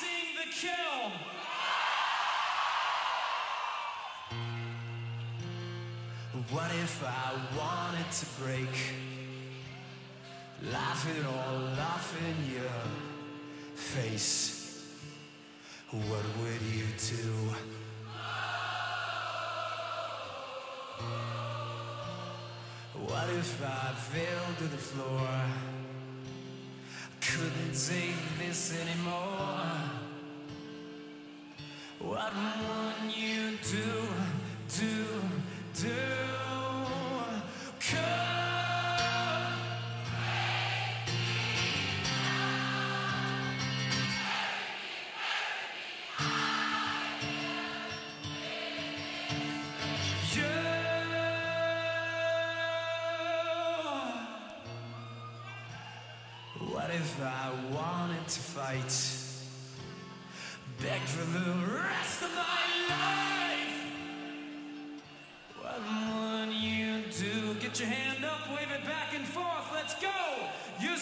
the kill. What if I wanted to break? Laughing all off in your face. What would you do? What if I fell to the floor? Couldn't take this anymore. What would you do, do, do? Come What if I wanted to fight? Beg for the Get your hand up, wave it back and forth. Let's go. You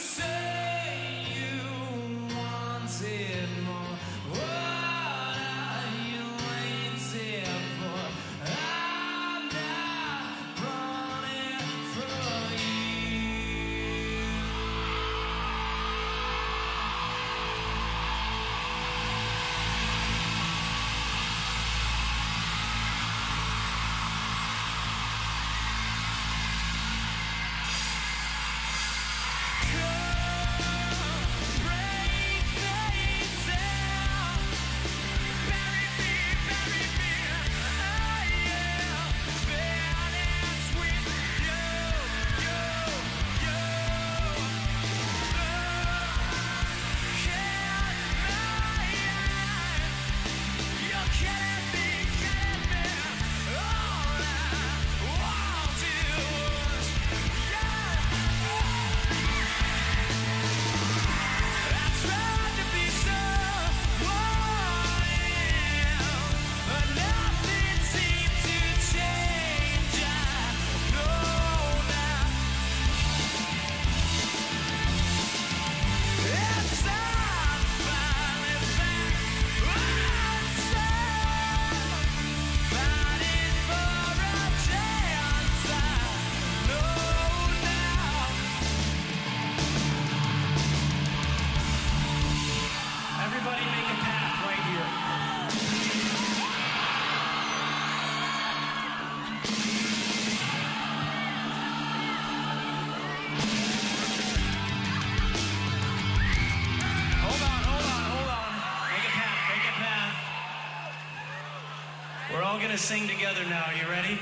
All gonna sing together now. Are you ready?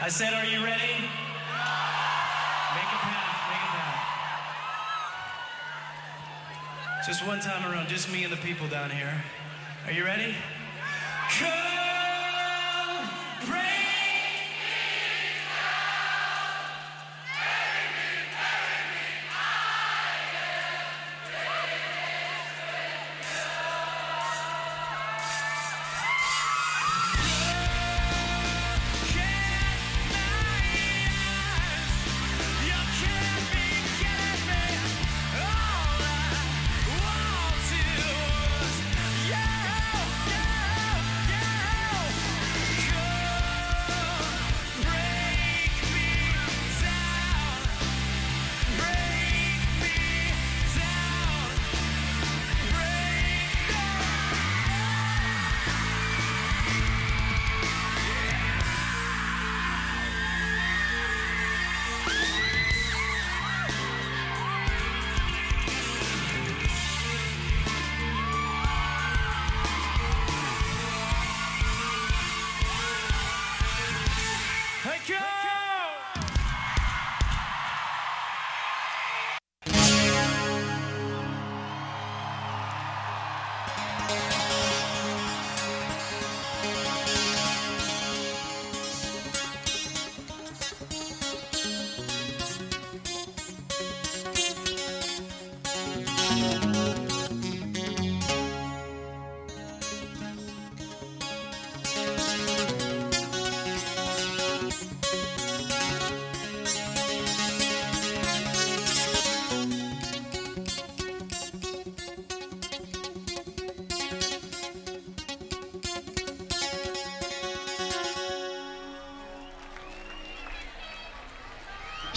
I said, are you ready? Make a path, make a path. Just one time around, just me and the people down here. Are you ready?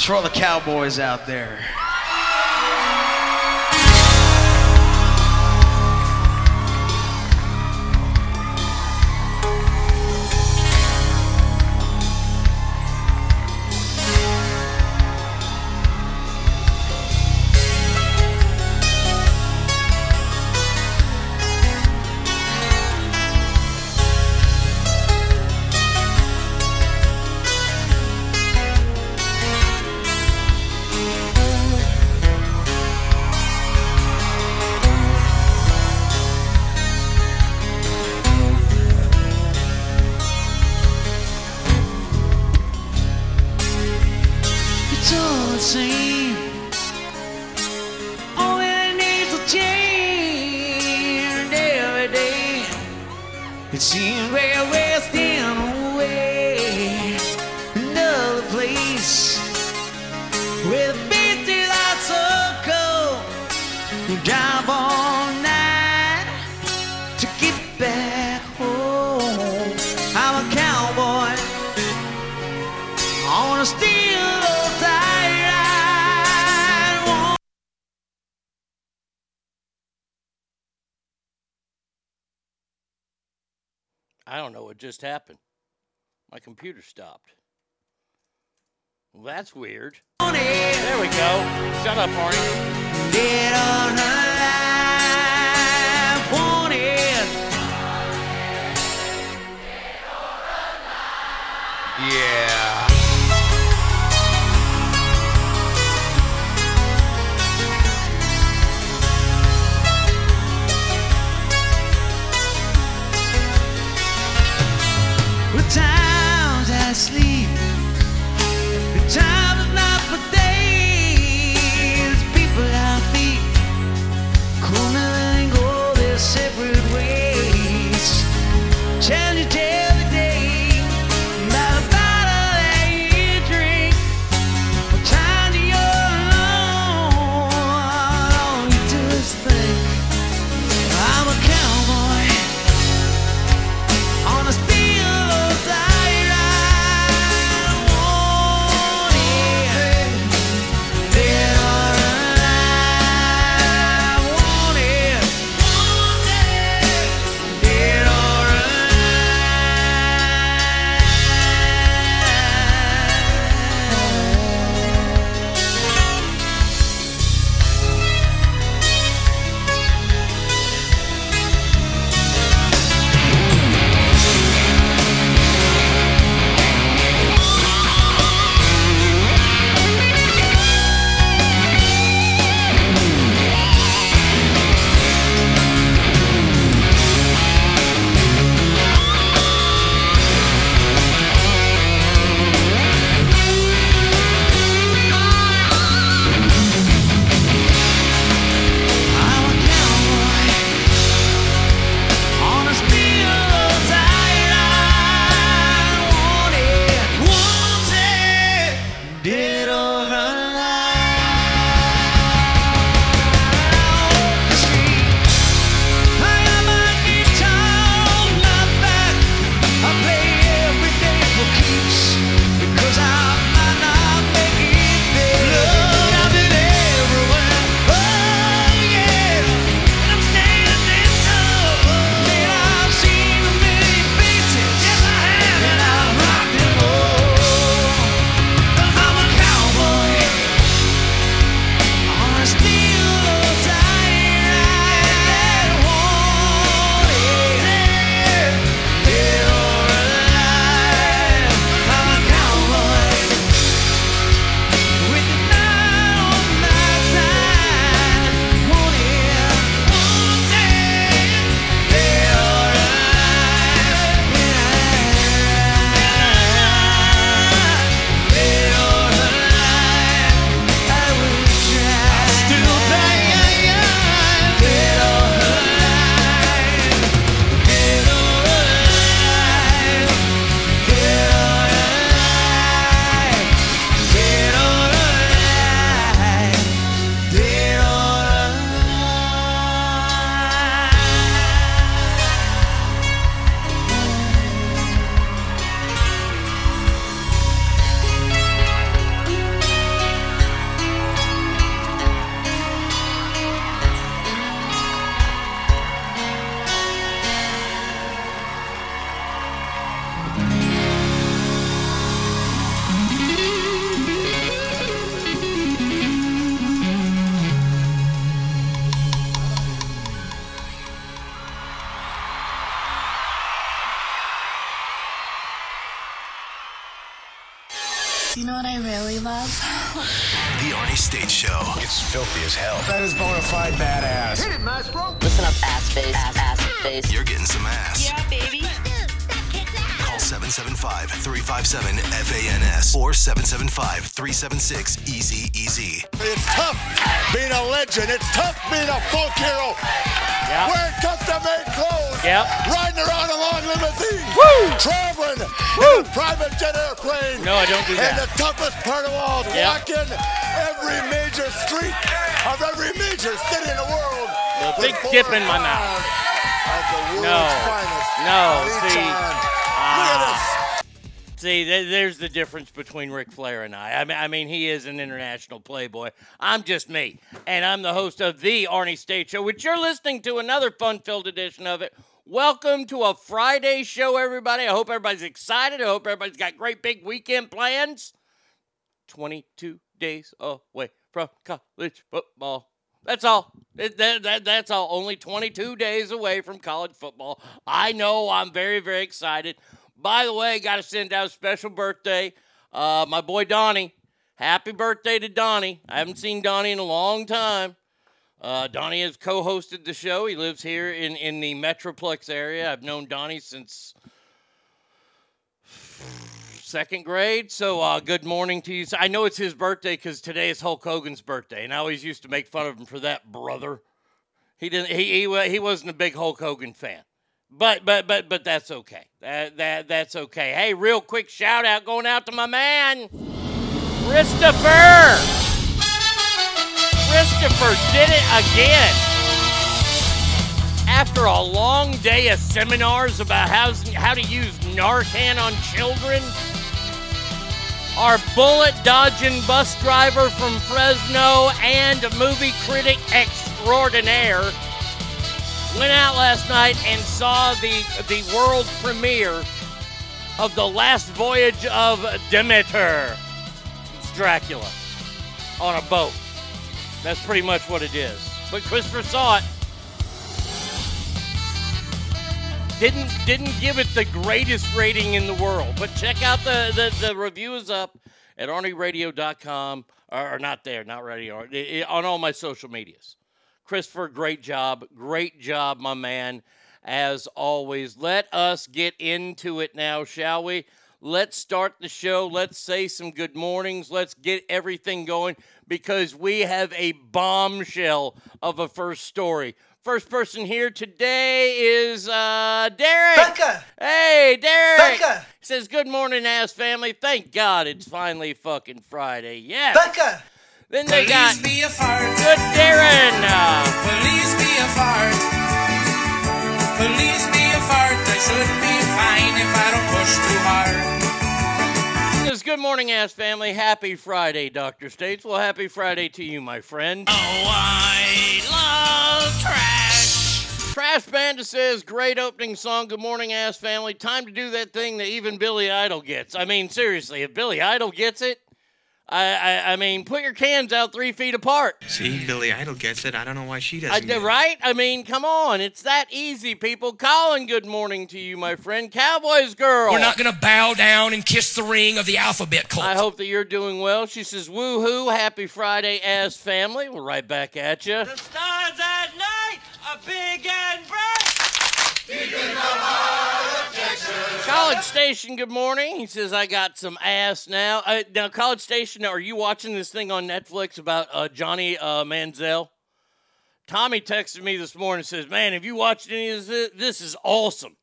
For all the cowboys out there. It seems we're just happened. My computer stopped. Well, that's weird. There we go. Shut up, Arnie. dead or alive. Want it. Yeah. With between Ric Flair and I. I mean, I mean, he is an international playboy. I'm just me, and I'm the host of the Arnie State Show, which you're listening to another fun-filled edition of it. Welcome to a Friday show, everybody. I hope everybody's excited. I hope everybody's got great big weekend plans. 22 days away from college football. That's all. That, that, that's all. Only 22 days away from college football. I know I'm very, very excited. By the way, got to send out a special birthday. Uh, my boy Donnie. Happy birthday to Donnie. I haven't seen Donnie in a long time. Uh, Donnie has co hosted the show. He lives here in, in the Metroplex area. I've known Donnie since second grade. So, uh, good morning to you. I know it's his birthday because today is Hulk Hogan's birthday, and I always used to make fun of him for that, brother. He didn't. He he, he wasn't a big Hulk Hogan fan, but but but but that's okay. That that that's okay. Hey, real quick shout out going out to my man, Christopher. Christopher did it again. After a long day of seminars about how, how to use Narcan on children, our bullet dodging bus driver from Fresno and movie critic extraordinaire went out last night and saw the, the world premiere of The Last Voyage of Demeter. It's Dracula on a boat. That's pretty much what it is. But Christopher saw it. Didn't didn't give it the greatest rating in the world. But check out the the, the review is up at arnieradio.com or, or not there, not radio, on all my social medias. Christopher, great job. Great job, my man. As always, let us get into it now, shall we? Let's start the show. Let's say some good mornings. Let's get everything going because we have a bombshell of a first story. First person here today is uh, Derek. Becca! Hey, Derek. Becca! He says, Good morning, ass family. Thank God it's finally fucking Friday. Yes. Becca! Then they got Please be a fart. good Darren. Please be a fart. Please be a fart. I should be fine if I don't push too hard. says, Good morning, ass family. Happy Friday, Dr. States. Well, happy Friday to you, my friend. Oh, I love trash. Trash Panda says, Great opening song. Good morning, ass family. Time to do that thing that even Billy Idol gets. I mean, seriously, if Billy Idol gets it, I, I, I mean, put your cans out three feet apart. See, Billy Idol gets it. I don't know why she doesn't. I, get it. right? I mean, come on. It's that easy, people. Colin, good morning to you, my friend. Cowboys girl. We're not going to bow down and kiss the ring of the alphabet cult. I hope that you're doing well. She says, woohoo, happy Friday, ass family. We're right back at you. The stars at night are big and bright. College Station, good morning. He says, I got some ass now. Uh, now, College Station, are you watching this thing on Netflix about uh, Johnny uh, Manziel? Tommy texted me this morning and says, Man, have you watched any of this? This is awesome.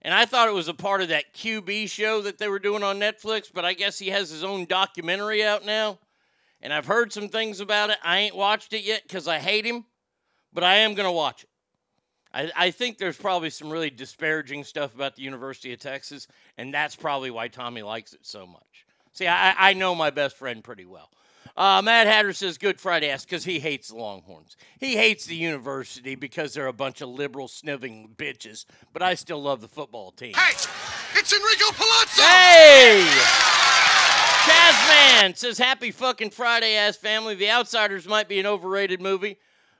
And I thought it was a part of that QB show that they were doing on Netflix, but I guess he has his own documentary out now. And I've heard some things about it. I ain't watched it yet because I hate him, but I am going to watch it. I, I think there's probably some really disparaging stuff about the University of Texas, and that's probably why Tommy likes it so much. See, I, I know my best friend pretty well. Uh, Matt Hatter says Good Friday ass because he hates the Longhorns. He hates the university because they're a bunch of liberal sniving bitches, but I still love the football team. Hey, it's Enrico Palazzo. Hey! Chazman says, Happy fucking Friday, ass family. The Outsiders might be an overrated movie,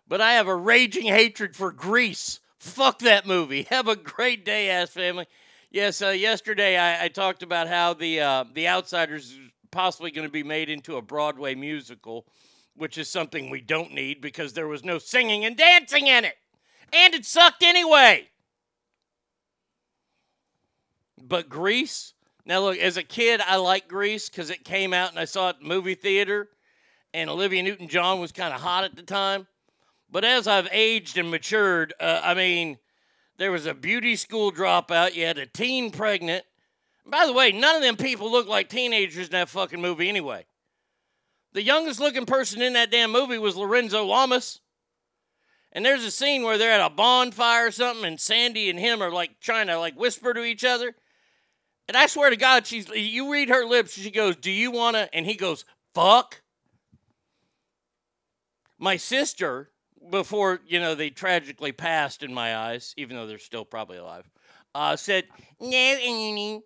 but I have a raging hatred for Grease. Fuck that movie. Have a great day, ass family. Yes, uh, yesterday I, I talked about how the uh, the Outsiders is possibly going to be made into a Broadway musical, which is something we don't need because there was no singing and dancing in it. And it sucked anyway. But Grease, now look, as a kid, I liked Grease because it came out and I saw it at the movie theater, and Olivia Newton John was kind of hot at the time. But as I've aged and matured, uh, I mean, there was a beauty school dropout, you had a teen pregnant. By the way, none of them people look like teenagers in that fucking movie anyway. The youngest looking person in that damn movie was Lorenzo Lamas. And there's a scene where they're at a bonfire or something, and Sandy and him are like trying to like whisper to each other. And I swear to God, she's you read her lips, she goes, Do you wanna? And he goes, Fuck. My sister, before, you know, they tragically passed in my eyes, even though they're still probably alive, uh, said, No, Annie.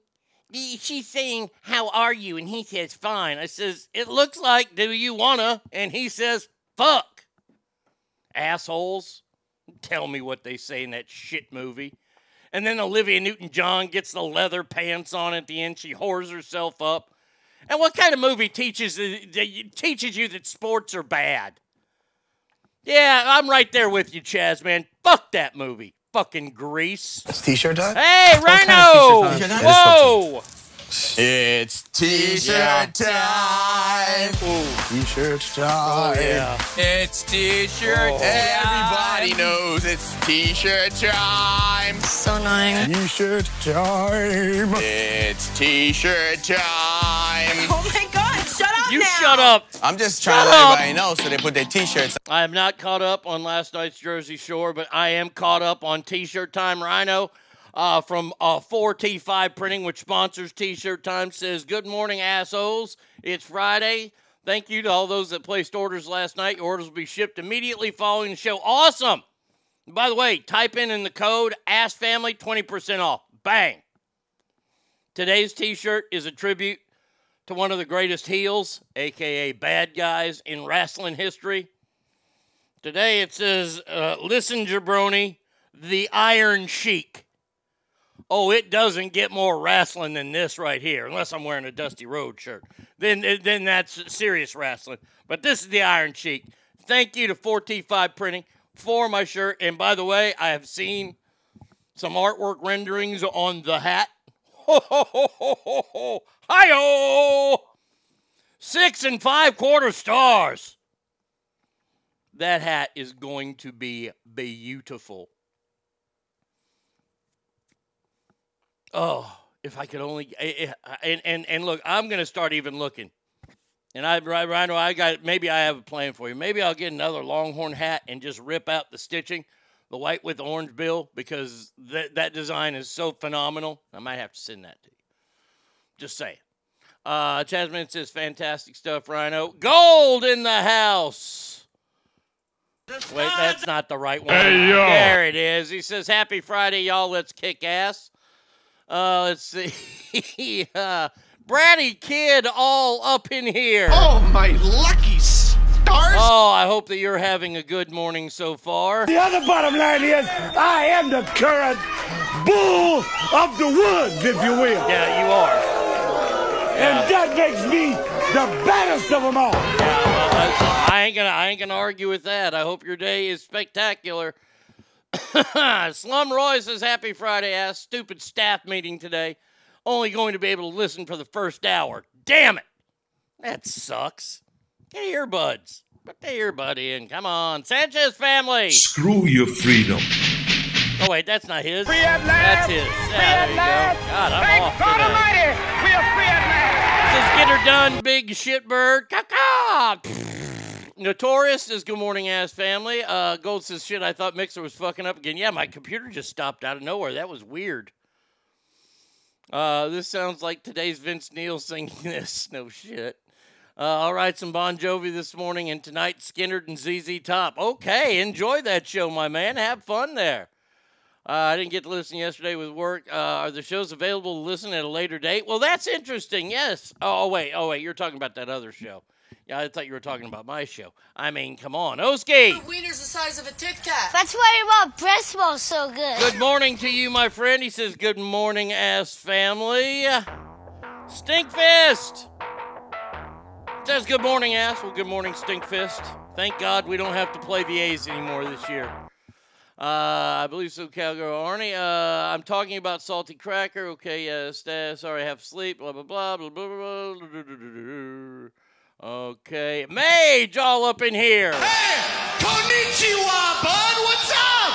She's saying, How are you? And he says, Fine. I says, It looks like, Do you wanna? And he says, Fuck. Assholes. Tell me what they say in that shit movie. And then Olivia Newton John gets the leather pants on at the end. She whores herself up. And what kind of movie teaches teaches you that sports are bad? Yeah, I'm right there with you, Chaz, man. Fuck that movie. Fucking Grease. It's t-shirt time? Hey, What kind Rhino! of t-shirt time? Whoa! It's t-shirt time. T-shirt time. Oh, yeah. It's t-shirt oh. time. Everybody knows it's t-shirt time. So annoying. T-shirt time. It's t-shirt time. You now. shut up. I'm just Shut trying to let up. everybody know so they put their t-shirts I am not caught up on last night's Jersey Shore, but I am caught up on T-shirt time. Rhino uh, from uh, 4T5 Printing, which sponsors T-shirt time, says, "Good morning, assholes. It's Friday. Thank you to all those that placed orders last night. Your orders will be shipped immediately following the show. Awesome. By the way, type in in the code Ass Family 20% off. Bang. Today's T-shirt is a tribute to one of the greatest heels, aka bad guys in wrestling history. Today it says, uh, "Listen, jabroni, the Iron Sheik." Oh, it doesn't get more wrestling than this right here, unless I'm wearing a Dusty Rhodes shirt. Then, then that's serious wrestling. But this is the Iron Sheik. Thank you to 4T5 Printing for my shirt. And by the way, I have seen some artwork renderings on the hat. Ho ho ho ho ho! Hi-yo! Six and five quarter stars. That hat is going to be beautiful. Oh, if I could only eh, eh, and and and look, I'm gonna start even looking. And I, right, Rhino, I got maybe I have a plan for you. Maybe I'll get another Longhorn hat and just rip out the stitching, the white with orange bill, because that that design is so phenomenal. I might have to send that to you. Just saying. Uh, Chasman says fantastic stuff, Rhino. Gold in the house. Wait, that's not the right one. Hey, yo. There it is. He says, Happy Friday, y'all. Let's kick ass. Uh, let's see. uh, Bratty Kid all up in here. Oh, my lucky Oh, I hope that you're having a good morning so far. The other bottom line is, I am the current bull of the woods, if you will. Yeah, you are. And that makes me the baddest of them all. Yeah, well, I, I ain't gonna, I ain't gonna argue with that. I hope your day is spectacular. Slum Roy says, "Happy Friday, ass stupid staff meeting today. Only going to be able to listen for the first hour. Damn it, that sucks. Get earbuds. Put the earbud in. Come on, Sanchez family. Screw your freedom. Oh wait, that's not his. Free at That's his. Free Yeah, at there you last. go. God, I'm Thank off God today. Almighty, we are free at last. Says, get her done, big shitbird. Caw-caw. Notorious is good morning, ass family. Uh, Gold says, shit, I thought Mixer was fucking up again. Yeah, my computer just stopped out of nowhere. That was weird. Uh, this sounds like today's Vince Neil singing this. No shit. Uh, all right, some Bon Jovi this morning, and tonight Skynyrd and ZZ Top. Okay, enjoy that show, my man. Have fun there. Uh, I didn't get to listen yesterday with work. Uh, are the shows available to listen at a later date? Well, that's interesting. Yes. Oh, wait. Oh, wait. You're talking about that other show. Yeah, I thought you were talking about my show. I mean, come on. Oski. Wiener's the size of a Tic Tac. That's why your breast smells so good. Good morning to you, my friend. He says, Good morning, ass family. Stinkfist. Says good morning, ass. Well, good morning, Stinkfist. Thank God we don't have to play the A's anymore this year. Uh, I believe so, Cowgirl Arnie. Uh, I'm talking about salty cracker. Okay, yes, uh, sorry, I have sleep. Blah blah blah blah blah blah. blah, okay, Mage all up in here. Hey, konnichiwa, bud. What's up?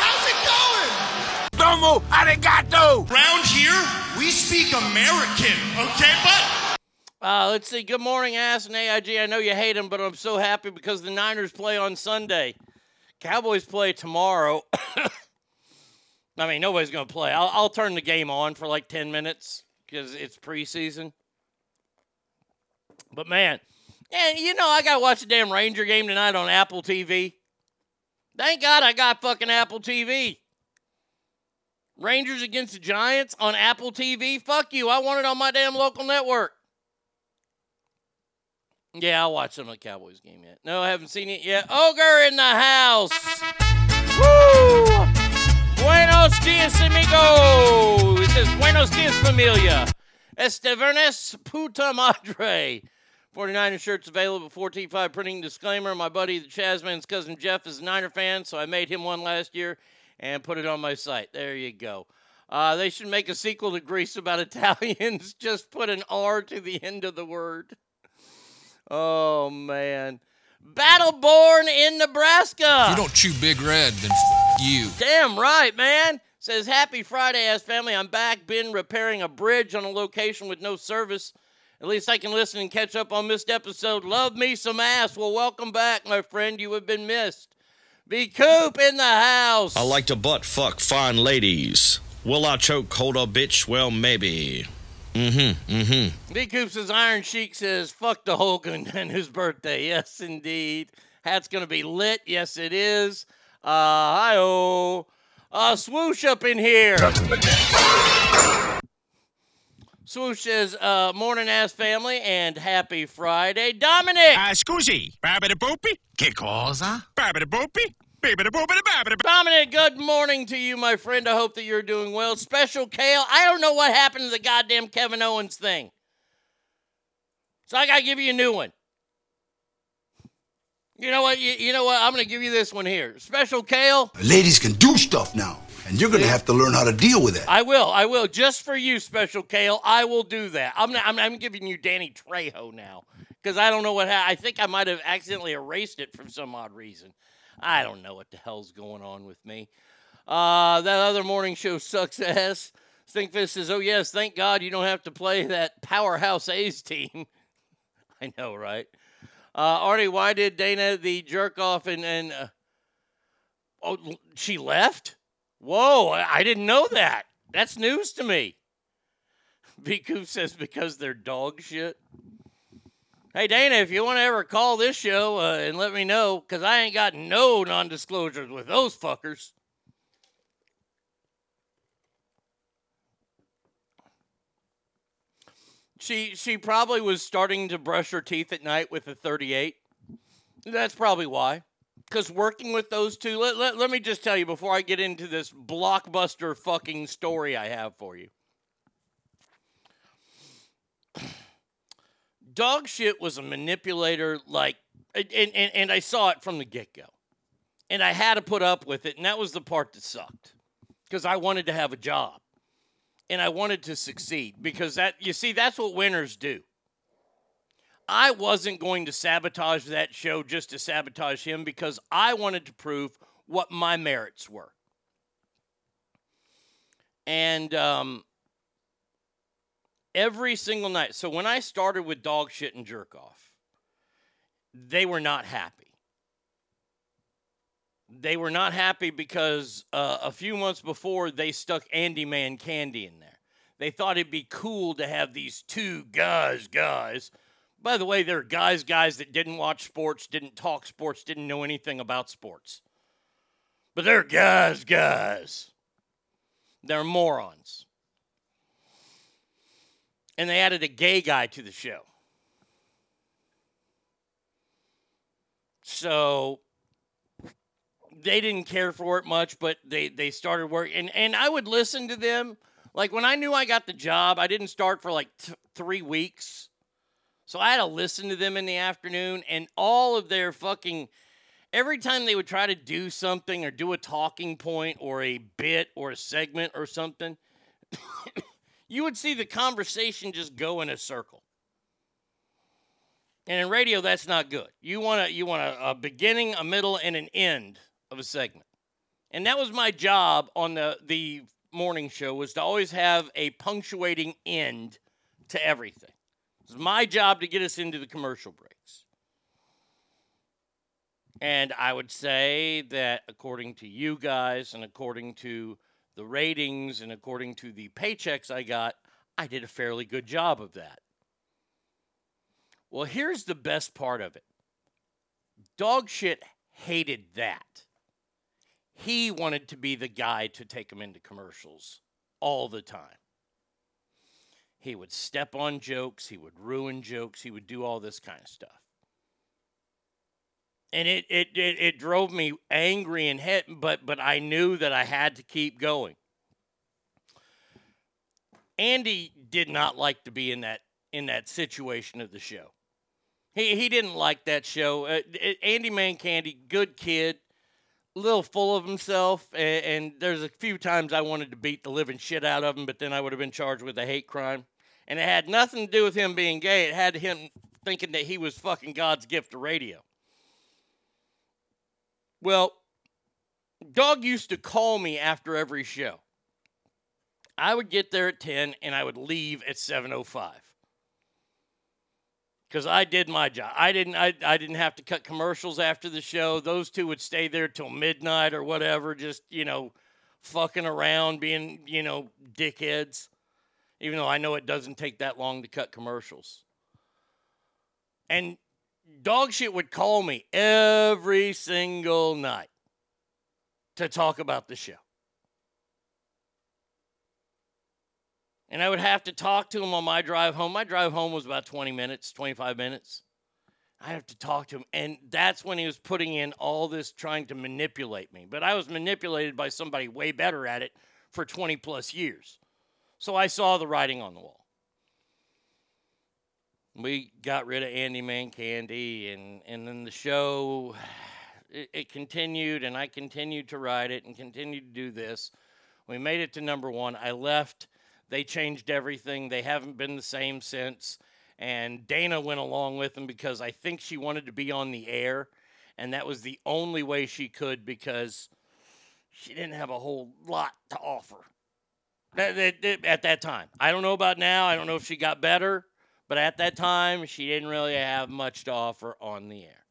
How's it going? Domo arigato. Round here, we speak American. Okay, bud. Uh, let's see. Good morning, ass and AIG. I know you hate them, but I'm so happy because the Niners play on Sunday. Cowboys play tomorrow. I mean, nobody's going to play. I'll, I'll turn the game on for like 10 minutes because it's preseason. But man, and you know, I got to watch the damn Ranger game tonight on Apple TV. Thank God I got fucking Apple TV. Rangers against the Giants on Apple TV. Fuck you. I want it on my damn local network. Yeah, I'll watch some of the Cowboys game yet. No, I haven't seen it yet. Ogre in the house. Woo! Buenos dias, amigo. It says Buenos dias, familia. Estevernes puta madre. 49er shirts available at 4T5 printing disclaimer. My buddy, the Chazman's cousin Jeff, is a Niner fan, so I made him one last year and put it on my site. There you go. Uh, they should make a sequel to Grease about Italians. Just put an R to the end of the word. Oh man. Battleborn in Nebraska. If you don't chew Big Red, then f- you. Damn right, man. Says happy Friday, ass family. I'm back. Been repairing a bridge on a location with no service. At least I can listen and catch up on missed episode. Love me some ass. Well, welcome back, my friend. You have been missed. Be Coop in the house. I like to butt fuck fine ladies. Will I choke hold a bitch? Well, maybe. Mm-hmm. Mm-hmm. Big Coop says Iron Sheik says fuck the Hogan and his birthday. Yes, indeed. Hat's gonna be lit. Yes, it is. Uh, hi-oh. Uh, swoosh up in here. Swoosh says, uh, morning ass family and happy Friday. Dominic! Uh, scusi, babidi boopy? Che cosa? Babidi boopy? Babidi boopity babidi Dominic, good morning to you, my friend. I hope that you're doing well. Special Kale, I don't know what happened to the goddamn Kevin Owens thing. So I gotta give you a new one. You know what? You, you know what? I'm gonna give you this one here. Special Kale. Ladies can do stuff now, and you're gonna have to learn how to deal with it. I will. I will. Just for you, Special Kale. I will do that. I'm not, I'm, I'm giving you Danny Trejo now because I don't know what. Ha- I think I might have accidentally erased it for some odd reason. I don't know what the hell's going on with me. Uh, that other morning show sucks ass. Stinkfist says, "Oh yes, thank God you don't have to play that powerhouse A's team." I know, right? Uh, Artie, why did Dana the jerk off and and uh, oh she left? Whoa, I, I didn't know that. That's news to me. Biku says because they're dog shit. Hey Dana, if you want to ever call this show uh, and let me know, because I ain't got no non-disclosures with those fuckers. She she probably was starting to brush her teeth at night with a 38. That's probably why. Because working with those two, let, let, let me just tell you before I get into this blockbuster fucking story I have for you. Dog shit was a manipulator, like, and, and, and I saw it from the get go. And I had to put up with it, and that was the part that sucked. Because I wanted to have a job and I wanted to succeed because that you see that's what winners do. I wasn't going to sabotage that show just to sabotage him because I wanted to prove what my merits were. And um, every single night, so when I started with dog shit and jerk off, they were not happy. They were not happy because uh, a few months before they stuck Andy Man Candy in there. They thought it'd be cool to have these two guys, guys. By the way, they're guys, guys that didn't watch sports, didn't talk sports, didn't know anything about sports. But they're guys, guys. They're morons. And they added a gay guy to the show. So they didn't care for it much, but they they started working, and and I would listen to them. Like when I knew I got the job, I didn't start for like t- three weeks. So I had to listen to them in the afternoon, and all of their fucking. Every time they would try to do something or do a talking point or a bit or a segment or something, you would see the conversation just go in a circle. And in radio, that's not good. You want a, you want a, a beginning, a middle, and an end of a segment. And that was my job on the, the morning show was to always have a punctuating end to everything. It was my job to get us into the commercial breaks. And I would say that according to you guys and according to the ratings and according to the paychecks I got, I did a fairly good job of that. Well, here's the best part of it Dogshit hated that. He wanted to be the guy to take him into commercials all the time. He would step on jokes, he would ruin jokes, he would do all this kind of stuff. And it it it, it drove me angry and hit, but but I knew that I had to keep going. Andy did not like to be in that in that situation of the show. He he didn't like that show. Uh, Andy Mancandy, good kid, a little full of himself, and, and, there's a few times I wanted to beat the living shit out of him, but then I would have been charged with a hate crime. And it had nothing to do with him being gay. It had him thinking that he was fucking God's gift to radio. Well, Dog used to call me after every show. I would get there at 10 and I would leave at 7:05 because I did my job. I didn't. I, I didn't have to cut commercials after the show. Those two would stay there till midnight or whatever, just you know, fucking around, being you know dickheads. Even though I know it doesn't take that long to cut commercials. And dog shit would call me every single night to talk about the show. and I would have to talk to him on my drive home. My drive home was about 20 minutes, 25 minutes. I have to talk to him. And that's when he was putting in all this trying to manipulate me. But I was manipulated by somebody way better at it for 20 plus years. So I saw the writing on the wall. We got rid of Andy Mancandy, and, and then the show, it, it continued, and I continued to write it and continued to do this. We made it to number one. I left they changed everything. They haven't been the same since. And Dana went along with them because I think she wanted to be on the air. And that was the only way she could because she didn't have a whole lot to offer at that time. I don't know about now. I don't know if she got better. But at that time, she didn't really have much to offer on the air.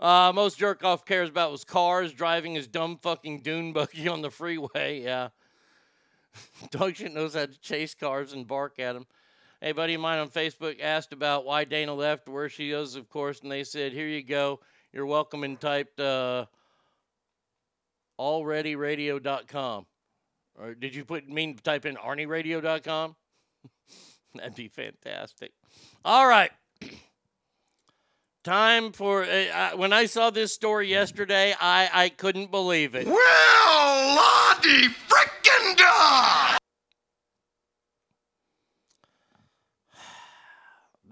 Uh, most jerk off cares about was cars driving his dumb fucking dune buggy on the freeway. Yeah. Dog shit knows how to chase cars and bark at them. Hey, buddy of mine on Facebook asked about why Dana left, where she is, of course, and they said, "Here you go. You're welcome," and typed uh, alreadyradio.com. Or did you put mean type in arnieradio.com? That'd be fantastic. All right. Time for uh, when I saw this story yesterday, I, I couldn't believe it. Well, Lottie frickin' da!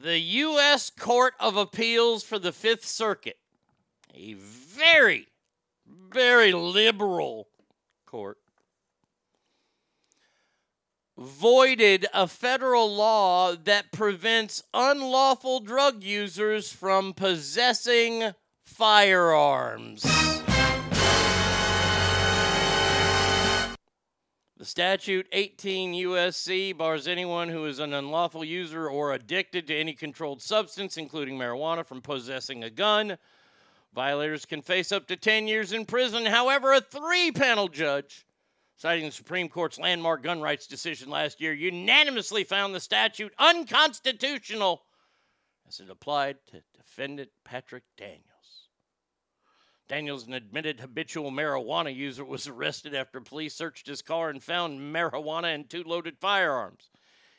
The U.S. Court of Appeals for the Fifth Circuit, a very, very liberal court, voided a federal law that prevents unlawful drug users from possessing firearms. The statute 18 USC bars anyone who is an unlawful user or addicted to any controlled substance, including marijuana, from possessing a gun. Violators can face up to 10 years in prison. However, a three panel judge citing the Supreme Court's landmark gun rights decision last year, unanimously found the statute unconstitutional as it applied to defendant Patrick Daniels. Daniels, an admitted habitual marijuana user, was arrested after police searched his car and found marijuana and two loaded firearms.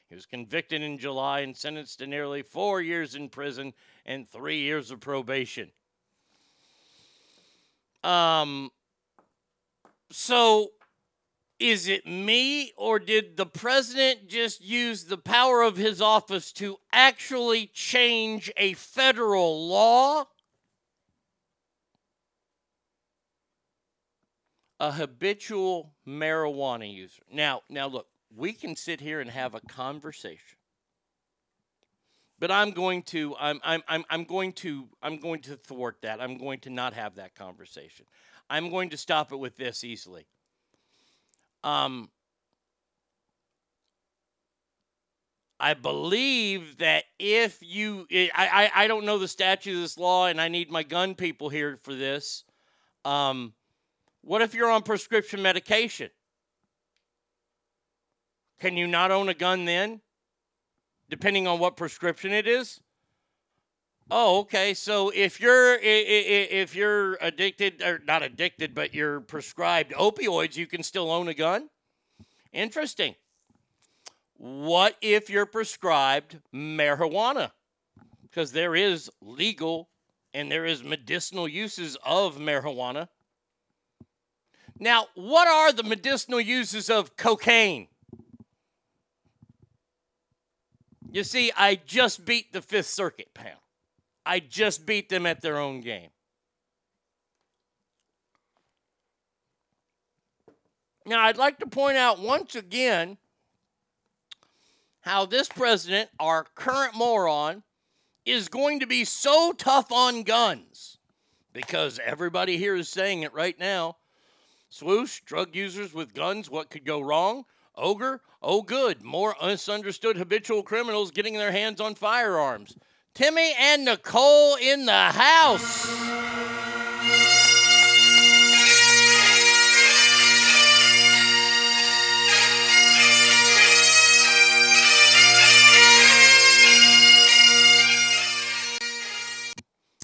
He was convicted in July and sentenced to nearly four years in prison and three years of probation. Um, so is it me or did the president just use the power of his office to actually change a federal law? A habitual marijuana user. Now, now look, we can sit here and have a conversation. But I'm going to I'm I'm I'm I'm going to I'm going to thwart that. I'm going to not have that conversation. I'm going to stop it with this easily. Um, I believe that if you, I, I, I don't know the statute of this law, and I need my gun people here for this. Um, what if you're on prescription medication? Can you not own a gun then, depending on what prescription it is? Oh, okay. So if you're if you're addicted or not addicted, but you're prescribed opioids, you can still own a gun. Interesting. What if you're prescribed marijuana? Because there is legal and there is medicinal uses of marijuana. Now, what are the medicinal uses of cocaine? You see, I just beat the Fifth Circuit panel. I just beat them at their own game. Now, I'd like to point out once again how this president, our current moron, is going to be so tough on guns because everybody here is saying it right now. Swoosh, drug users with guns, what could go wrong? Ogre, oh good, more misunderstood habitual criminals getting their hands on firearms. Timmy and Nicole in the house.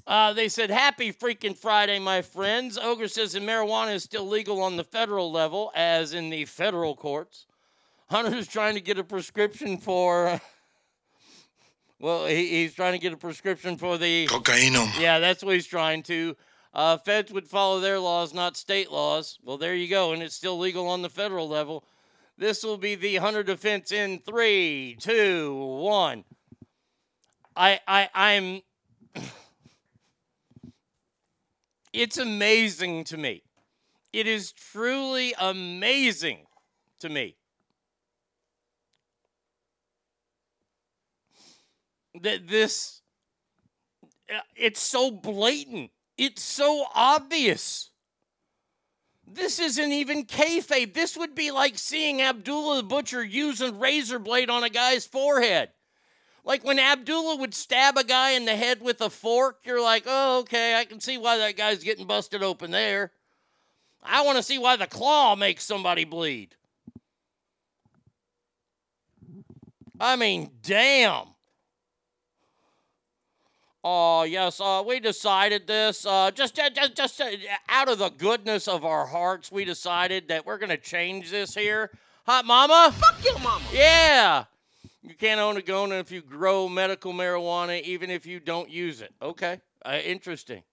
Uh, they said, Happy freaking Friday, my friends. Ogre says that marijuana is still legal on the federal level, as in the federal courts. Hunter is trying to get a prescription for. Well, he, he's trying to get a prescription for the cocaine. Yeah, that's what he's trying to. Uh, feds would follow their laws, not state laws. Well, there you go, and it's still legal on the federal level. This will be the Hunter defense in three, two, one. I, I, I'm. it's amazing to me. It is truly amazing to me that this uh, it's so blatant. It's so obvious. This isn't even kayfabe. This would be like seeing Abdullah the Butcher use a razor blade on a guy's forehead. Like when Abdullah would stab a guy in the head with a fork, you're like, oh, okay, I can see why that guy's getting busted open there. I want to see why the claw makes somebody bleed. I mean, damn. Oh, yes, uh, we decided this. Uh, just, just, just uh, out of the goodness of our hearts, we decided that we're going to change this here. Hot mama? Fuck your mama. Yeah. You can't own a gun if you grow medical marijuana, even if you don't use it. Okay. Uh, interesting.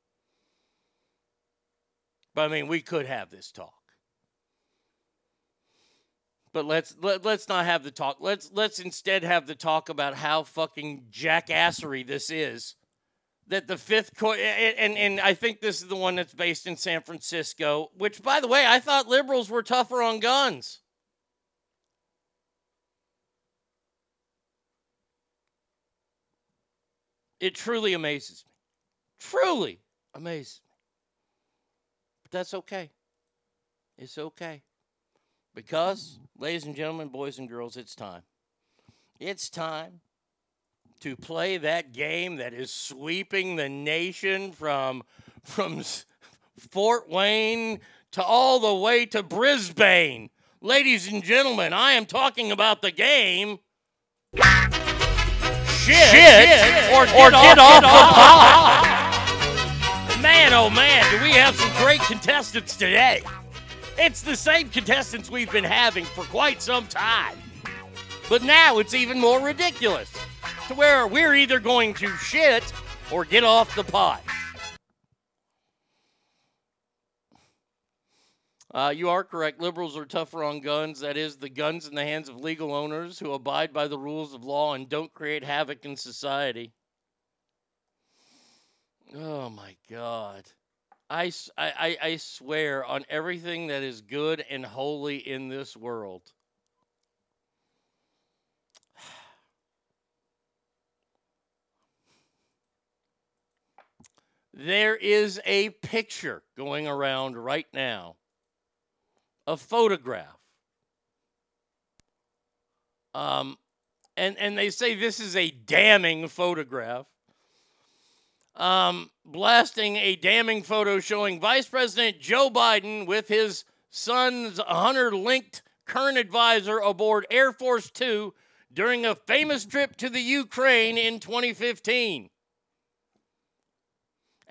But I mean, we could have this talk. But let's let, let's not have the talk. Let's let's instead have the talk about how fucking jackassery this is that the fifth court and, and, I think this is the one that's based in San Francisco, which by the way, I thought liberals were tougher on guns. It truly amazes me. Truly amazes me. But that's okay. It's okay. Because, ladies and gentlemen, boys and girls, it's time. It's time to play that game that is sweeping the nation from from Fort Wayne to all the way to Brisbane. Ladies and gentlemen, I am talking about the game. Shit, shit or, or get, off, off the pot. Man, oh man, do we have some great contestants today. It's the same contestants we've been having for quite some time. But now it's even more ridiculous to where we're either going to shit or get off the pot. Uh, you are correct. Liberals are tougher on guns. That is, the guns in the hands of legal owners who abide by the rules of law and don't create havoc in society. Oh my God. I, I, I swear on everything that is good and holy in this world. There is a picture going around right now, a photograph. Um, and, and they say this is a damning photograph. Um, blasting a damning photo showing Vice President Joe Biden with his son's Hunter linked current advisor aboard Air Force Two during a famous trip to the Ukraine in 2015.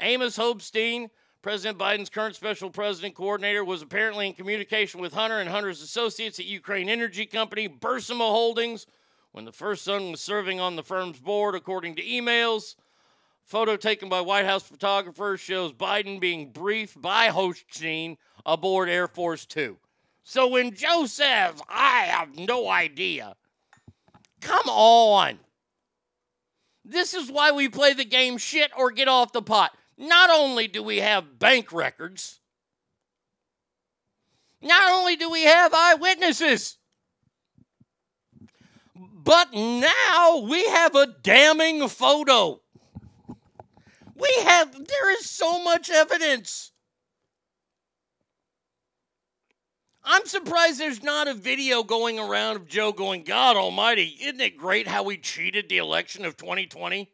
Amos Hochstein, President Biden's current special president coordinator, was apparently in communication with Hunter and Hunter's associates at Ukraine Energy Company, Burisma Holdings, when the first son was serving on the firm's board, according to emails. Photo taken by White House photographers shows Biden being briefed by Hochstein aboard Air Force Two. So when Joe says, I have no idea, come on. This is why we play the game shit or get off the pot. Not only do we have bank records, not only do we have eyewitnesses, but now we have a damning photo. We have, there is so much evidence. I'm surprised there's not a video going around of Joe going, God almighty, isn't it great how we cheated the election of 2020?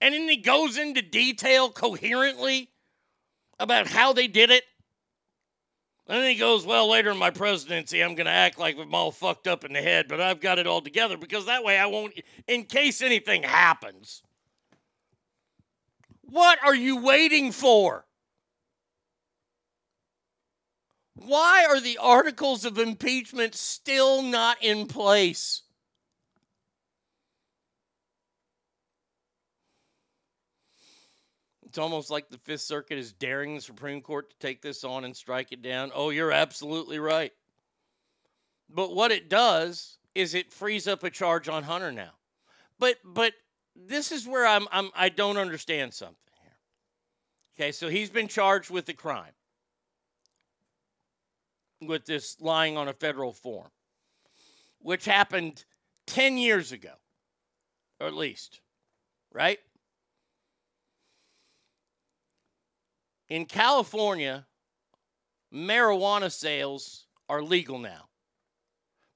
And then he goes into detail coherently about how they did it. And then he goes, Well, later in my presidency, I'm going to act like I'm all fucked up in the head, but I've got it all together because that way I won't, in case anything happens. What are you waiting for? Why are the articles of impeachment still not in place? It's almost like the Fifth Circuit is daring the Supreme Court to take this on and strike it down. Oh, you're absolutely right. But what it does is it frees up a charge on Hunter now. But but this is where I'm, I'm I don't understand something here. Okay, so he's been charged with a crime with this lying on a federal form, which happened 10 years ago, or at least, right? In California, marijuana sales are legal now.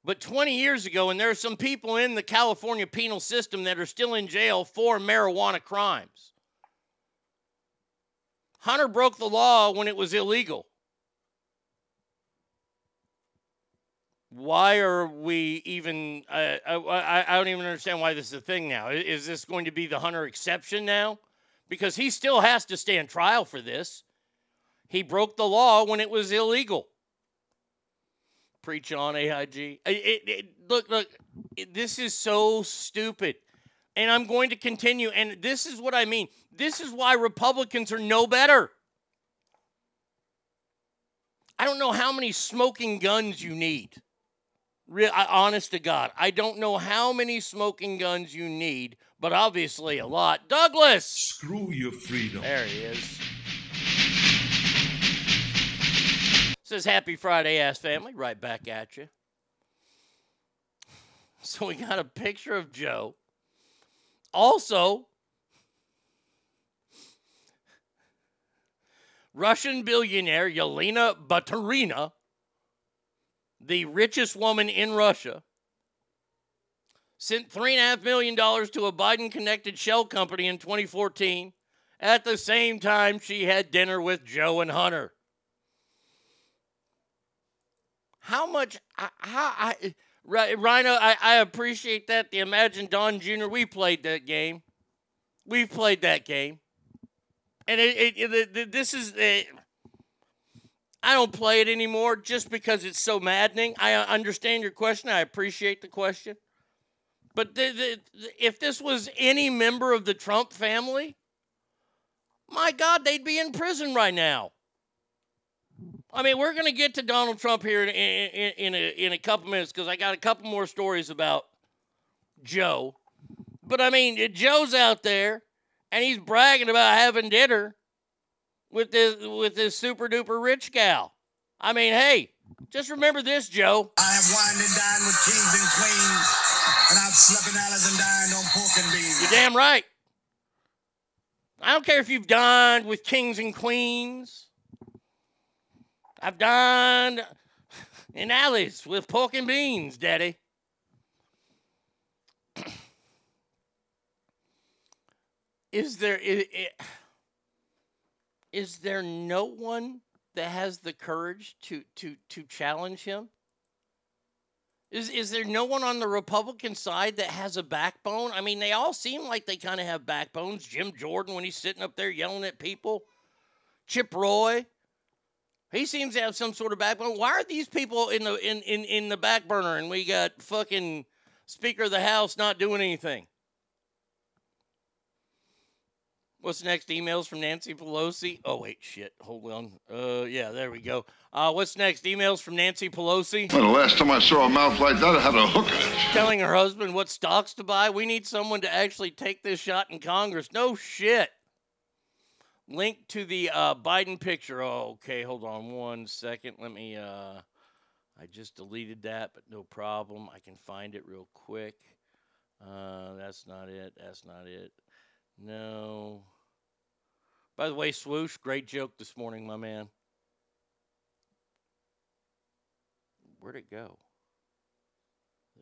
But 20 years ago, and there are some people in the California penal system that are still in jail for marijuana crimes. Hunter broke the law when it was illegal. Why are we even? Uh, I, I don't even understand why this is a thing now. Is this going to be the Hunter exception now? Because he still has to stand trial for this. He broke the law when it was illegal. Preach on AIG. It, it, it, look, look, this is so stupid. And I'm going to continue. And this is what I mean. This is why Republicans are no better. I don't know how many smoking guns you need. Real, honest to God, I don't know how many smoking guns you need, but obviously a lot. Douglas! Screw your freedom. There he is. Says Happy Friday, ass family. Right back at you. So we got a picture of Joe. Also, Russian billionaire Yelena Baturina, the richest woman in Russia, sent $3.5 million to a Biden connected shell company in 2014 at the same time she had dinner with Joe and Hunter. How much? How I, Rhino, I, I appreciate that. The Imagine Don Jr. We played that game. We've played that game, and it, it, it, it this is. It, I don't play it anymore just because it's so maddening. I understand your question. I appreciate the question, but the, the, if this was any member of the Trump family, my God, they'd be in prison right now. I mean, we're going to get to Donald Trump here in, in, in, a, in a couple minutes because I got a couple more stories about Joe. But I mean, Joe's out there and he's bragging about having dinner with this with this super duper rich gal. I mean, hey, just remember this, Joe. I have wined and dined with kings and queens, and dined on pork and beans. You're damn right. I don't care if you've dined with kings and queens. I've dined in alleys with pork and beans, Daddy. is there is, is there no one that has the courage to to to challenge him? Is is there no one on the Republican side that has a backbone? I mean, they all seem like they kind of have backbones. Jim Jordan when he's sitting up there yelling at people. Chip Roy, he seems to have some sort of backbone. Why are these people in the in in, in the back burner and we got fucking Speaker of the House not doing anything? What's next? Emails from Nancy Pelosi. Oh wait, shit. Hold on. Uh, yeah, there we go. Uh, what's next? Emails from Nancy Pelosi. Well, the last time I saw a mouth like that, I had a hook in it. Telling her husband what stocks to buy. We need someone to actually take this shot in Congress. No shit. Link to the uh, Biden picture. Oh, okay. Hold on one second. Let me. Uh, I just deleted that, but no problem. I can find it real quick. Uh, that's not it. That's not it. No. By the way, swoosh, great joke this morning, my man. Where'd it go?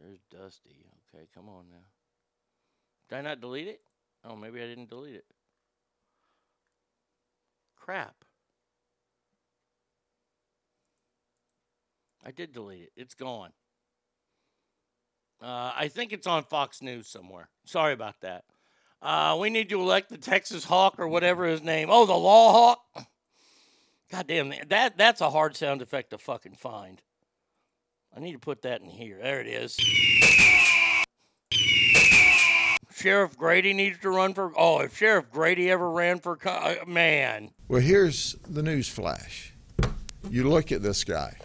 There's Dusty. Okay, come on now. Did I not delete it? Oh, maybe I didn't delete it. Crap. I did delete it. It's gone. Uh, I think it's on Fox News somewhere. Sorry about that. Uh, we need to elect the Texas Hawk or whatever his name. Oh, the Law Hawk. God damn that that's a hard sound effect to fucking find. I need to put that in here. There it is. Sheriff Grady needs to run for. Oh, if Sheriff Grady ever ran for, uh, man. Well, here's the news flash. You look at this guy.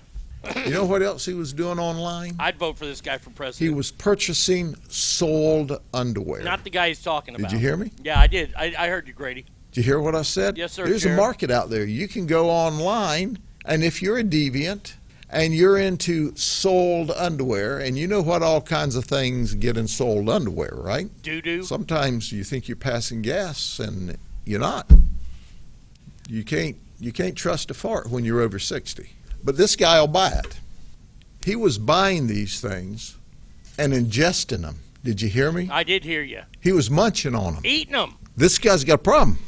You know what else he was doing online? I'd vote for this guy for president. He was purchasing sold underwear. Not the guy he's talking about. Did you hear me? Yeah, I did. I, I heard you, Grady. Did you hear what I said? Yes, sir. There's Sheriff. a market out there. You can go online, and if you're a deviant and you're into sold underwear, and you know what all kinds of things get in sold underwear, right? Doo doo. Sometimes you think you're passing gas, and you're not. You can't you can't trust a fart when you're over sixty. But this guy will buy it. He was buying these things and ingesting them. Did you hear me? I did hear you. He was munching on them. Eating them. This guy's got a problem.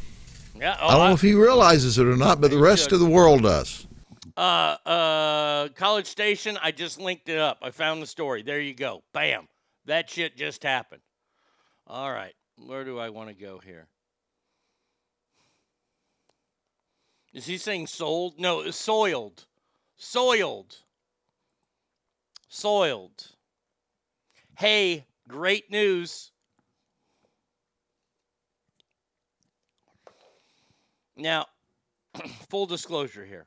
Yeah. Oh, I don't know if he realizes it or not, but the rest should. of the world does. Uh, uh, College Station. I just linked it up. I found the story. There you go. Bam. That shit just happened. All right. Where do I want to go here? Is he saying sold? No, it's soiled. Soiled. Soiled. Hey, great news. Now, full disclosure here.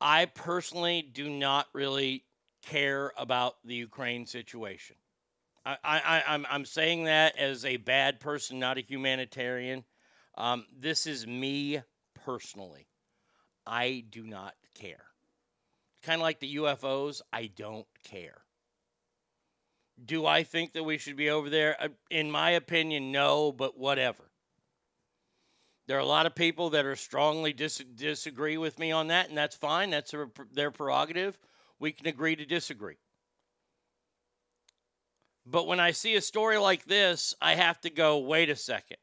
I personally do not really care about the Ukraine situation. I, I, I'm, I'm saying that as a bad person, not a humanitarian. Um, this is me personally. I do not care. Kind of like the UFOs, I don't care. Do I think that we should be over there? Uh, In my opinion, no, but whatever. There are a lot of people that are strongly dis- disagree with me on that, and that's fine. That's their, their prerogative. We can agree to disagree. But when I see a story like this, I have to go, wait a second.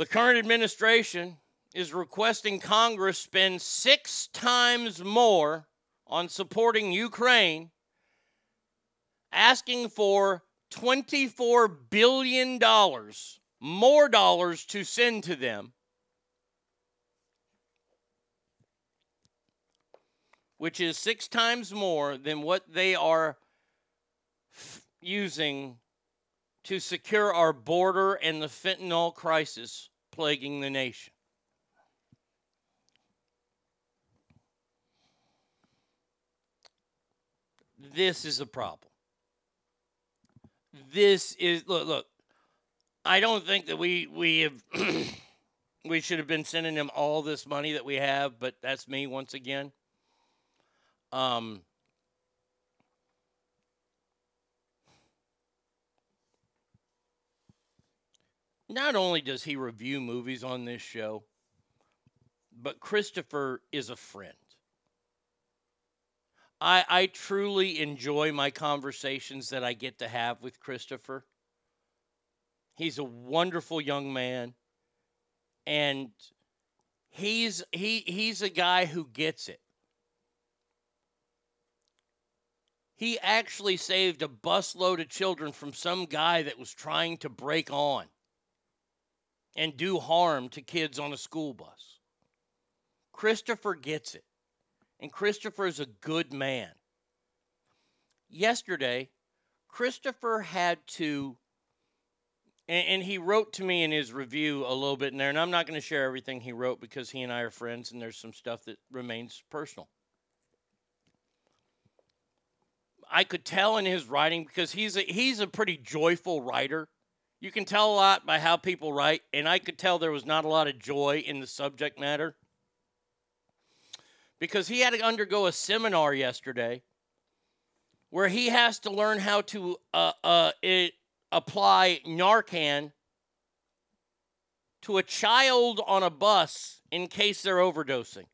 The current administration is requesting Congress spend six times more on supporting Ukraine, asking for $24 billion more dollars to send to them, which is six times more than what they are f- using to secure our border and the fentanyl crisis plaguing the nation. This is a problem. This is look look. I don't think that we we have we should have been sending him all this money that we have, but that's me once again. Um Not only does he review movies on this show, but Christopher is a friend. I, I truly enjoy my conversations that I get to have with Christopher. He's a wonderful young man, and he's he he's a guy who gets it. He actually saved a busload of children from some guy that was trying to break on and do harm to kids on a school bus. Christopher gets it. And Christopher is a good man. Yesterday, Christopher had to, and, and, he wrote to me in his review a little bit in there, and I'm not going to share everything he wrote because he and I are friends and there's some stuff that remains personal. I could tell in his writing because he's a, he's a pretty joyful writer. You can tell a lot by how people write, and I could tell there was not a lot of joy in the subject matter because he had to undergo a seminar yesterday where he has to learn how to uh, uh, it, apply Narcan to a child on a bus in case they're overdosing.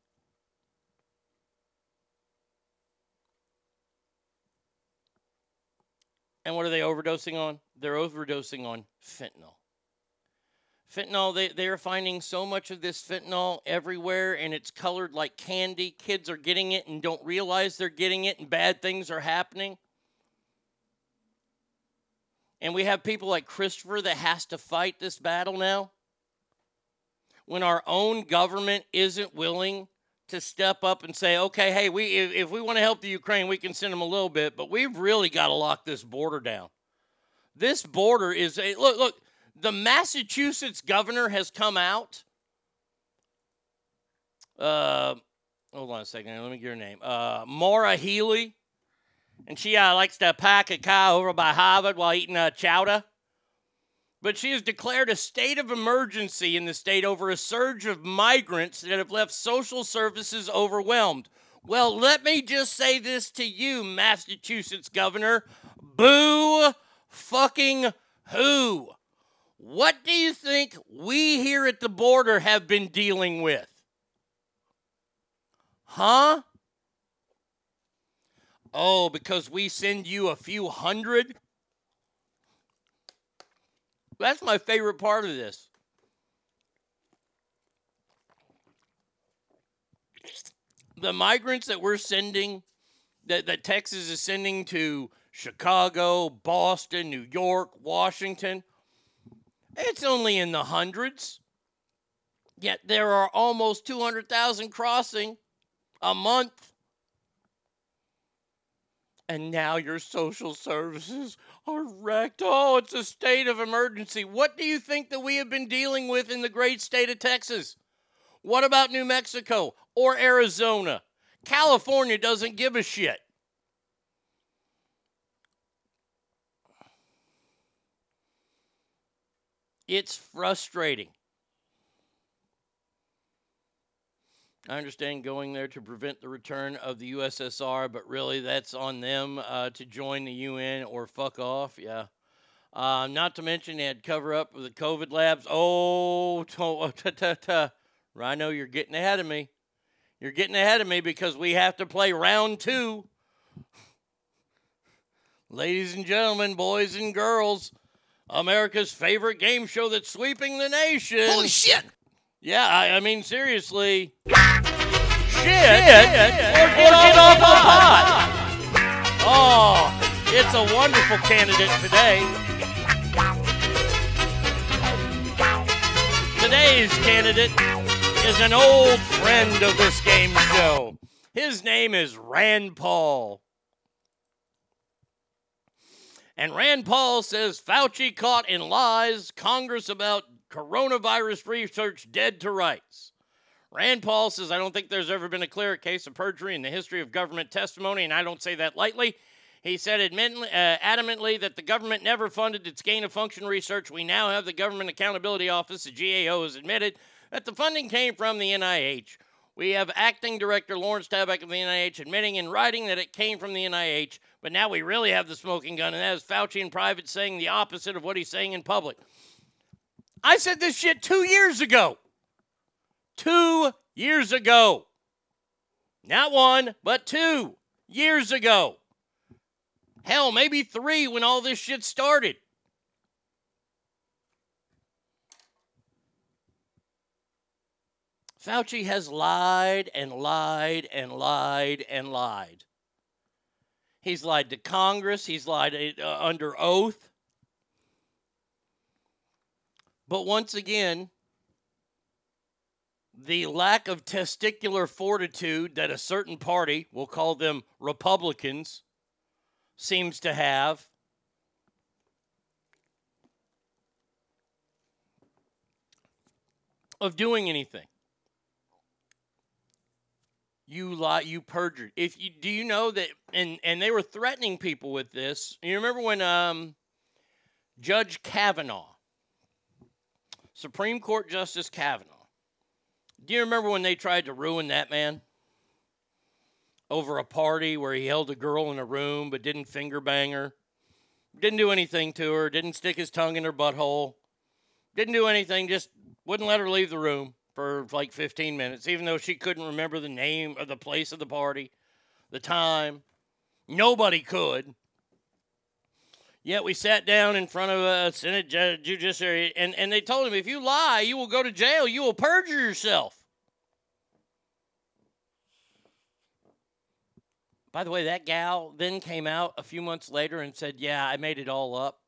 And what are they overdosing on? They're overdosing on fentanyl. Fentanyl, they, they are finding so much of this fentanyl everywhere and it's colored like candy. Kids are getting it and don't realize they're getting it, and bad things are happening. And we have people like Christopher that has to fight this battle now. When our own government isn't willing to step up and say, okay, hey, we if, if we want to help the Ukraine, we can send them a little bit, but we've really got to lock this border down. This border is a look, look, the Massachusetts governor has come out. Uh, hold on a second. Let me get her name. Uh, Maura Healey. And she uh, likes to pack a cow over by Harvard while eating a uh, chowder. But she has declared a state of emergency in the state over a surge of migrants that have left social services overwhelmed. Well, let me just say this to you, Massachusetts governor. Boo fucking who? What do you think we here at the border have been dealing with? Huh? Oh, because we send you a few hundred? That's my favorite part of this. The migrants that we're sending, that, that Texas is sending to Chicago, Boston, New York, Washington, it's only in the hundreds. Yet there are almost 200,000 crossing a month. And now your social services are wrecked. Oh, it's a state of emergency. What do you think that we have been dealing with in the great state of Texas? What about New Mexico or Arizona? California doesn't give a shit. It's frustrating. I understand going there to prevent the return of the USSR, but really that's on them uh, to join the UN or fuck off. Yeah. Uh, not to mention they had cover up with the COVID labs. Oh, ta, ta, ta. Rhino, you're getting ahead of me. You're getting ahead of me because we have to play round two. Ladies and gentlemen, boys and girls, America's favorite game show that's sweeping the nation. Holy shit! Yeah, I, I mean, seriously. Shit, shit, or get, off, off the pot. Oh, it's a wonderful candidate today. Today's candidate is an old friend of this game show. His name is Rand Paul. And Rand Paul says Fauci caught in lies, Congress about Coronavirus research dead to rights. Rand Paul says, I don't think there's ever been a clearer case of perjury in the history of government testimony, and I don't say that lightly. He said admittedly, uh, adamantly that the government never funded its gain of function research. We now have the Government Accountability Office, the GAO, has admitted that the funding came from the NIH. We have acting director Lawrence Tabak of the NIH admitting in writing that it came from the NIH, but now we really have the smoking gun, and that is Fauci in private saying the opposite of what he's saying in public. I said this shit two years ago. Two years ago. Not one, but two years ago. Hell, maybe three when all this shit started. Fauci has lied and lied and lied and lied. He's lied to Congress, he's lied uh, under oath. But once again, the lack of testicular fortitude that a certain party, we'll call them Republicans, seems to have. Of doing anything. You lie, you perjured. If you do you know that and and they were threatening people with this. You remember when um Judge Kavanaugh, Supreme Court Justice Kavanaugh, do you remember when they tried to ruin that man? Over a party where he held a girl in a room but didn't finger bang her, didn't do anything to her, didn't stick his tongue in her butthole, didn't do anything, just wouldn't let her leave the room for like 15 minutes, even though she couldn't remember the name of the place of the party, the time. Nobody could. Yet we sat down in front of a Senate judiciary, and, and they told him, if you lie, you will go to jail. You will perjure yourself. By the way, that gal then came out a few months later and said, Yeah, I made it all up,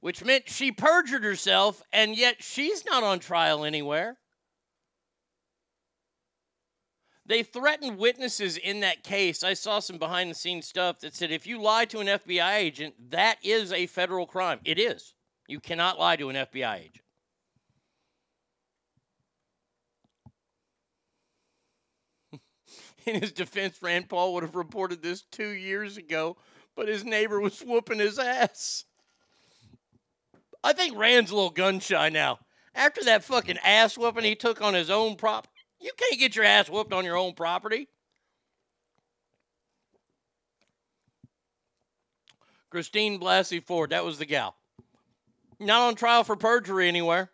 which meant she perjured herself, and yet she's not on trial anywhere. They threatened witnesses in that case. I saw some behind the scenes stuff that said if you lie to an FBI agent, that is a federal crime. It is. You cannot lie to an FBI agent. in his defense, Rand Paul would have reported this two years ago, but his neighbor was whooping his ass. I think Rand's a little gun shy now. After that fucking ass whooping he took on his own prop, you can't get your ass whooped on your own property. Christine Blasey Ford, that was the gal. Not on trial for perjury anywhere.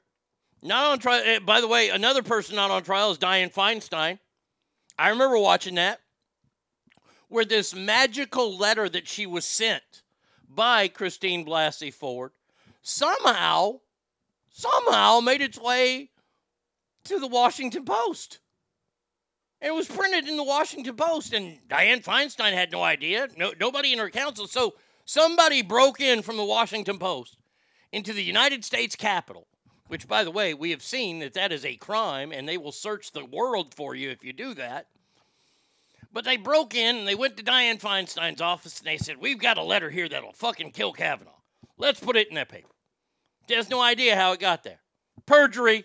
Not on trial. Eh, by the way, another person not on trial is Dianne Feinstein. I remember watching that, where this magical letter that she was sent by Christine Blasey Ford somehow, somehow made its way to the Washington Post. It was printed in the Washington Post, and Dianne Feinstein had no idea. No, nobody in her council. So somebody broke in from the Washington Post into the United States Capitol, which, by the way, we have seen that that is a crime, and they will search the world for you if you do that. But they broke in and they went to Dianne Feinstein's office and they said, We've got a letter here that'll fucking kill Kavanaugh. Let's put it in that paper. She has no idea how it got there. Perjury.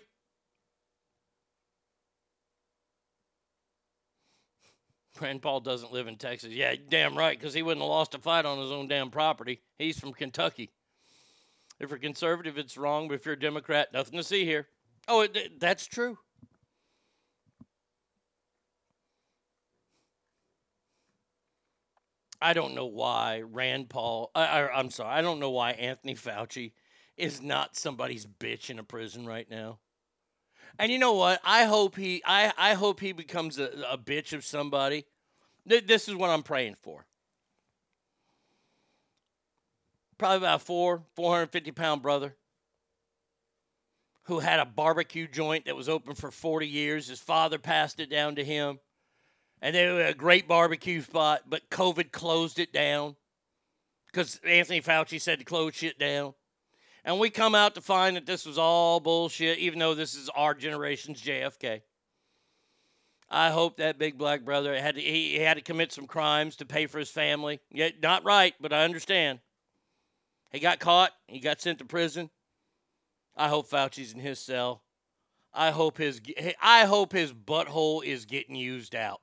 Rand Paul doesn't live in Texas. Yeah, damn right, because he wouldn't have lost a fight on his own damn property. He's from Kentucky. If you're conservative, it's wrong, but if you're a Democrat, nothing to see here. Oh, it, that's true. I don't know why Rand Paul, I, I, I'm sorry, I don't know why Anthony Fauci is not somebody's bitch in a prison right now. And you know what? I hope he I, I hope he becomes a, a bitch of somebody. Th- this is what I'm praying for. Probably about four, 450 pound brother who had a barbecue joint that was open for 40 years. His father passed it down to him. And they were a great barbecue spot, but COVID closed it down because Anthony Fauci said to close shit down. And we come out to find that this was all bullshit, even though this is our generation's JFK. I hope that big black brother had to, he, had to commit some crimes to pay for his family. Yeah, not right, but I understand. He got caught. He got sent to prison. I hope Fauci's in his cell. I hope his I hope his butthole is getting used out.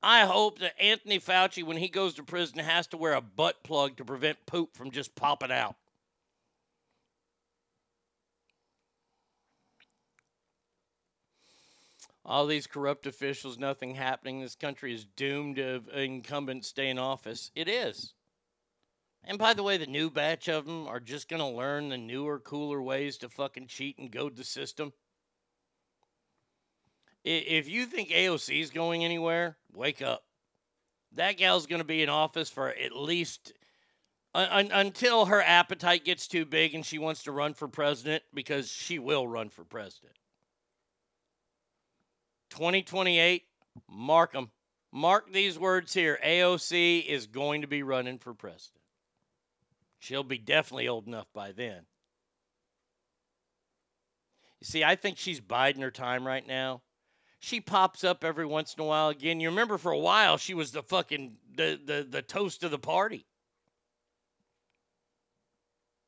I hope that Anthony Fauci, when he goes to prison, has to wear a butt plug to prevent poop from just popping out. All these corrupt officials, nothing happening. This country is doomed of incumbents stay in office. It is. And by the way, the new batch of them are just going to learn the newer, cooler ways to fucking cheat and goad the system. If you think AOC is going anywhere, wake up. That gal's going to be in office for at least un- until her appetite gets too big and she wants to run for president because she will run for president. 2028, mark them. Mark these words here. AOC is going to be running for president. She'll be definitely old enough by then. You see, I think she's biding her time right now. She pops up every once in a while again. You remember for a while she was the fucking the the, the toast of the party.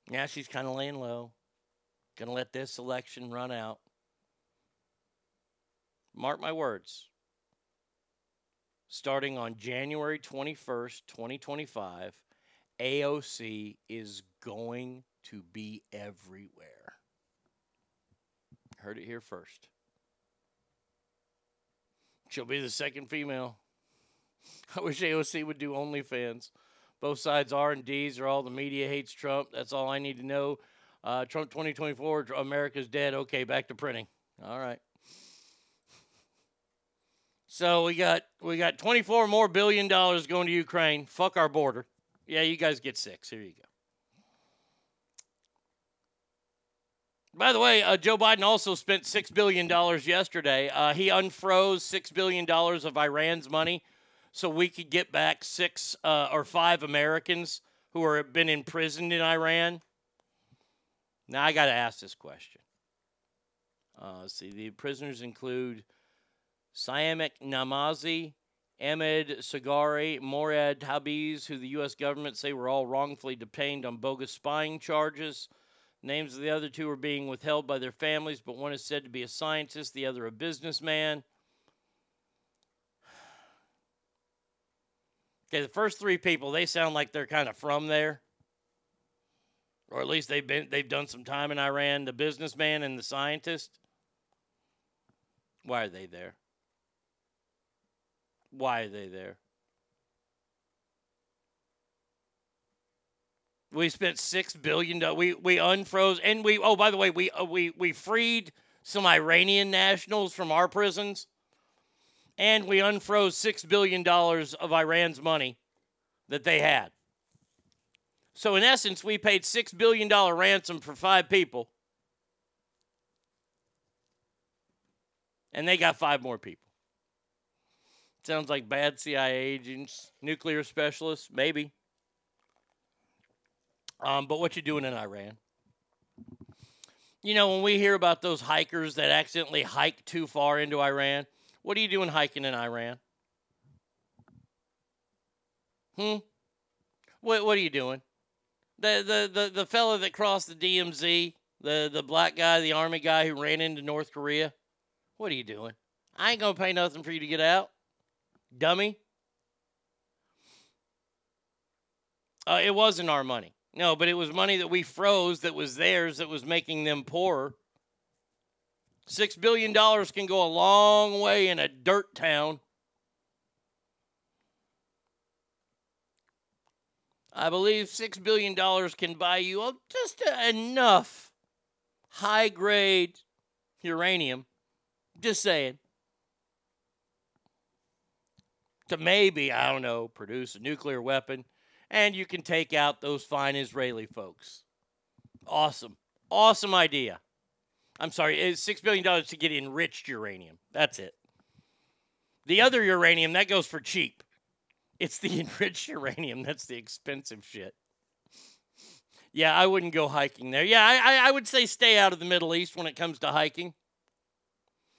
Now she's kind of laying low. Gonna let this election run out. Mark my words. Starting on January 21st, 2025, AOC is going to be everywhere. Heard it here first. She'll be the second female. I wish AOC would do OnlyFans. Both sides R and D's are all the media hates Trump. That's all I need to know. Uh, Trump 2024, America's dead. Okay, back to printing. All right. So we got we got 24 more billion dollars going to Ukraine. Fuck our border. Yeah, you guys get six. Here you go. By the way, uh, Joe Biden also spent $6 billion yesterday. Uh, he unfroze $6 billion of Iran's money so we could get back six uh, or five Americans who have been imprisoned in Iran. Now, I got to ask this question. Uh, see, the prisoners include Siamak Namazi, Ahmed Sagari, Morad Habiz, who the U.S. government say were all wrongfully detained on bogus spying charges. Names of the other two are being withheld by their families, but one is said to be a scientist, the other a businessman. Okay, the first three people, they sound like they're kind of from there. Or at least they've been they've done some time in Iran, the businessman and the scientist. Why are they there? Why are they there? We spent six billion. We we unfroze and we. Oh, by the way, we uh, we we freed some Iranian nationals from our prisons, and we unfroze six billion dollars of Iran's money that they had. So in essence, we paid six billion dollar ransom for five people, and they got five more people. Sounds like bad CIA agents, nuclear specialists, maybe. Um, but what you doing in Iran? You know, when we hear about those hikers that accidentally hike too far into Iran, what are you doing hiking in Iran? Hmm. What What are you doing? The the the the fellow that crossed the DMZ, the the black guy, the army guy who ran into North Korea. What are you doing? I ain't gonna pay nothing for you to get out, dummy. Uh, it wasn't our money. No, but it was money that we froze that was theirs that was making them poorer. Six billion dollars can go a long way in a dirt town. I believe six billion dollars can buy you just enough high grade uranium. Just saying. To maybe, I don't know, produce a nuclear weapon and you can take out those fine Israeli folks. Awesome. Awesome idea. I'm sorry, it's $6 billion to get enriched uranium. That's it. The other uranium, that goes for cheap. It's the enriched uranium that's the expensive shit. Yeah, I wouldn't go hiking there. Yeah, I, I would say stay out of the Middle East when it comes to hiking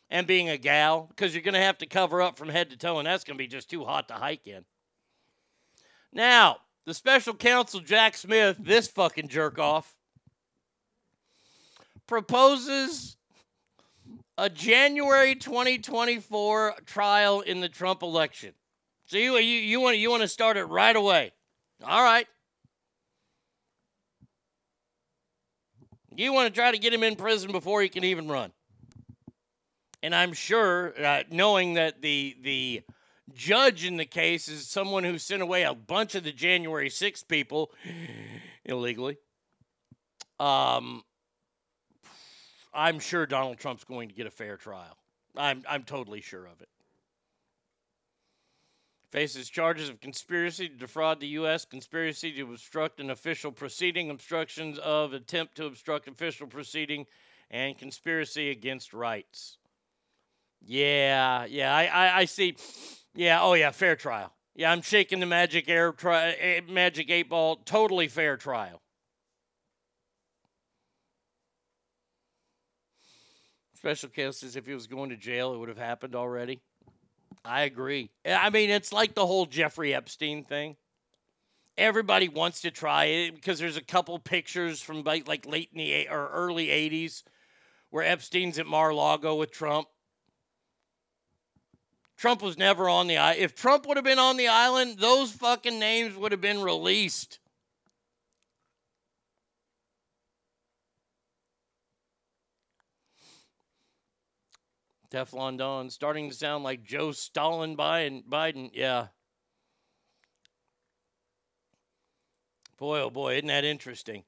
and being a gal because you're going to have to cover up from head to toe, and that's going to be just too hot to hike in. Now, the special counsel Jack Smith, this fucking jerk off, proposes a January 2024 trial in the Trump election. So you you, you want you want to start it right away. All right. You want to try to get him in prison before he can even run. And I'm sure, uh, knowing that the the judge in the case is someone who sent away a bunch of the January 6th people illegally. Um, I'm sure Donald Trump's going to get a fair trial. I'm I'm totally sure of it. Faces charges of conspiracy to defraud the U.S., conspiracy to obstruct an official proceeding, obstructions of attempt to obstruct official proceeding, and conspiracy against rights. Yeah, yeah, I, I, I see. Yeah, oh yeah, fair trial. Yeah, I'm shaking the magic air tri- eh, magic eight ball. Totally fair trial. Special cases, if he was going to jail, it would have happened already. I agree. Eh, I mean, it's like the whole Jeffrey Epstein thing. Everybody wants to try it because there's a couple pictures from like, like late in the or early 80s where Epstein's at Mar-a-Lago with Trump. Trump was never on the island. If Trump would have been on the island, those fucking names would have been released. Teflon Don starting to sound like Joe Stalin Biden. Biden, yeah. Boy, oh boy, isn't that interesting?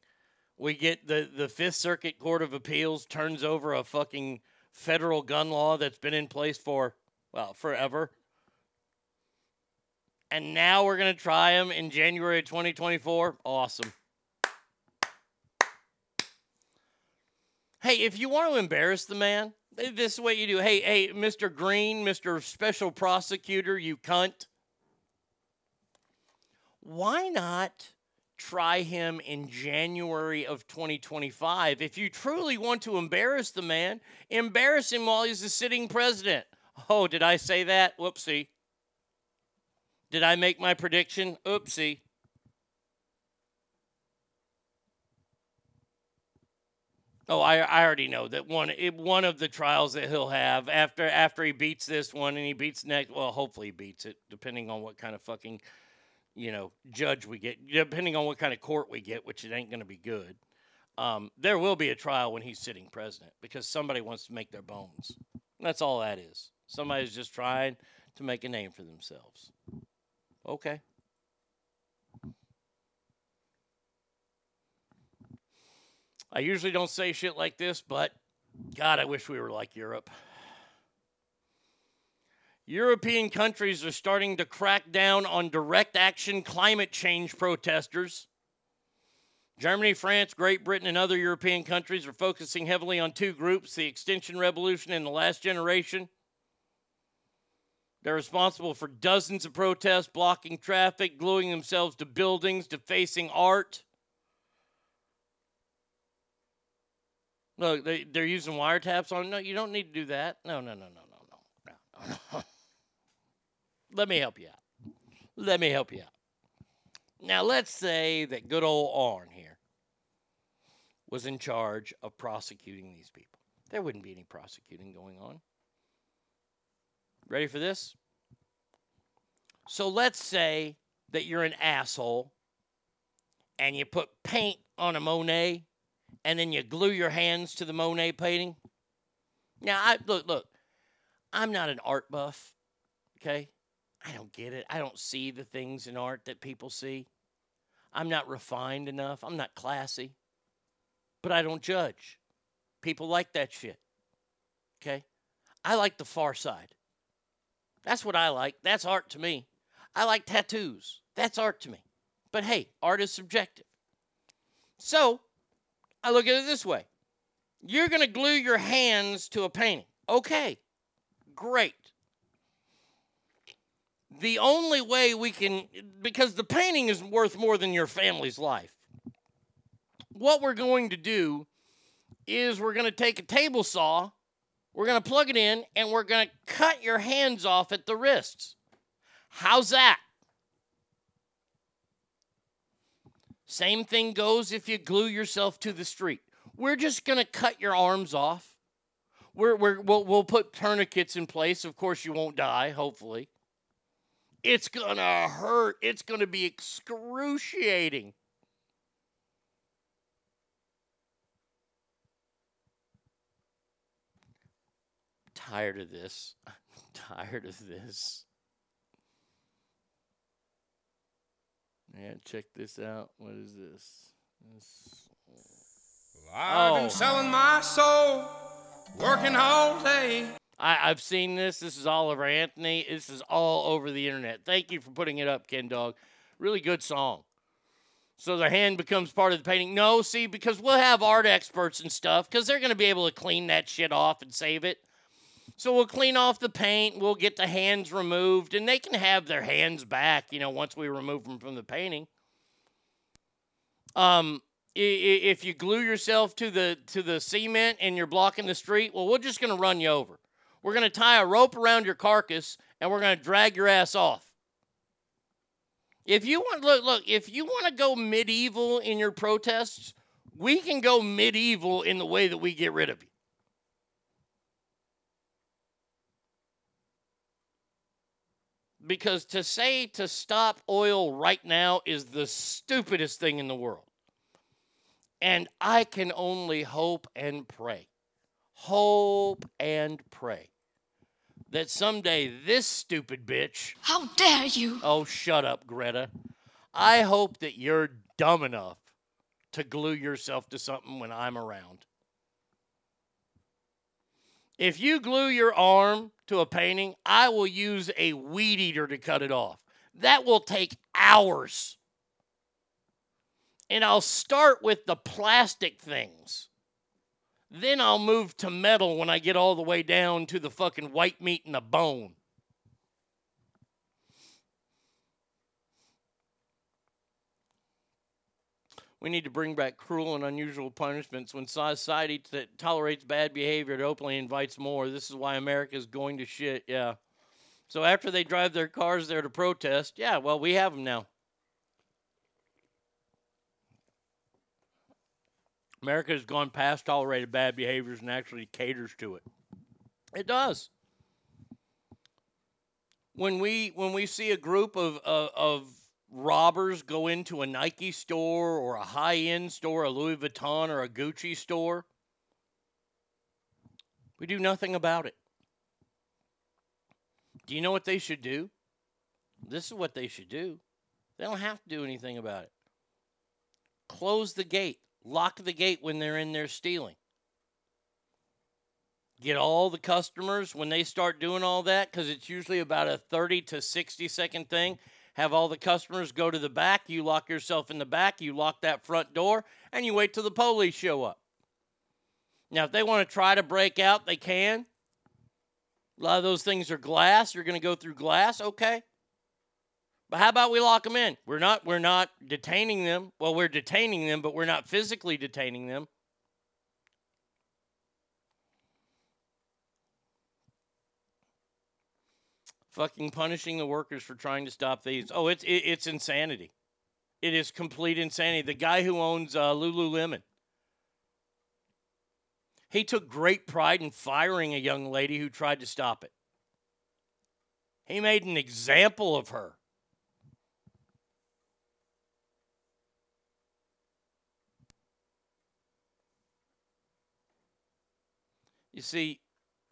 We get the the Fifth Circuit Court of Appeals turns over a fucking federal gun law that's been in place for well forever, and now we're gonna try him in January of 2024. Awesome. Hey, if you want to embarrass the man, this is what you do. Hey, hey, Mr. Green, Mr. Special Prosecutor, you cunt. Why not try him in January of 2025? If you truly want to embarrass the man, embarrass him while he's the sitting president. Oh, did I say that? Whoopsie. Did I make my prediction? Oopsie. Oh, I, I already know that one one of the trials that he'll have after after he beats this one and he beats next. Well, hopefully he beats it, depending on what kind of fucking you know judge we get, depending on what kind of court we get, which it ain't going to be good. Um, there will be a trial when he's sitting president because somebody wants to make their bones. That's all that is. Somebody's just trying to make a name for themselves. Okay. I usually don't say shit like this, but God, I wish we were like Europe. European countries are starting to crack down on direct action climate change protesters. Germany, France, Great Britain, and other European countries are focusing heavily on two groups the Extinction Revolution and the Last Generation. They're responsible for dozens of protests, blocking traffic, gluing themselves to buildings, defacing art. Look, they, they're using wiretaps on. No, you don't need to do that. No, no, no, no, no, no. no. Let me help you out. Let me help you out. Now, let's say that good old Arn here was in charge of prosecuting these people. There wouldn't be any prosecuting going on. Ready for this? So let's say that you're an asshole and you put paint on a Monet and then you glue your hands to the Monet painting. Now, I look, look, I'm not an art buff, okay? I don't get it. I don't see the things in art that people see. I'm not refined enough. I'm not classy. But I don't judge. People like that shit. Okay? I like the far side. That's what I like. That's art to me. I like tattoos. That's art to me. But hey, art is subjective. So, I look at it this way you're going to glue your hands to a painting. Okay, great. The only way we can, because the painting is worth more than your family's life, what we're going to do is we're going to take a table saw, we're going to plug it in, and we're going to cut your hands off at the wrists. How's that? Same thing goes if you glue yourself to the street. We're just going to cut your arms off. We're, we're, we'll, we'll put tourniquets in place. Of course, you won't die, hopefully. It's going to hurt. It's going to be excruciating. Tired of this. I'm tired of this. Yeah, check this out. What is this? this I've Oh. been selling my soul, working all day. I, I've seen this. This is Oliver Anthony. This is all over the internet. Thank you for putting it up, Ken Dog. Really good song. So the hand becomes part of the painting. No, see, because we'll have art experts and stuff, because they're going to be able to clean that shit off and save it. So we'll clean off the paint. We'll get the hands removed, and they can have their hands back. You know, once we remove them from the painting. Um, if you glue yourself to the to the cement and you're blocking the street, well, we're just going to run you over. We're going to tie a rope around your carcass and we're going to drag your ass off. If you want look look, if you want to go medieval in your protests, we can go medieval in the way that we get rid of you. Because to say to stop oil right now is the stupidest thing in the world. And I can only hope and pray, hope and pray that someday this stupid bitch. How dare you? Oh, shut up, Greta. I hope that you're dumb enough to glue yourself to something when I'm around. If you glue your arm to a painting, I will use a weed eater to cut it off. That will take hours. And I'll start with the plastic things. Then I'll move to metal when I get all the way down to the fucking white meat and the bone. We need to bring back cruel and unusual punishments when society that tolerates bad behavior it openly invites more. This is why America is going to shit. Yeah. So after they drive their cars there to protest, yeah, well, we have them now. America has gone past tolerated bad behaviors and actually caters to it. It does. When we when we see a group of of, of robbers go into a Nike store or a high end store, a Louis Vuitton or a Gucci store, we do nothing about it. Do you know what they should do? This is what they should do. They don't have to do anything about it. Close the gate. Lock the gate when they're in there stealing. Get all the customers when they start doing all that, because it's usually about a 30 to 60 second thing. Have all the customers go to the back. You lock yourself in the back. You lock that front door, and you wait till the police show up. Now, if they want to try to break out, they can. A lot of those things are glass. You're going to go through glass, okay? But how about we lock them in? We're not we're not detaining them. Well, we're detaining them, but we're not physically detaining them. Fucking punishing the workers for trying to stop these. Oh, it's it, it's insanity. It is complete insanity. The guy who owns uh, Lululemon, he took great pride in firing a young lady who tried to stop it. He made an example of her. You see,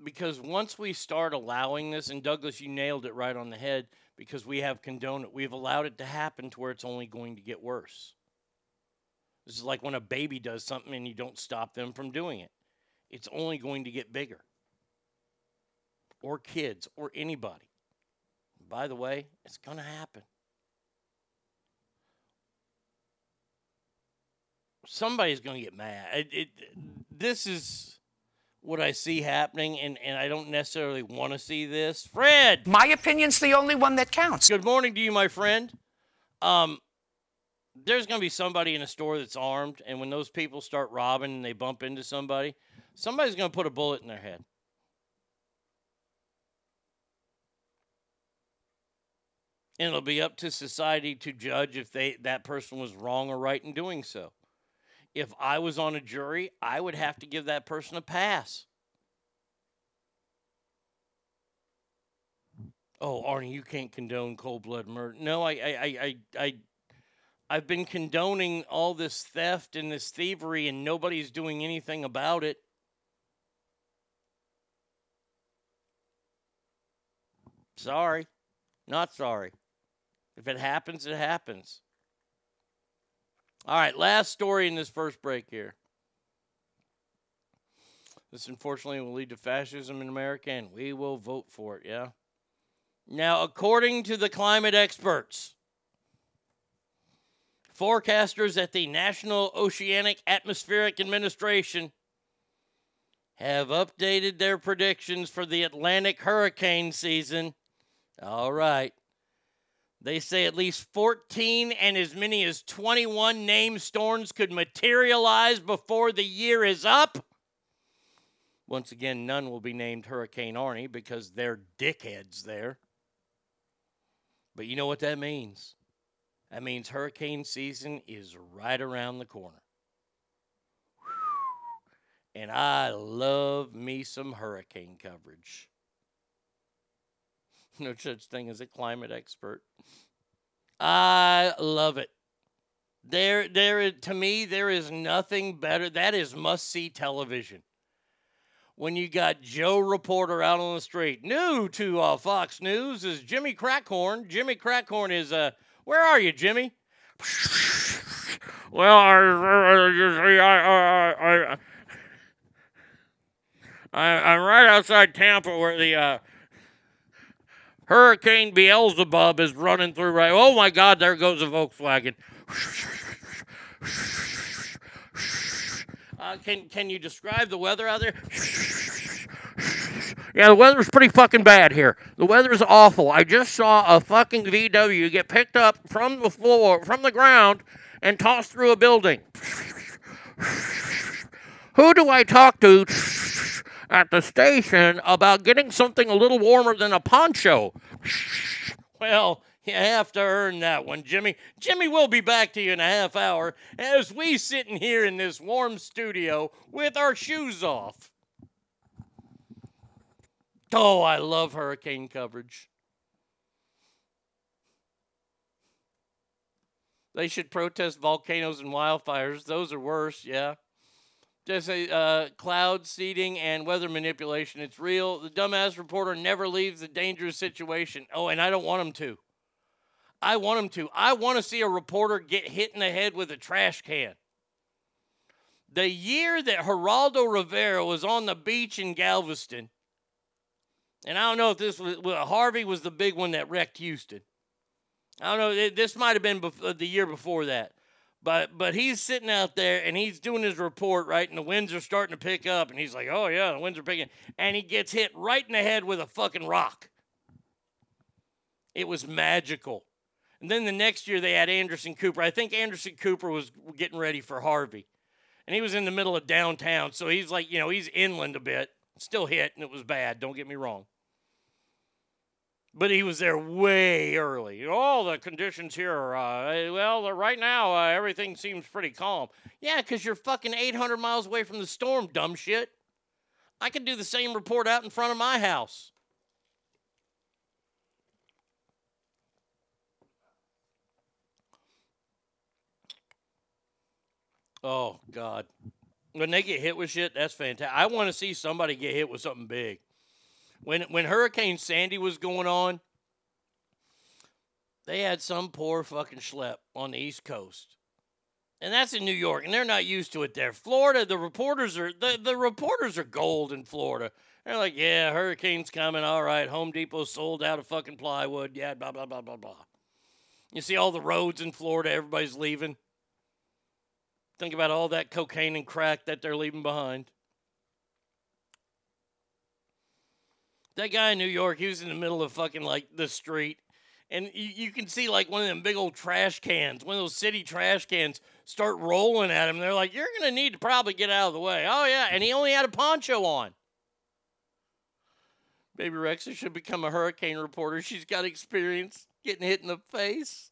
because once we start allowing this, and Douglas, you nailed it right on the head, because we have condoned it, we've allowed it to happen to where it's only going to get worse. This is like when a baby does something and you don't stop them from doing it, it's only going to get bigger. Or kids, or anybody. By the way, it's going to happen. Somebody's going to get mad. It, it, this is what I see happening, and, and I don't necessarily want to see this. Fred! My opinion's the only one that counts. Good morning to you, my friend. Um, there's going to be somebody in a store that's armed, and when those people start robbing and they bump into somebody, somebody's going to put a bullet in their head. And it'll be up to society to judge if they that person was wrong or right in doing so. If I was on a jury, I would have to give that person a pass. Oh, Arnie, you can't condone cold blood murder. No, I, I, I, I, I've been condoning all this theft and this thievery, and nobody's doing anything about it. Sorry, not sorry. If it happens, it happens. All right, last story in this first break here. This unfortunately will lead to fascism in America, and we will vote for it, yeah? Now, according to the climate experts, forecasters at the National Oceanic Atmospheric Administration have updated their predictions for the Atlantic hurricane season. All right. They say at least 14 and as many as 21 name storms could materialize before the year is up. Once again, none will be named Hurricane Arnie because they're dickheads there. But you know what that means? That means hurricane season is right around the corner. And I love me some hurricane coverage. No such thing as a climate expert. I love it. There, there. To me, there is nothing better. That is must-see television. When you got Joe Reporter out on the street, new to uh, Fox News is Jimmy Crackhorn. Jimmy Crackhorn is uh, where are you, Jimmy? Well, I, I, I, I, I'm right outside Tampa where the uh, Hurricane Beelzebub is running through right. Oh my God, there goes a Volkswagen. Uh, can can you describe the weather out there? Yeah, the weather's pretty fucking bad here. The weather's awful. I just saw a fucking VW get picked up from the floor, from the ground, and tossed through a building. Who do I talk to at the station about getting something a little warmer than a poncho? Well, you have to earn that one, Jimmy. Jimmy will be back to you in a half hour as we sitting here in this warm studio with our shoes off. Oh, I love hurricane coverage. They should protest volcanoes and wildfires. Those are worse, yeah. Just a uh, cloud seeding and weather manipulation. It's real. The dumbass reporter never leaves the dangerous situation. Oh, and I don't want him to. I want him to. I want to see a reporter get hit in the head with a trash can. The year that Geraldo Rivera was on the beach in Galveston, and I don't know if this was Harvey was the big one that wrecked Houston. I don't know. This might have been the year before that. But but he's sitting out there and he's doing his report, right? And the winds are starting to pick up, and he's like, "Oh yeah, the winds are picking," and he gets hit right in the head with a fucking rock. It was magical. And then the next year they had Anderson Cooper. I think Anderson Cooper was getting ready for Harvey, and he was in the middle of downtown, so he's like, you know, he's inland a bit, still hit, and it was bad. Don't get me wrong but he was there way early. All the conditions here are, uh, well, right now, uh, everything seems pretty calm. Yeah, because you're fucking 800 miles away from the storm, dumb shit. I could do the same report out in front of my house. Oh, God. When they get hit with shit, that's fantastic. I want to see somebody get hit with something big. When when Hurricane Sandy was going on, they had some poor fucking schlep on the East Coast. And that's in New York, and they're not used to it there. Florida, the reporters are the, the reporters are gold in Florida. They're like, yeah, hurricane's coming. All right, Home Depot sold out of fucking plywood. Yeah, blah blah blah blah blah. You see all the roads in Florida, everybody's leaving. Think about all that cocaine and crack that they're leaving behind. That guy in New York, he was in the middle of fucking like the street. And you, you can see like one of them big old trash cans, one of those city trash cans, start rolling at him. They're like, You're going to need to probably get out of the way. Oh, yeah. And he only had a poncho on. Bebe Rexha should become a hurricane reporter. She's got experience getting hit in the face.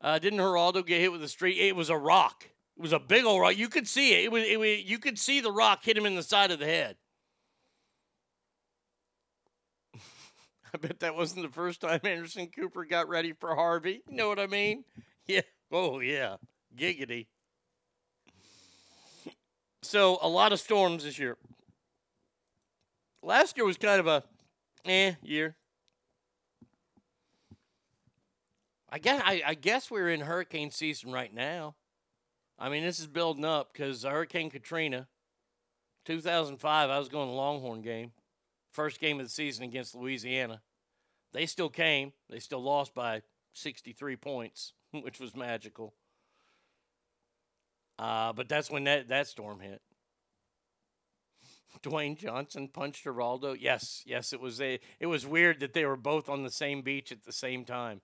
Uh, didn't Geraldo get hit with a street? It was a rock. It was a big old rock. You could see it. It was, it was. You could see the rock hit him in the side of the head. I bet that wasn't the first time Anderson Cooper got ready for Harvey. You know what I mean? Yeah. Oh yeah. Giggity. So a lot of storms this year. Last year was kind of a eh year. I guess I, I guess we're in hurricane season right now. I mean, this is building up because Hurricane Katrina, 2005. I was going to Longhorn game, first game of the season against Louisiana. They still came. They still lost by 63 points, which was magical. Uh, but that's when that, that storm hit. Dwayne Johnson punched Geraldo. Yes, yes, it was a. It was weird that they were both on the same beach at the same time.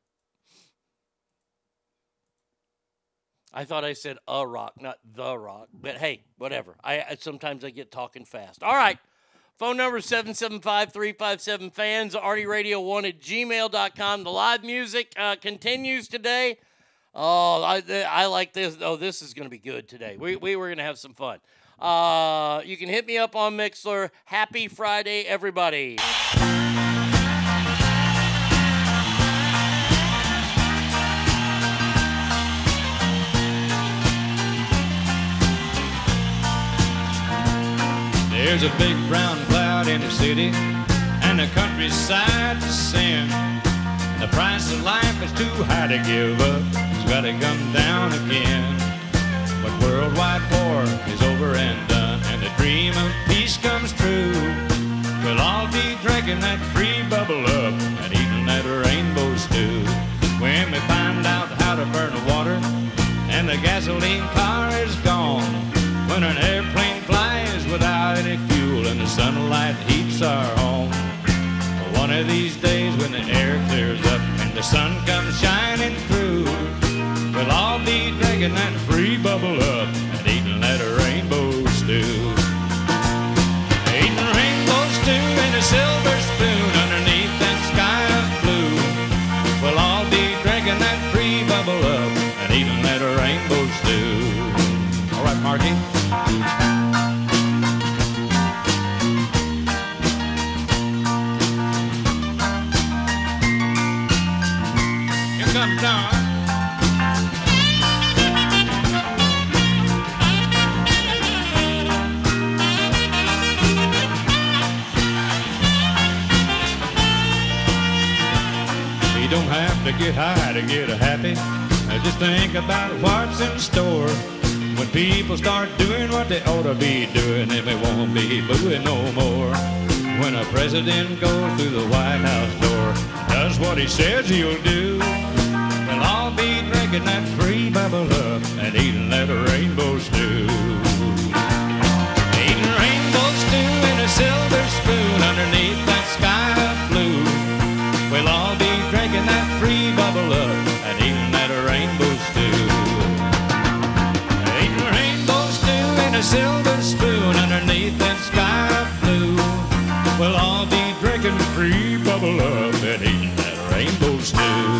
I thought I said a rock, not the rock. But hey, whatever. I, I sometimes I get talking fast. All right. Phone number 775-357 fans, Arnie Radio 1 at gmail.com. The live music uh, continues today. Oh, I, I like this. Oh, this is going to be good today. We, we were going to have some fun. Uh, you can hit me up on Mixlr. Happy Friday, everybody. There's a big brown cloud in the city and the countryside to sin. The price of life is too high to give up. It's gotta come down again. But worldwide war is over and done, and the dream of peace comes true. We'll all be drinking that free bubble up and eating that rainbow stew. When we find out how to burn the water and the gasoline car is gone. When an airplane flies without any fuel and the sunlight heats our home. One of these days when the air clears up and the sun comes shining through, we'll all be drinking that free bubble up and eating that rainbow stew. Eating rainbow stew in a silver spoon to get high to get happy. Just think about what's in store. When people start doing what they ought to be doing, then they won't be booing no more. When a president goes through the White House door, does what he says he'll do, we'll all be drinking that free bubble up and eating that rainbow stew. Eating rainbow stew in a silver spoon underneath that sky of blue. We'll all up and eating that rainbow stew. Eating rainbow stew in a silver spoon underneath that sky blue. We'll all be drinking free bubble up and eating that rainbow stew.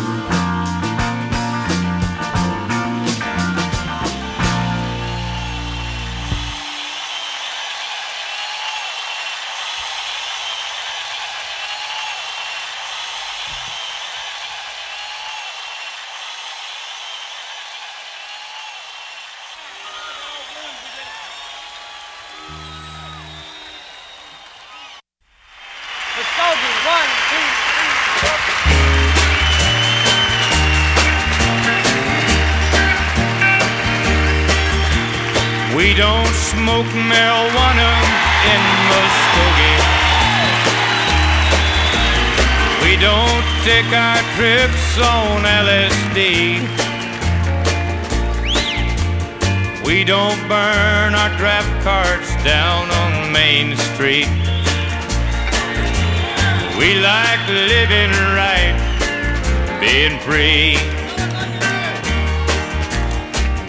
Take our trips on LSD. We don't burn our draft cards down on Main Street. We like living right, being free.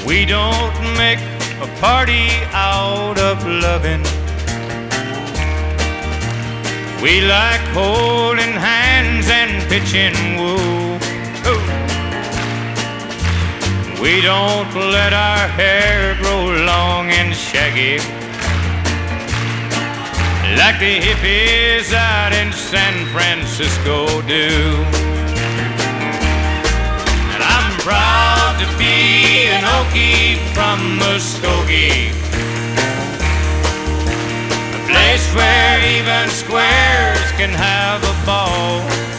We don't make a party out of loving. We like holding hands and pitching woo. Ooh. We don't let our hair grow long and shaggy like the hippies out in San Francisco do. And I'm proud to be an Okie from Muskogee, a place where even squares can have a ball.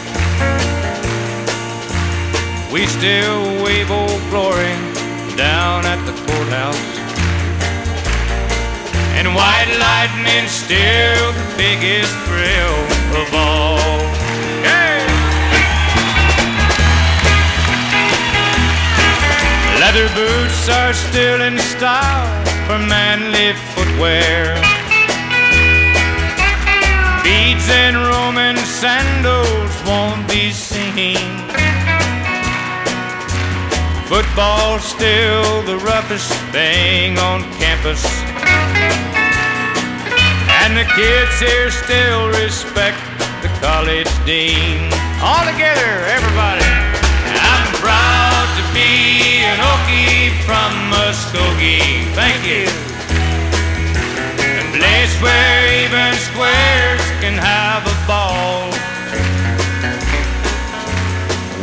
We still wave old glory down at the courthouse. And white lightning's still the biggest thrill of all. Leather boots are still in style for manly footwear. Beads and Roman sandals won't be seen. Football's still the roughest thing on campus. And the kids here still respect the college dean. All together, everybody. I'm proud to be an Okie from Muskogee. Thank you. A place where even squares can have a ball.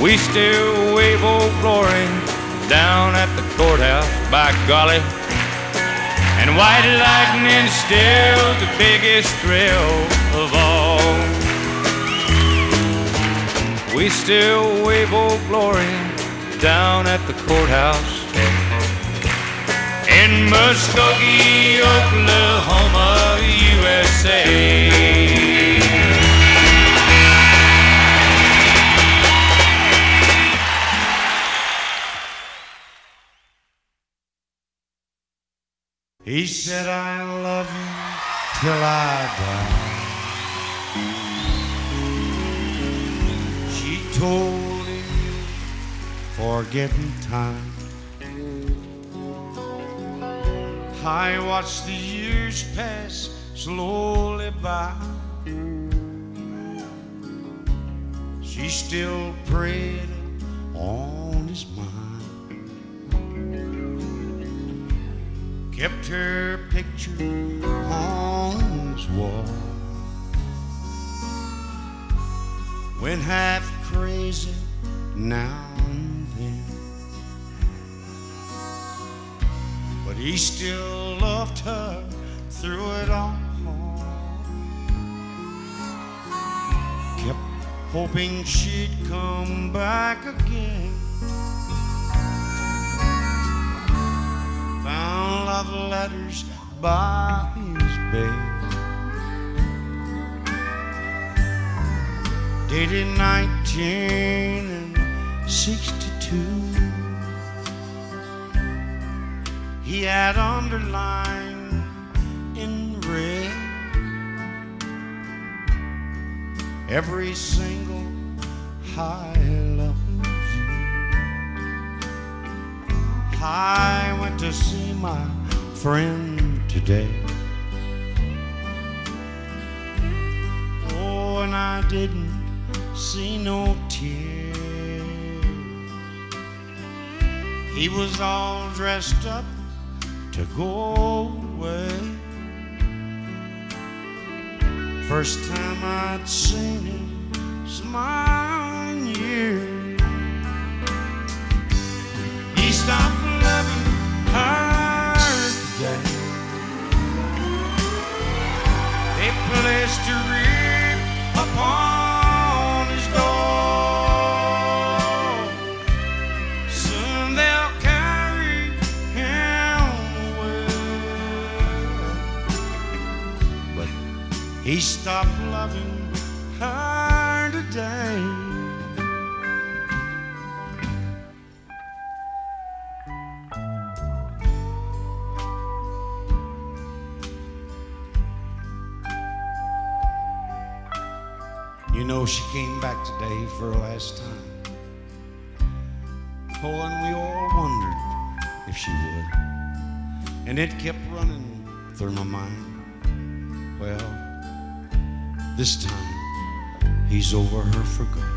We still wave old glory down at the courthouse, by golly. And white lightning's still the biggest thrill of all. We still wave old glory down at the courthouse in Muskogee, Oklahoma, USA. He said, I love you till I die. She told him, forgetting time. I watched the years pass slowly by. She still preyed on his mind. Kept her picture on his wall. Went half crazy now and then, but he still loved her through it all. Kept hoping she'd come back again. Found love letters by his bed. Dated 1962. He had underlined in red every single I I went to see my friend today. Oh, and I didn't see no tears. He was all dressed up to go away. First time I'd seen him smile in years. He stopped Placed a wreath upon his door. Soon they'll carry him away. But he stopped loving her today. Know, she came back today for her last time. Oh, and we all wondered if she would. And it kept running through my mind. Well, this time, he's over her for good.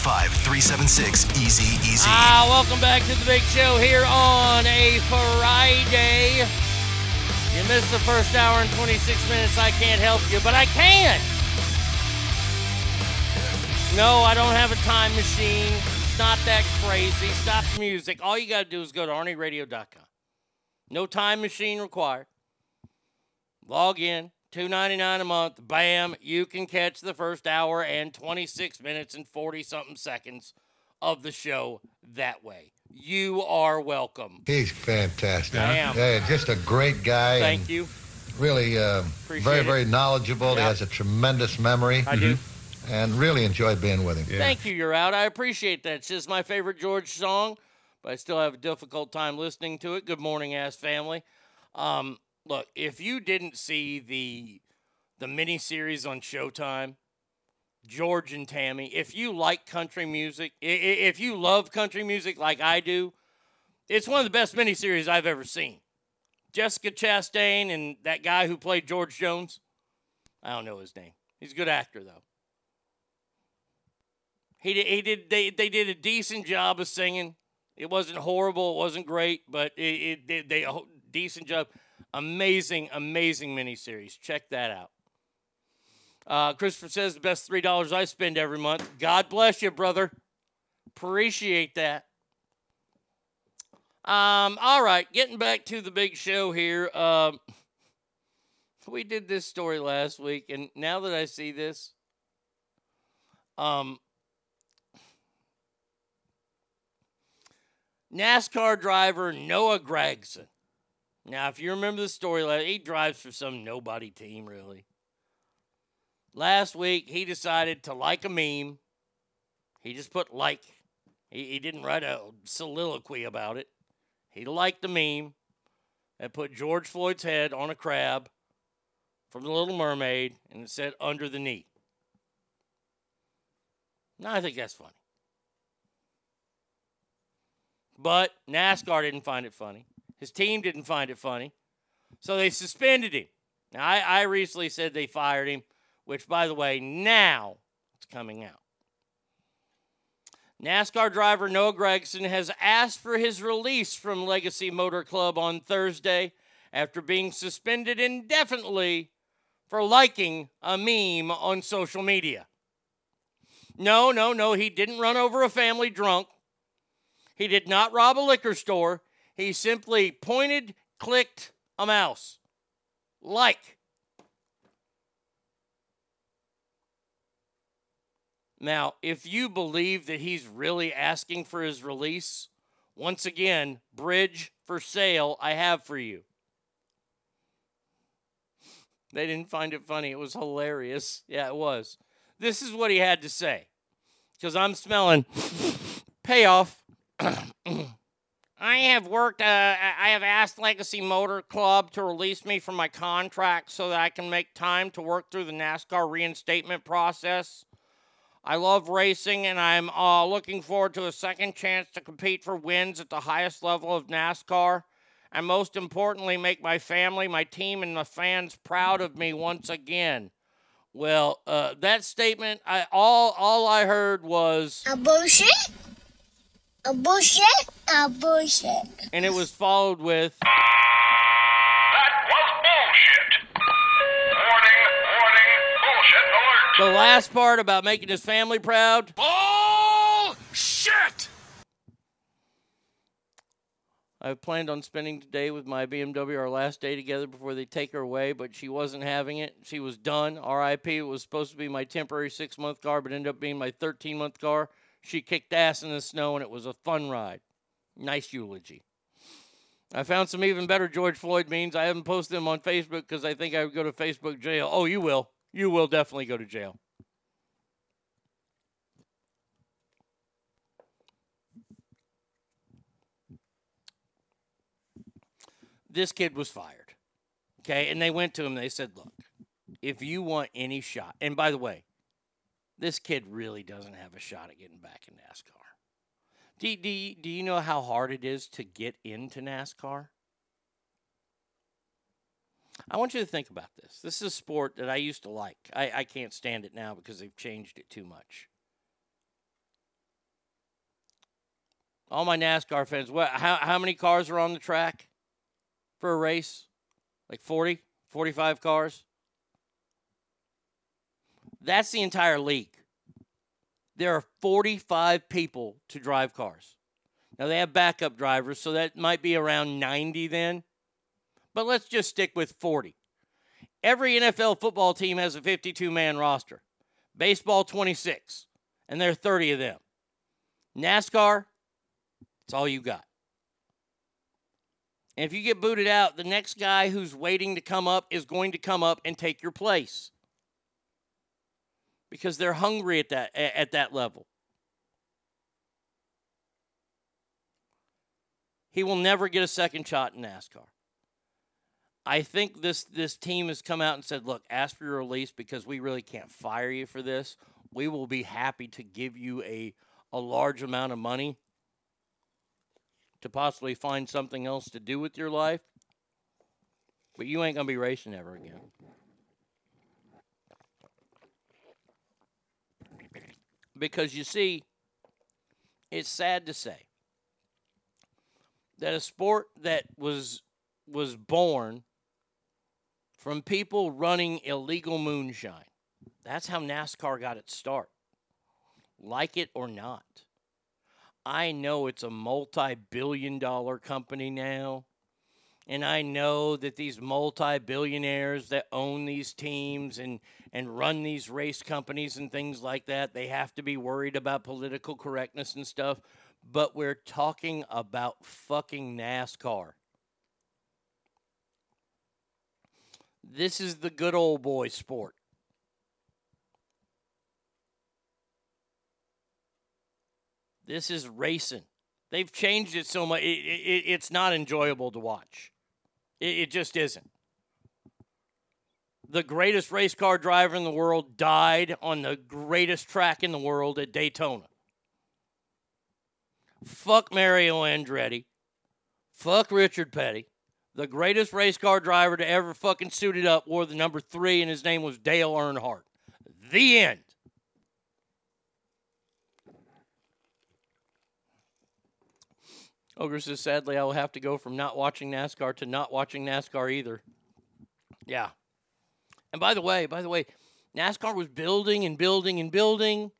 775-376-EASY-EASY. Ah, welcome back to the big show here on a Friday. You missed the first hour and 26 minutes. I can't help you, but I can. No, I don't have a time machine. It's not that crazy. Stop the music. All you got to do is go to ArnieRadio.com. No time machine required. Log in, two ninety nine a month. Bam, you can catch the first hour and 26 minutes and 40 something seconds of the show that way. You are welcome. He's fantastic. I am. Yeah, just a great guy. Thank you. Really, uh, very, very knowledgeable. He has a tremendous memory. I do. And really enjoyed being with him. Thank you, you're out. I appreciate that. It's just my favorite George song, but I still have a difficult time listening to it. Good morning, ass family. Um, look, if you didn't see the the miniseries on Showtime, George and Tammy, if you like country music, if you love country music like I do, it's one of the best miniseries I've ever seen. Jessica Chastain and that guy who played George Jones. I don't know his name. He's a good actor though. He did, he did they, they did a decent job of singing. It wasn't horrible, it wasn't great, but it, it did they a decent job. Amazing, amazing miniseries. Check that out. Uh, Christopher says the best three dollars I spend every month. God bless you, brother. Appreciate that. Um, all right, getting back to the big show here. Um, we did this story last week, and now that I see this, um, NASCAR driver Noah Gragson. Now, if you remember the story, he drives for some nobody team, really. Last week, he decided to like a meme. He just put like. He, he didn't write a soliloquy about it. He liked the meme that put George Floyd's head on a crab from The Little Mermaid and it said under the knee. Now, I think that's funny. But NASCAR didn't find it funny. His team didn't find it funny. So they suspended him. Now, I, I recently said they fired him, which, by the way, now it's coming out. NASCAR driver Noah Gragson has asked for his release from Legacy Motor Club on Thursday after being suspended indefinitely for liking a meme on social media. No, no, no, he didn't run over a family drunk. He did not rob a liquor store. He simply pointed, clicked a mouse. Like. Now, if you believe that he's really asking for his release, once again, bridge for sale I have for you. They didn't find it funny. It was hilarious. Yeah, it was. This is what he had to say. Because I'm smelling payoff. I have worked, uh, I have asked Legacy Motor Club to release me from my contract so that I can make time to work through the NASCAR reinstatement process. I love racing and I'm uh, looking forward to a second chance to compete for wins at the highest level of NASCAR. And most importantly, make my family, my team, and the fans proud of me once again. Well, uh, that statement, I all all I heard was A bullshit? A bullshit? A bullshit. and it was followed with That was bullshit. Warning, warning, bullshit alert. the last part about making his family proud. Bullshit! I've planned on spending today with my BMW, our last day together before they take her away, but she wasn't having it. She was done. RIP. It was supposed to be my temporary six month car, but ended up being my 13 month car. She kicked ass in the snow, and it was a fun ride. Nice eulogy. I found some even better George Floyd memes. I haven't posted them on Facebook because I think I would go to Facebook jail. Oh, you will. You will definitely go to jail. This kid was fired. Okay. And they went to him. They said, look, if you want any shot, and by the way, this kid really doesn't have a shot at getting back in NASCAR. Do, do, you- do you know how hard it is to get into NASCAR? I want you to think about this. This is a sport that I used to like. I, I can't stand it now because they've changed it too much. All my NASCAR fans, what, how, how many cars are on the track for a race? Like 40, 45 cars? That's the entire league. There are 45 people to drive cars. Now they have backup drivers, so that might be around 90 then. But let's just stick with 40. Every NFL football team has a 52 man roster, baseball 26, and there are 30 of them. NASCAR, it's all you got. And if you get booted out, the next guy who's waiting to come up is going to come up and take your place because they're hungry at that at that level. He will never get a second shot in NASCAR. I think this this team has come out and said, "Look, ask for your release because we really can't fire you for this. We will be happy to give you a a large amount of money to possibly find something else to do with your life, but you ain't gonna be racing ever again." Because you see, it's sad to say that a sport that was was born from people running illegal moonshine. That's how NASCAR got its start. Like it or not. I know it's a multi billion dollar company now. And I know that these multi billionaires that own these teams and, and run these race companies and things like that, they have to be worried about political correctness and stuff. But we're talking about fucking NASCAR. This is the good old boy sport. This is racing. They've changed it so much. It, it, it's not enjoyable to watch. It, it just isn't. The greatest race car driver in the world died on the greatest track in the world at Daytona. Fuck Mario Andretti. Fuck Richard Petty. The greatest race car driver to ever fucking suit it up wore the number three, and his name was Dale Earnhardt. The end. Ogre says, sadly, I will have to go from not watching NASCAR to not watching NASCAR either. Yeah. And by the way, by the way, NASCAR was building and building and building,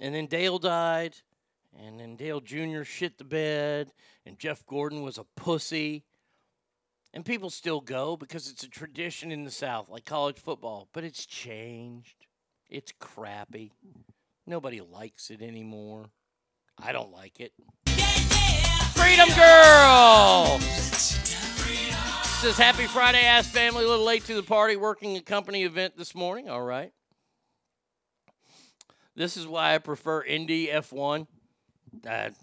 and then Dale died, and then Dale Jr. shit the bed, and Jeff Gordon was a pussy. And people still go because it's a tradition in the South, like college football, but it's changed. It's crappy. Nobody likes it anymore. I don't like it. Freedom Girl! Says happy Friday, ass family. A little late to the party, working a company event this morning. All right. This is why I prefer Indy F1. That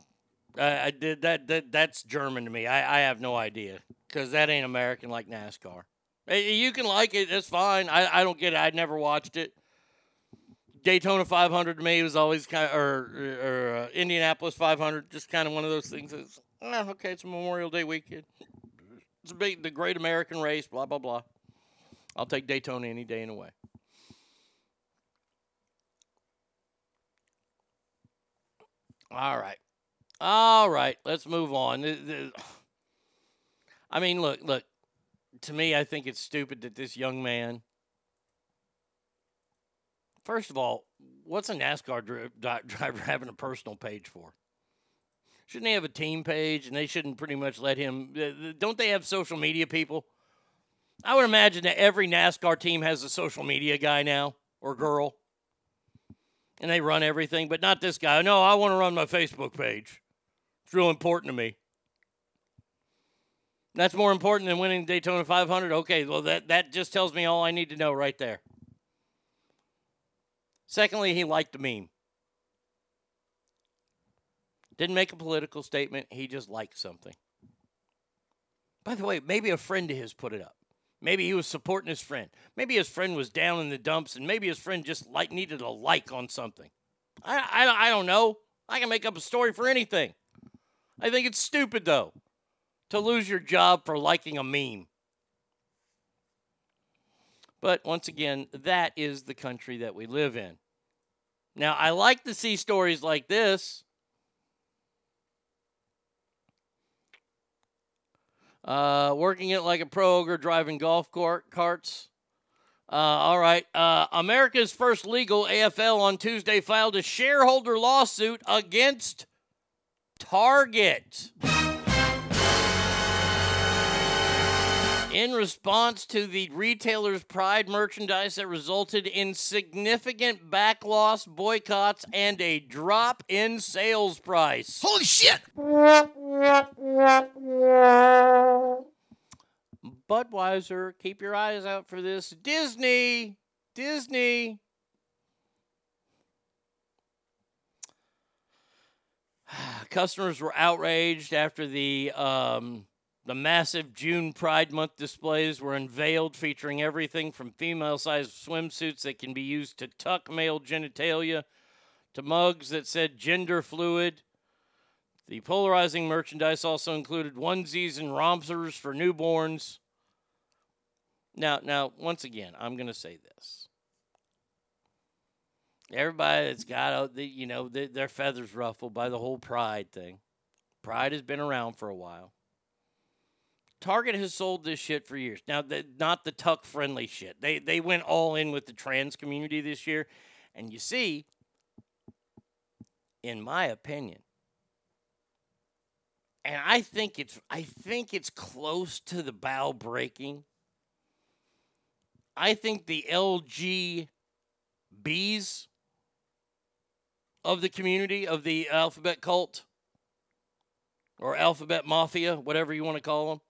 I, I did that, that. That's German to me. I, I have no idea because that ain't American like NASCAR. Eh, You can like it. That's fine. I, I don't get it. I never watched it. Daytona 500 to me was always kind of, or, or uh, Indianapolis 500, just kind of one of those things. That's, okay, it's Memorial Day weekend. It's the great American race, blah, blah, blah. I'll take Daytona any day in a way. All right. All right. Let's move on. I mean, look, look. To me, I think it's stupid that this young man. First of all, what's a NASCAR dri- driver having a personal page for? Shouldn't they have a team page and they shouldn't pretty much let him? Uh, th- Don't they have social media people? I would imagine that every NASCAR team has a social media guy now or girl. And they run everything, but not this guy. No, I want to run my Facebook page. It's real important to me. That's more important than winning Daytona 500. Okay, well that that just tells me all I need to know right there. Secondly, he liked the meme. Didn't make a political statement. He just liked something. By the way, maybe a friend of his put it up. Maybe he was supporting his friend. Maybe his friend was down in the dumps, and maybe his friend just like needed a like on something. I, I, I don't know. I can make up a story for anything. I think it's stupid though to lose your job for liking a meme. But once again, that is the country that we live in. Now, I like to see stories like this. Uh, working it like a pro ogre driving golf cart carts. Uh, all right. Uh, America First Legal AFL on Tuesday filed a shareholder lawsuit against Target. In response to the retailer's Pride merchandise that resulted in significant backloss boycotts and a drop in sales price. Holy shit! Budweiser, keep your eyes out for this. Disney, Disney. Customers were outraged after the um, the massive June Pride Month displays were unveiled, featuring everything from female-sized swimsuits that can be used to tuck male genitalia, to mugs that said gender fluid. The polarizing merchandise also included onesies and rompers for newborns. Now, now, once again, I'm going to say this. Everybody that's got, you know, the, their feathers ruffled by the whole pride thing. Pride has been around for a while. Target has sold this shit for years. Now, the, not the tuck friendly shit. They they went all in with the trans community this year, and you see, in my opinion, and I think it's I think it's close to the bow breaking. I think the LGBs of the community of the alphabet cult or alphabet mafia, whatever you want to call them.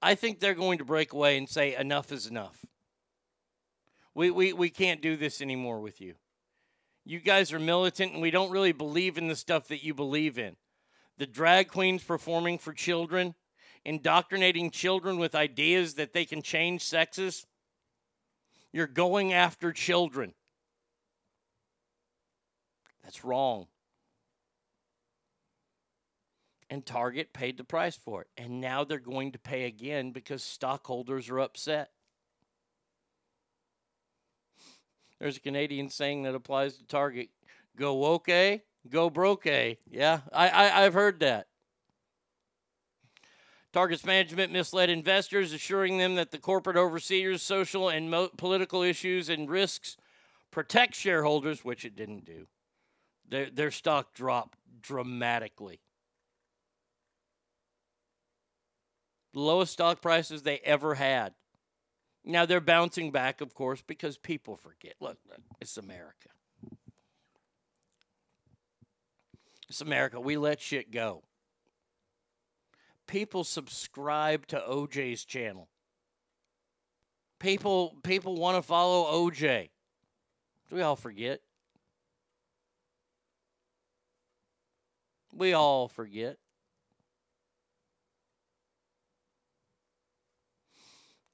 I think they're going to break away and say enough is enough. We, we, we can't do this anymore with you. You guys are militant and we don't really believe in the stuff that you believe in. The drag queens performing for children, indoctrinating children with ideas that they can change sexes. You're going after children. That's wrong. And Target paid the price for it. And now they're going to pay again because stockholders are upset. There's a Canadian saying that applies to Target go okay, eh? go broke. Eh? Yeah, I, I, I've heard that. Target's management misled investors, assuring them that the corporate overseers' social and mo- political issues and risks protect shareholders, which it didn't do. Their, their stock dropped dramatically. Lowest stock prices they ever had. Now they're bouncing back, of course, because people forget. Look, look, it's America. It's America. We let shit go. People subscribe to OJ's channel. People people want to follow OJ. We all forget. We all forget.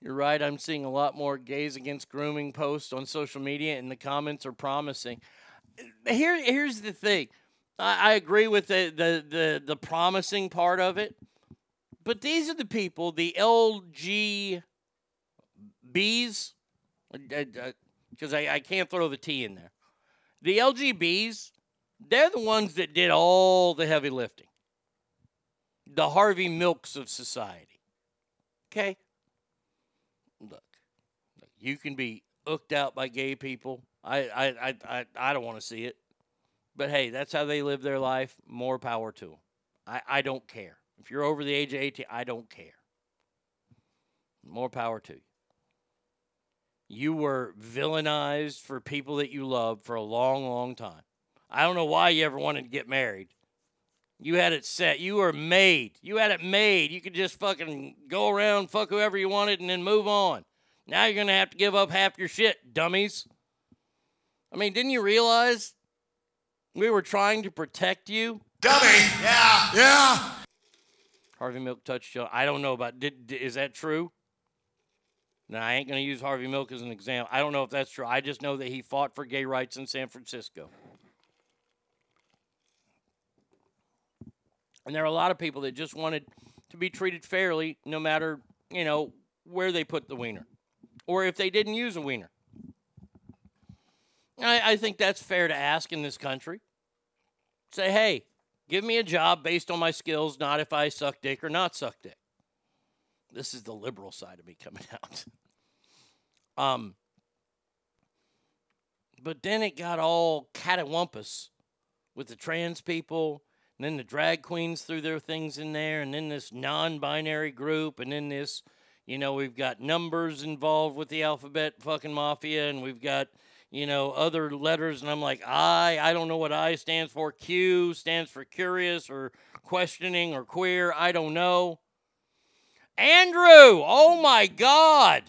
You're right. I'm seeing a lot more gays against grooming posts on social media, and the comments are promising. Here, here's the thing. I, I agree with the, the the the promising part of it, but these are the people, the LGBs, because uh, I, I can't throw the T in there. The LGBs, they're the ones that did all the heavy lifting. The Harvey Milks of society. Okay? You can be hooked out by gay people. I, I, I, I, I don't want to see it. But hey, that's how they live their life. More power to them. I, I don't care. If you're over the age of 18, I don't care. More power to you. You were villainized for people that you loved for a long, long time. I don't know why you ever wanted to get married. You had it set. You were made. You had it made. You could just fucking go around, fuck whoever you wanted, and then move on. Now you're going to have to give up half your shit, dummies. I mean, didn't you realize we were trying to protect you? Dummy. Yeah. Yeah. Harvey Milk touched Joe. I don't know about. Did, did is that true? Now I ain't gonna use Harvey Milk as an example. I don't know if that's true. I just know that he fought for gay rights in San Francisco. And there are a lot of people that just wanted to be treated fairly, no matter you know where they put the wiener, or if they didn't use a wiener. I, I think that's fair to ask in this country. Say, hey, give me a job based on my skills, not if I suck dick or not suck dick. This is the liberal side of me coming out. um, but then it got all catawampus with the trans people, and then the drag queens threw their things in there, and then this non binary group, and then this, you know, we've got numbers involved with the alphabet fucking mafia, and we've got, you know, other letters, and I'm like, I, I don't know what I stands for. Q stands for curious or questioning or queer. I don't know. Andrew, oh my God.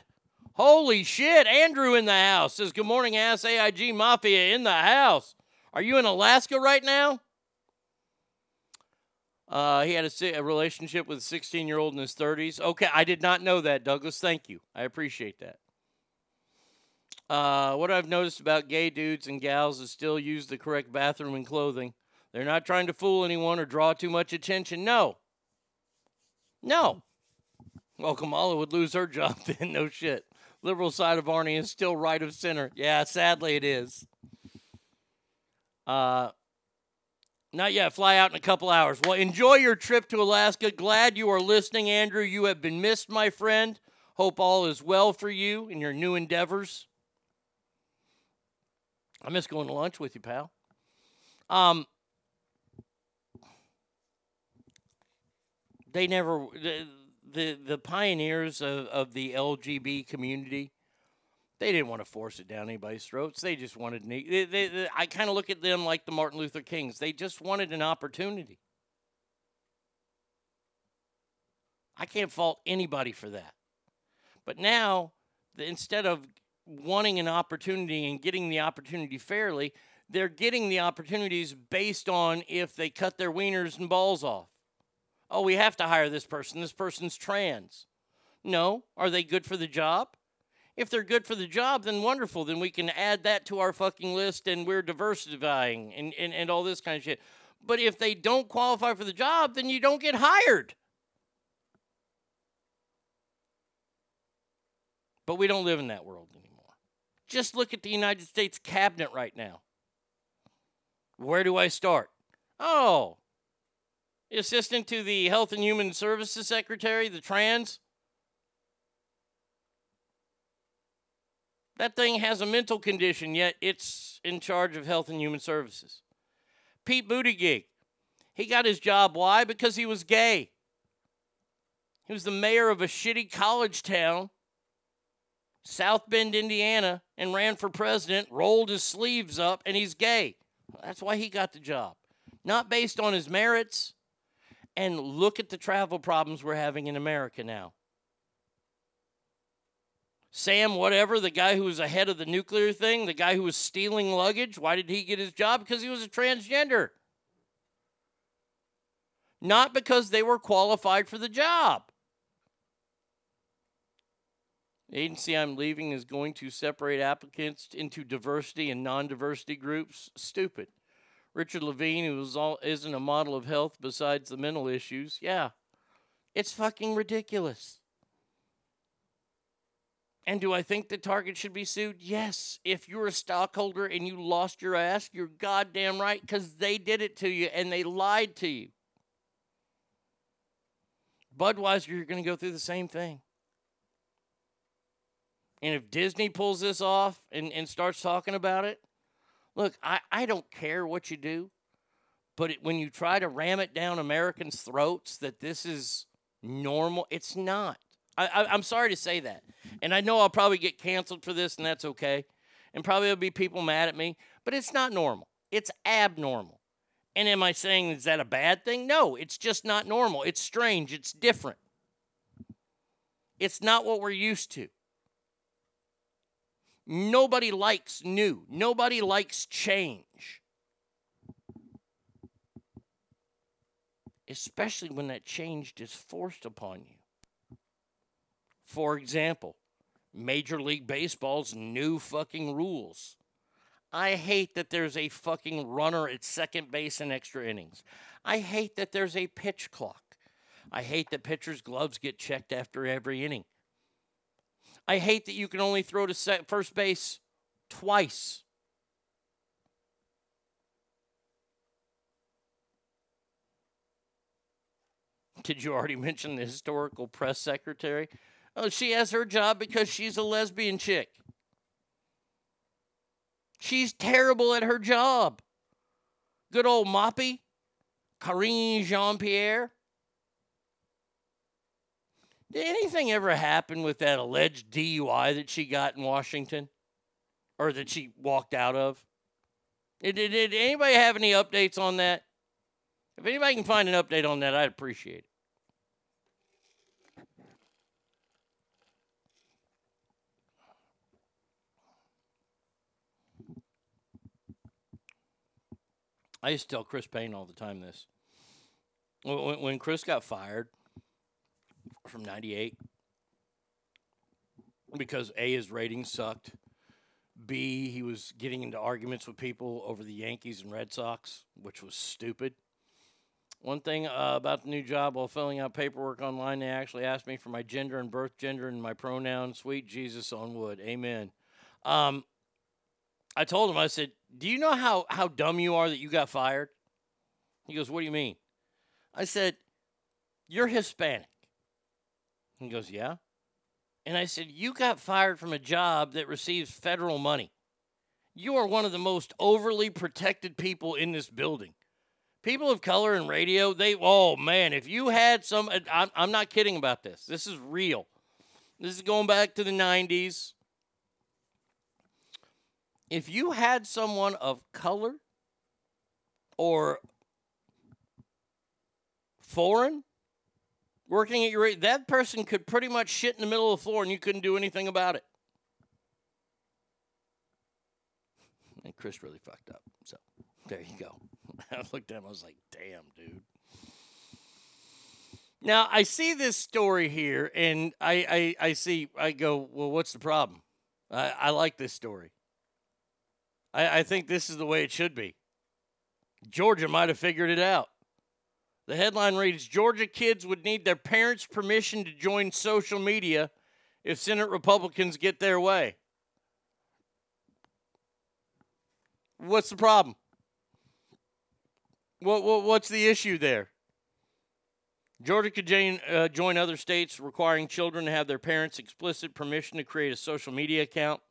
Holy shit. Andrew in the house says, Good morning, Ass AIG Mafia in the house. Are you in Alaska right now? Uh, he had a, a relationship with a 16 year old in his 30s. Okay, I did not know that, Douglas. Thank you. I appreciate that. Uh, what I've noticed about gay dudes and gals is still use the correct bathroom and clothing. They're not trying to fool anyone or draw too much attention. No. No. Well, Kamala would lose her job then. No shit. Liberal side of Arnie is still right of center. Yeah, sadly it is. Uh, not yet. Fly out in a couple hours. Well, enjoy your trip to Alaska. Glad you are listening, Andrew. You have been missed, my friend. Hope all is well for you in your new endeavors. I miss going to lunch with you, pal. Um, they never the the, the pioneers of, of the LGB community. They didn't want to force it down anybody's throats. They just wanted. They, they, they, I kind of look at them like the Martin Luther Kings. They just wanted an opportunity. I can't fault anybody for that. But now, instead of wanting an opportunity and getting the opportunity fairly, they're getting the opportunities based on if they cut their wieners and balls off. Oh, we have to hire this person. This person's trans. No. Are they good for the job? If they're good for the job, then wonderful. Then we can add that to our fucking list and we're diversifying and, and, and all this kind of shit. But if they don't qualify for the job, then you don't get hired. But we don't live in that world anymore. Just look at the United States cabinet right now. Where do I start? Oh, assistant to the Health and Human Services Secretary, the trans. That thing has a mental condition, yet it's in charge of Health and Human Services. Pete Buttigieg, he got his job. Why? Because he was gay. He was the mayor of a shitty college town, South Bend, Indiana, and ran for president, rolled his sleeves up, and he's gay. That's why he got the job. Not based on his merits. And look at the travel problems we're having in America now. Sam, whatever, the guy who was ahead of the nuclear thing, the guy who was stealing luggage, why did he get his job? Because he was a transgender. Not because they were qualified for the job. The agency I'm leaving is going to separate applicants into diversity and non diversity groups. Stupid. Richard Levine, who is all, isn't a model of health besides the mental issues. Yeah, it's fucking ridiculous. And do I think that Target should be sued? Yes. If you're a stockholder and you lost your ass, you're goddamn right because they did it to you and they lied to you. Budweiser, you're going to go through the same thing. And if Disney pulls this off and, and starts talking about it, look, I, I don't care what you do, but it, when you try to ram it down Americans' throats that this is normal, it's not. I, I'm sorry to say that. And I know I'll probably get canceled for this, and that's okay. And probably there'll be people mad at me, but it's not normal. It's abnormal. And am I saying is that a bad thing? No, it's just not normal. It's strange. It's different. It's not what we're used to. Nobody likes new. Nobody likes change. especially when that change is forced upon you. For example, Major League Baseball's new fucking rules. I hate that there's a fucking runner at second base in extra innings. I hate that there's a pitch clock. I hate that pitchers' gloves get checked after every inning. I hate that you can only throw to first base twice. Did you already mention the historical press secretary? Oh, she has her job because she's a lesbian chick. She's terrible at her job. Good old Moppy, Karine Jean Pierre. Did anything ever happen with that alleged DUI that she got in Washington? Or that she walked out of? Did, did, did anybody have any updates on that? If anybody can find an update on that, I'd appreciate it. I used to tell Chris Payne all the time this. When, when Chris got fired from 98, because A, his ratings sucked, B, he was getting into arguments with people over the Yankees and Red Sox, which was stupid. One thing uh, about the new job while filling out paperwork online, they actually asked me for my gender and birth gender and my pronoun. Sweet Jesus on wood. Amen. Um, I told him, I said, Do you know how, how dumb you are that you got fired? He goes, What do you mean? I said, You're Hispanic. He goes, Yeah. And I said, You got fired from a job that receives federal money. You are one of the most overly protected people in this building. People of color in radio, they, oh man, if you had some, I'm, I'm not kidding about this. This is real. This is going back to the 90s. If you had someone of color or foreign working at your that person could pretty much shit in the middle of the floor and you couldn't do anything about it. And Chris really fucked up. So there you go. I looked at him, I was like, damn, dude. Now I see this story here and I, I, I see I go, well, what's the problem? I, I like this story. I, I think this is the way it should be. Georgia might have figured it out. The headline reads Georgia kids would need their parents' permission to join social media if Senate Republicans get their way. What's the problem? What, what what's the issue there? Georgia could join, uh, join other states requiring children to have their parents' explicit permission to create a social media account.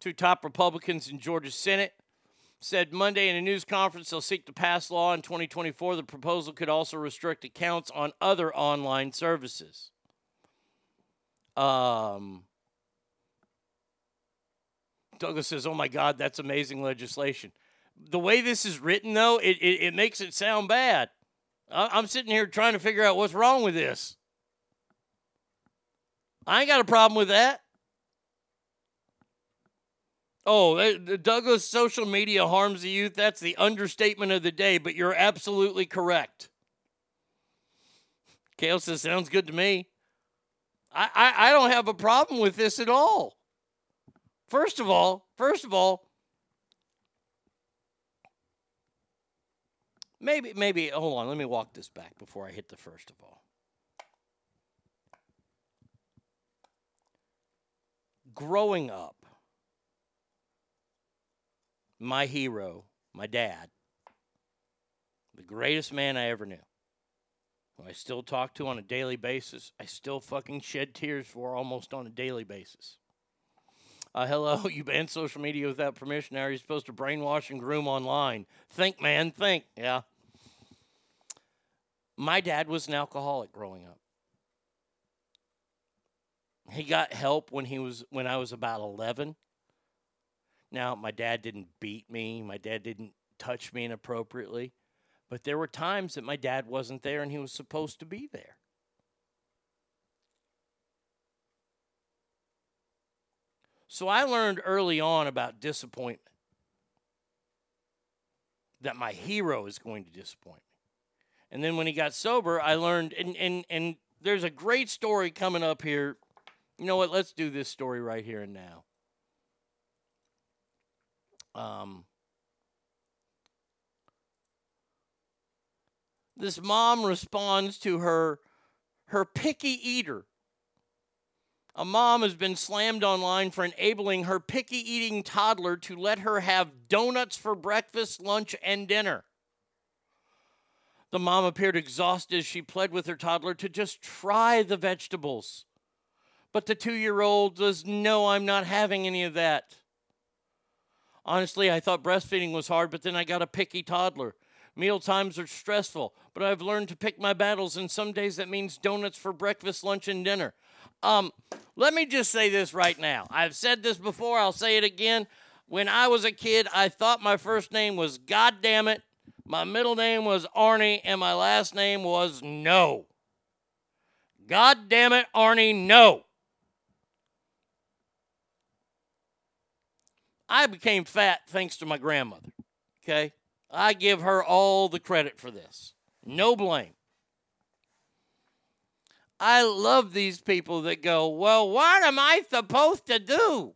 Two top Republicans in Georgia's Senate said Monday in a news conference they'll seek to pass law in 2024. The proposal could also restrict accounts on other online services. Um, Douglas says, "Oh my God, that's amazing legislation." The way this is written, though, it, it, it makes it sound bad. I, I'm sitting here trying to figure out what's wrong with this. I ain't got a problem with that. Oh, eh, Douglas, social media harms the youth. That's the understatement of the day, but you're absolutely correct. Kale says, sounds good to me. I, I, I don't have a problem with this at all. First of all, first of all, maybe, maybe, hold on, let me walk this back before I hit the first of all. Growing up, my hero, my dad, the greatest man I ever knew, who I still talk to on a daily basis, I still fucking shed tears for almost on a daily basis. Uh, hello, you banned social media without permission. How are you're supposed to brainwash and groom online. Think, man, think. Yeah. My dad was an alcoholic growing up. He got help when he was when I was about 11. Now, my dad didn't beat me. My dad didn't touch me inappropriately. But there were times that my dad wasn't there and he was supposed to be there. So I learned early on about disappointment. That my hero is going to disappoint me. And then when he got sober, I learned and and and there's a great story coming up here. You know what? Let's do this story right here and now. Um This mom responds to her her picky eater. A mom has been slammed online for enabling her picky eating toddler to let her have donuts for breakfast, lunch, and dinner. The mom appeared exhausted as she pled with her toddler to just try the vegetables. But the two year old was, No, I'm not having any of that. Honestly, I thought breastfeeding was hard, but then I got a picky toddler. Meal times are stressful, but I've learned to pick my battles, and some days that means donuts for breakfast, lunch, and dinner. Um, let me just say this right now. I've said this before, I'll say it again. When I was a kid, I thought my first name was God damn it, my middle name was Arnie, and my last name was No. God damn it, Arnie, no. I became fat thanks to my grandmother. Okay? I give her all the credit for this. No blame. I love these people that go, Well, what am I supposed to do?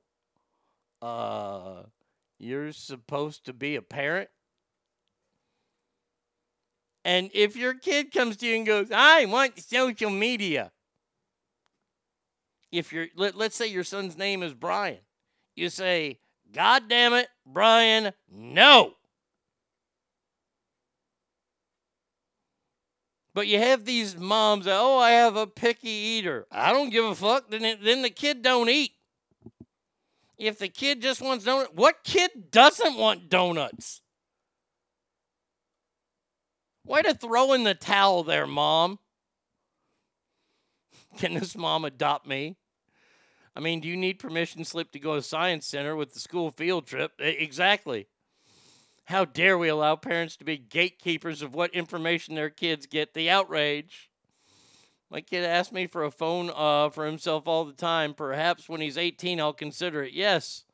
Uh, you're supposed to be a parent. And if your kid comes to you and goes, I want social media. If you're, let, let's say your son's name is Brian, you say, God damn it, Brian, no. But you have these moms that, oh, I have a picky eater. I don't give a fuck. Then, then the kid don't eat. If the kid just wants donuts, what kid doesn't want donuts? Way to throw in the towel there, mom. Can this mom adopt me? I mean, do you need permission slip to go to science center with the school field trip? Exactly. How dare we allow parents to be gatekeepers of what information their kids get? The outrage. My kid asks me for a phone uh, for himself all the time. Perhaps when he's 18, I'll consider it. Yes.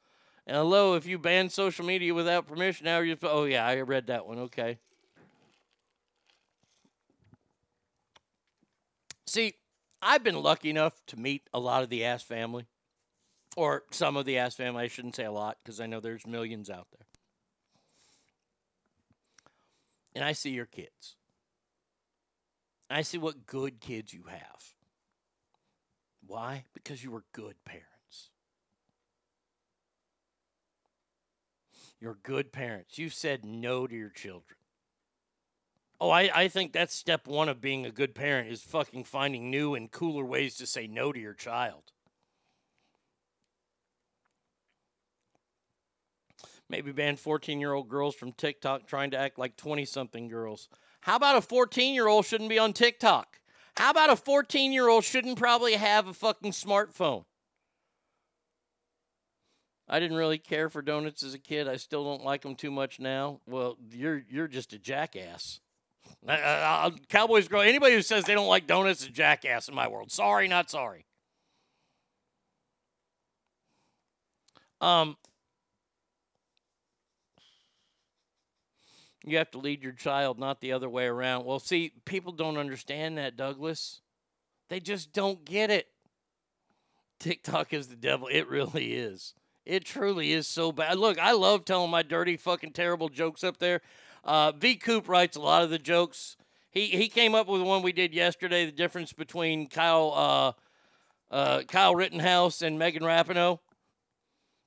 And hello, if you ban social media without permission, now you. Oh yeah, I read that one. Okay. See, I've been lucky enough to meet a lot of the Ass family, or some of the Ass family. I shouldn't say a lot because I know there's millions out there. And I see your kids. I see what good kids you have. Why? Because you were good parents. You're good parents. You said no to your children. Oh, I, I think that's step one of being a good parent is fucking finding new and cooler ways to say no to your child. Maybe ban 14 year old girls from TikTok trying to act like 20 something girls. How about a 14 year old shouldn't be on TikTok? How about a 14 year old shouldn't probably have a fucking smartphone? I didn't really care for donuts as a kid. I still don't like them too much now. Well, you're you're just a jackass. I, I, Cowboys girl. Anybody who says they don't like donuts is a jackass in my world. Sorry, not sorry. Um, you have to lead your child, not the other way around. Well, see, people don't understand that, Douglas. They just don't get it. TikTok is the devil. It really is. It truly is so bad. Look, I love telling my dirty, fucking terrible jokes up there. Uh, v. Coop writes a lot of the jokes. He he came up with one we did yesterday. The difference between Kyle uh, uh, Kyle Rittenhouse and Megan Rapinoe.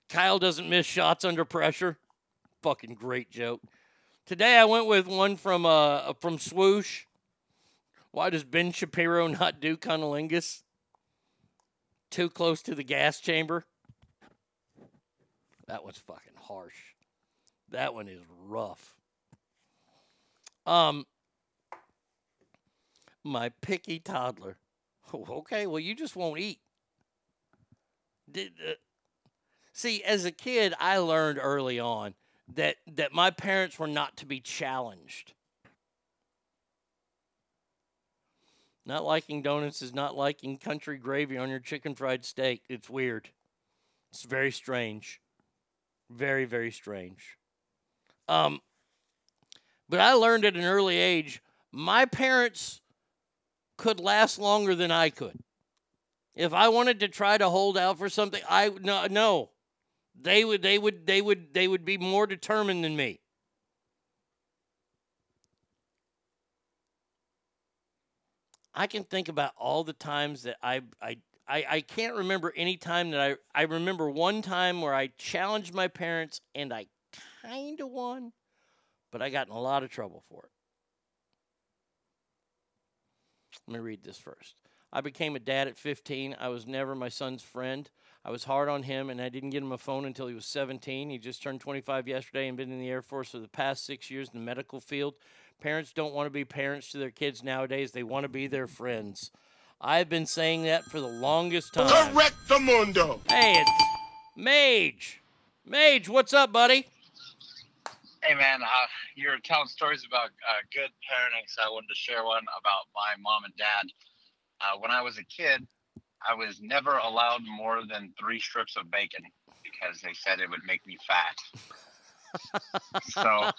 Kyle doesn't miss shots under pressure. Fucking great joke. Today I went with one from uh from Swoosh. Why does Ben Shapiro not do cunnilingus? Too close to the gas chamber. That was fucking harsh. That one is rough. Um, my picky toddler. Okay, well, you just won't eat. Did, uh, see, as a kid, I learned early on that that my parents were not to be challenged. Not liking donuts is not liking country gravy on your chicken fried steak. It's weird. It's very strange. Very, very strange. Um, but I learned at an early age my parents could last longer than I could. If I wanted to try to hold out for something, I no no. They would they would they would they would be more determined than me. I can think about all the times that I I I, I can't remember any time that I I remember one time where I challenged my parents and I kind of won, but I got in a lot of trouble for it. Let me read this first. I became a dad at 15. I was never my son's friend. I was hard on him, and I didn't get him a phone until he was 17. He just turned 25 yesterday and been in the Air Force for the past six years in the medical field. Parents don't want to be parents to their kids nowadays, they want to be their friends. I've been saying that for the longest time. Correct the mundo. Hey, it's Mage. Mage, what's up, buddy? Hey man, uh, you were telling stories about uh, good parenting, so I wanted to share one about my mom and dad. Uh, when I was a kid, I was never allowed more than three strips of bacon because they said it would make me fat. so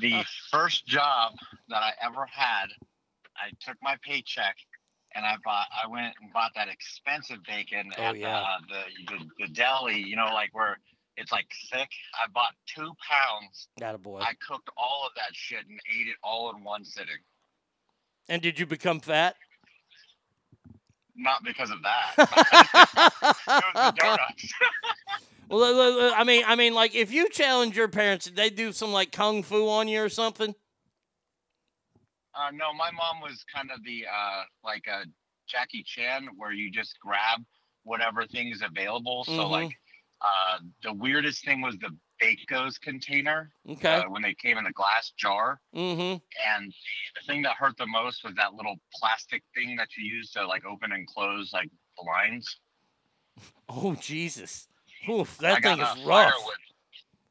the first job that I ever had, I took my paycheck and I bought. I went and bought that expensive bacon Oh, at yeah. the, the, the the deli. You know, like where it's like thick. I bought two pounds. Got a boy. I cooked all of that shit and ate it all in one sitting. And did you become fat? Not because of that. donuts. Well, I mean, I mean, like if you challenge your parents, did they do some like kung fu on you or something? Uh, no, my mom was kind of the uh, like a Jackie Chan, where you just grab whatever thing is available. So Mhm. like, uh, the weirdest thing was the Baco's container. Okay. Uh, when they came in a glass jar, Mm-hmm. and the thing that hurt the most was that little plastic thing that you use to like open and close like blinds. Oh Jesus! Oof, I that got thing uh, is rough. Firewood.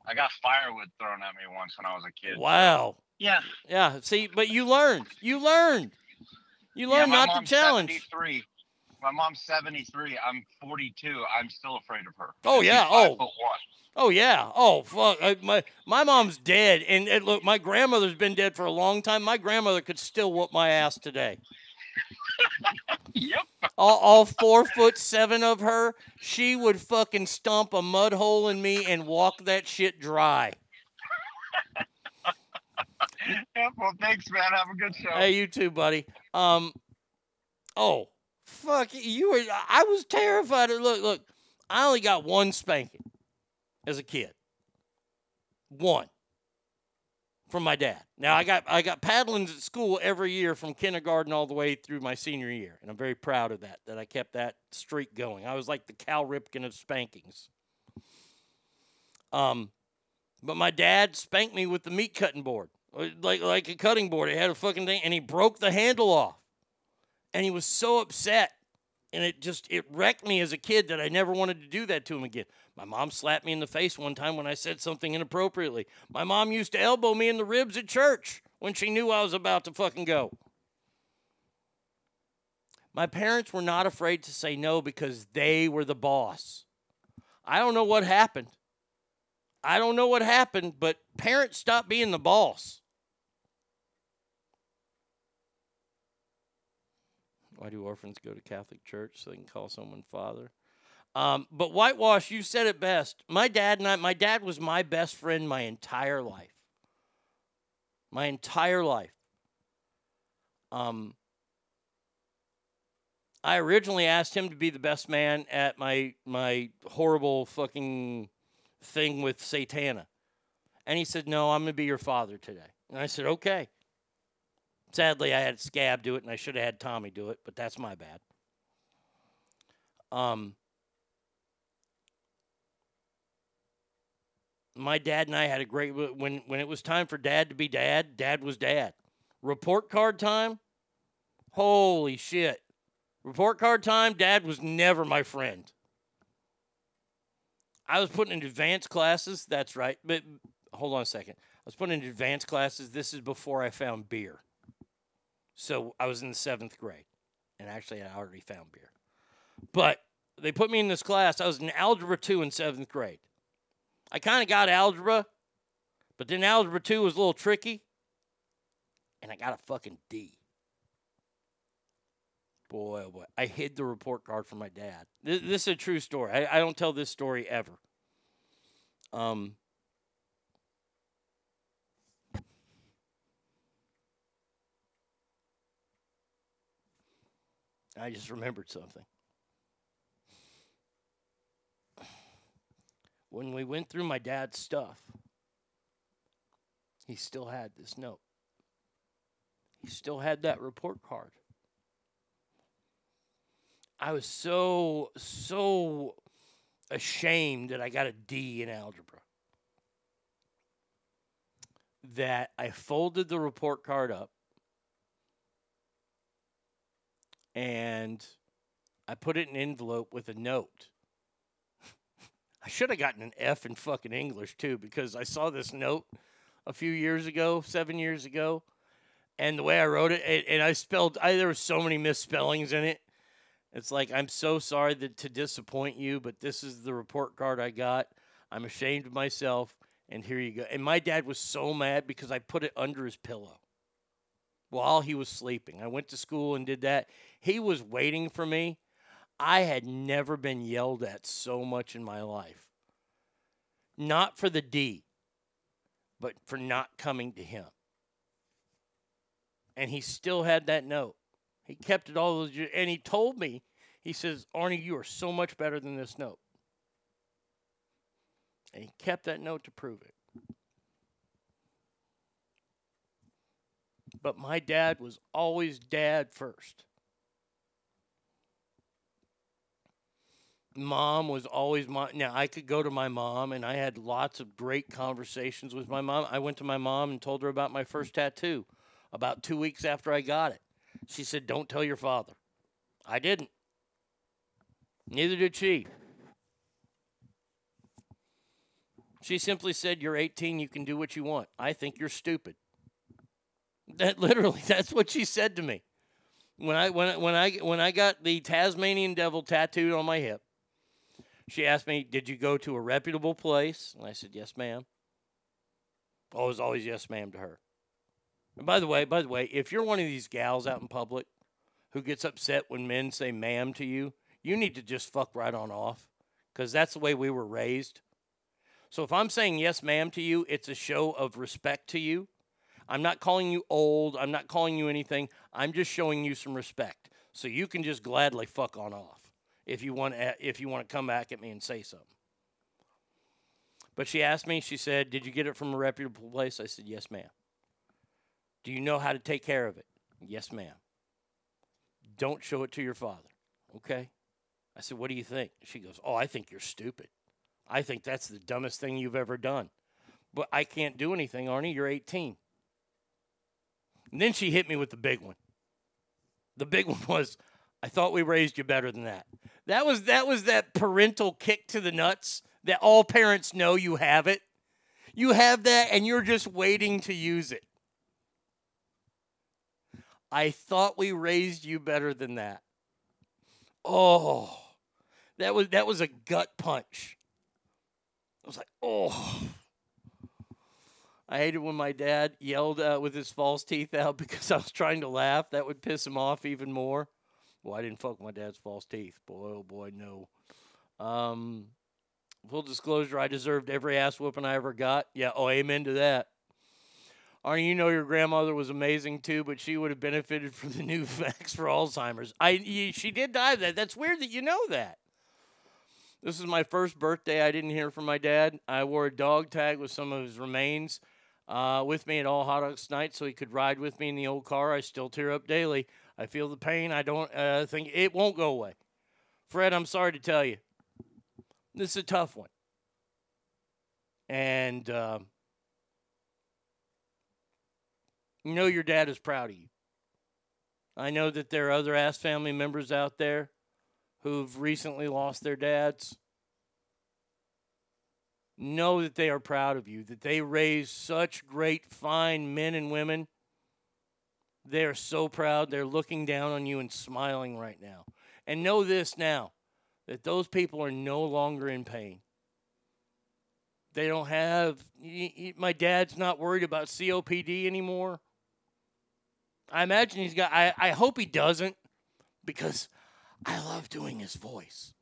I got firewood thrown at me once when I was a kid. Wow. Yeah. Yeah. See, but you learned. You learned. You Yeah, learned my not to challenge. 73. My mom's 73. I'm 42. I'm still afraid of her. Oh, yeah. five Oh. Oh yeah. Oh fuck. I, my my mom's dead, and, and look, my grandmother's been dead for a long time. My grandmother could still whoop my ass today. yep. All, all four foot seven of her, she would fucking stomp a mud hole in me and walk that shit dry. Yeah, well, thanks, man. Have a good show. Hey, you too, buddy. Um, oh, fuck you were. I was terrified. Of, look, look. I only got one spanking as a kid. One from my dad. Now I got I got paddlings at school every year from kindergarten all the way through my senior year, and I'm very proud of that. That I kept that streak going. I was like the Cal Ripken of spankings. Um, but my dad spanked me with the meat cutting board, like like a cutting board. It had a fucking thing, and he broke the handle off, and he was so upset, and it just it wrecked me as a kid that I never wanted to do that to him again. My mom slapped me in the face one time when I said something inappropriately. My mom used to elbow me in the ribs at church when she knew I was about to fucking go. My parents were not afraid to say no because they were the boss. I don't know what happened. I don't know what happened, but parents stopped being the boss. Why do orphans go to Catholic church so they can call someone father? Um, but whitewash, you said it best. My dad and I, my dad was my best friend my entire life. My entire life. Um, I originally asked him to be the best man at my my horrible fucking thing with Satana. And he said, No, I'm to be your father today. And I said, Okay. Sadly, I had Scab do it, and I should have had Tommy do it, but that's my bad. Um, my dad and I had a great when when it was time for dad to be dad, dad was dad. Report card time? Holy shit. Report card time, dad was never my friend. I was put in advanced classes, that's right. But hold on a second. I was put in advanced classes. This is before I found beer. So I was in the seventh grade. And actually I already found beer. But they put me in this class. I was in algebra two in seventh grade. I kind of got algebra, but then algebra two was a little tricky. and I got a fucking D. Boy, oh boy. I hid the report card from my dad. This, this is a true story. I, I don't tell this story ever. Um, I just remembered something. When we went through my dad's stuff, he still had this note. He still had that report card. I was so, so ashamed that I got a D in algebra that I folded the report card up and I put it in an envelope with a note. I should have gotten an F in fucking English too because I saw this note a few years ago, seven years ago, and the way I wrote it, it and I spelled, I, there were so many misspellings in it. It's like I'm so sorry that, to disappoint you, but this is the report card I got. I'm ashamed of myself, and here you go. And my dad was so mad because I put it under his pillow while he was sleeping. I went to school and did that. He was waiting for me. I had never been yelled at so much in my life. Not for the D, but for not coming to him. And he still had that note. He kept it all those years, and he told me, he says, Arnie, you are so much better than this note. And he kept that note to prove it. But my dad was always dad first. Mom was always my. Now, I could go to my mom, and I had lots of great conversations with my mom. I went to my mom and told her about my first tattoo about two weeks after I got it. She said, Don't tell your father. I didn't. Neither did she. She simply said, You're 18, you can do what you want. I think you're stupid. That literally, that's what she said to me. When I when I, when I when I got the Tasmanian devil tattooed on my hip, she asked me, "Did you go to a reputable place?" And I said, "Yes, ma'am." Always, always yes, ma'am to her. And by the way, by the way, if you're one of these gals out in public who gets upset when men say ma'am to you, you need to just fuck right on off because that's the way we were raised. So if I'm saying yes, ma'am to you, it's a show of respect to you. I'm not calling you old. I'm not calling you anything. I'm just showing you some respect. So you can just gladly fuck on off if you want eh, if you want to come back at me and say something. But she asked me, she said, "Did you get it from a reputable place?" I said, "Yes, ma'am." Do you know how to take care of it? Yes, ma'am. Don't show it to your father. Okay? I said, What do you think? She goes, Oh, I think you're stupid. I think that's the dumbest thing you've ever done. But I can't do anything, Arnie. You're 18. And then she hit me with the big one. The big one was, I thought we raised you better than that. That was that was that parental kick to the nuts that all parents know you have it. You have that and you're just waiting to use it. I thought we raised you better than that. Oh, that was that was a gut punch. I was like, oh. I hated when my dad yelled uh, with his false teeth out because I was trying to laugh. That would piss him off even more. Well, I didn't fuck my dad's false teeth. Boy, oh boy, no. Um, full disclosure, I deserved every ass whooping I ever got. Yeah, oh, amen to that. Arnie, you know your grandmother was amazing too, but she would have benefited from the new facts for Alzheimer's. I she did die that. That's weird that you know that. This is my first birthday. I didn't hear from my dad. I wore a dog tag with some of his remains uh, with me at all hot dogs night, so he could ride with me in the old car. I still tear up daily. I feel the pain. I don't uh, think it won't go away. Fred, I'm sorry to tell you, this is a tough one. And. Uh, You know your dad is proud of you. I know that there are other ass family members out there who've recently lost their dads. Know that they are proud of you, that they raise such great, fine men and women. They are so proud. They're looking down on you and smiling right now. And know this now that those people are no longer in pain. They don't have, my dad's not worried about COPD anymore. I imagine he's got. I, I hope he doesn't, because I love doing his voice.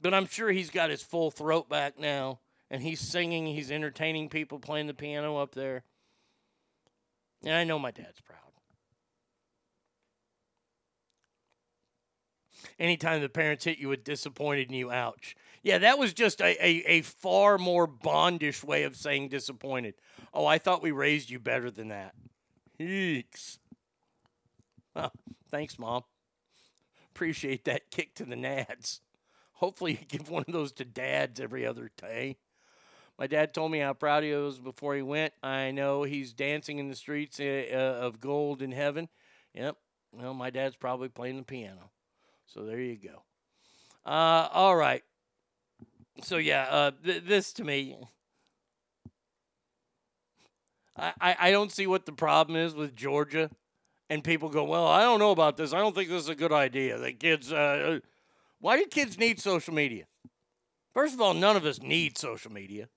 But I'm sure he's got his full throat back now, and he's singing. He's entertaining people, playing the piano up there. And I know my dad's proud. Anytime the parents hit you with disappointed and you ouch. Yeah, that was just a, a, a far more bondish way of saying disappointed. Oh, I thought we raised you better than that. Heeks. Well, thanks, Mom. Appreciate that kick to the nads. Hopefully, you give one of those to dads every other day. My dad told me how proud he was before he went. I know he's dancing in the streets uh, uh, of gold in heaven. Yep. Well, my dad's probably playing the piano. So there you go. Uh, all right. So yeah, uh, th- this to me, I, I don't see what the problem is with Georgia, and people go, well, I don't know about this. I don't think this is a good idea. That kids, uh, why do kids need social media? First of all, none of us need social media.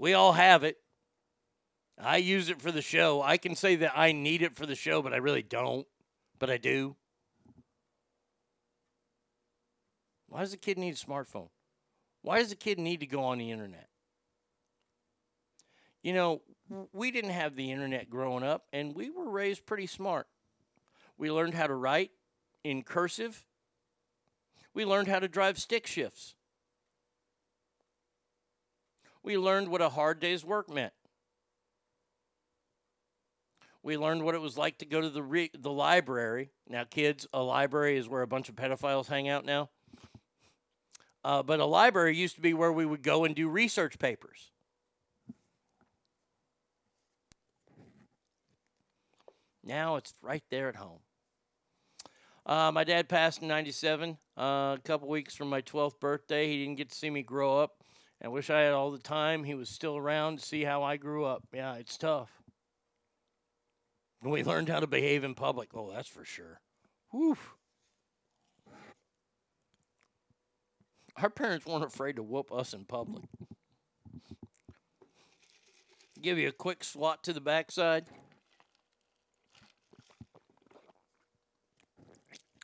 We all have it. I use it for the show. I can say that I need it for the show, but I really don't. But I do. Why does a kid need a smartphone? Why does a kid need to go on the internet? You know, we didn't have the internet growing up, and we were raised pretty smart. We learned how to write in cursive, we learned how to drive stick shifts. We learned what a hard day's work meant. We learned what it was like to go to the re- the library. Now, kids, a library is where a bunch of pedophiles hang out now. Uh, but a library used to be where we would go and do research papers. Now it's right there at home. Uh, my dad passed in 97, uh, a couple weeks from my 12th birthday. He didn't get to see me grow up. I wish I had all the time. He was still around to see how I grew up. Yeah, it's tough. We learned how to behave in public. Oh, that's for sure. Whew. Our parents weren't afraid to whoop us in public. Give you a quick swat to the backside.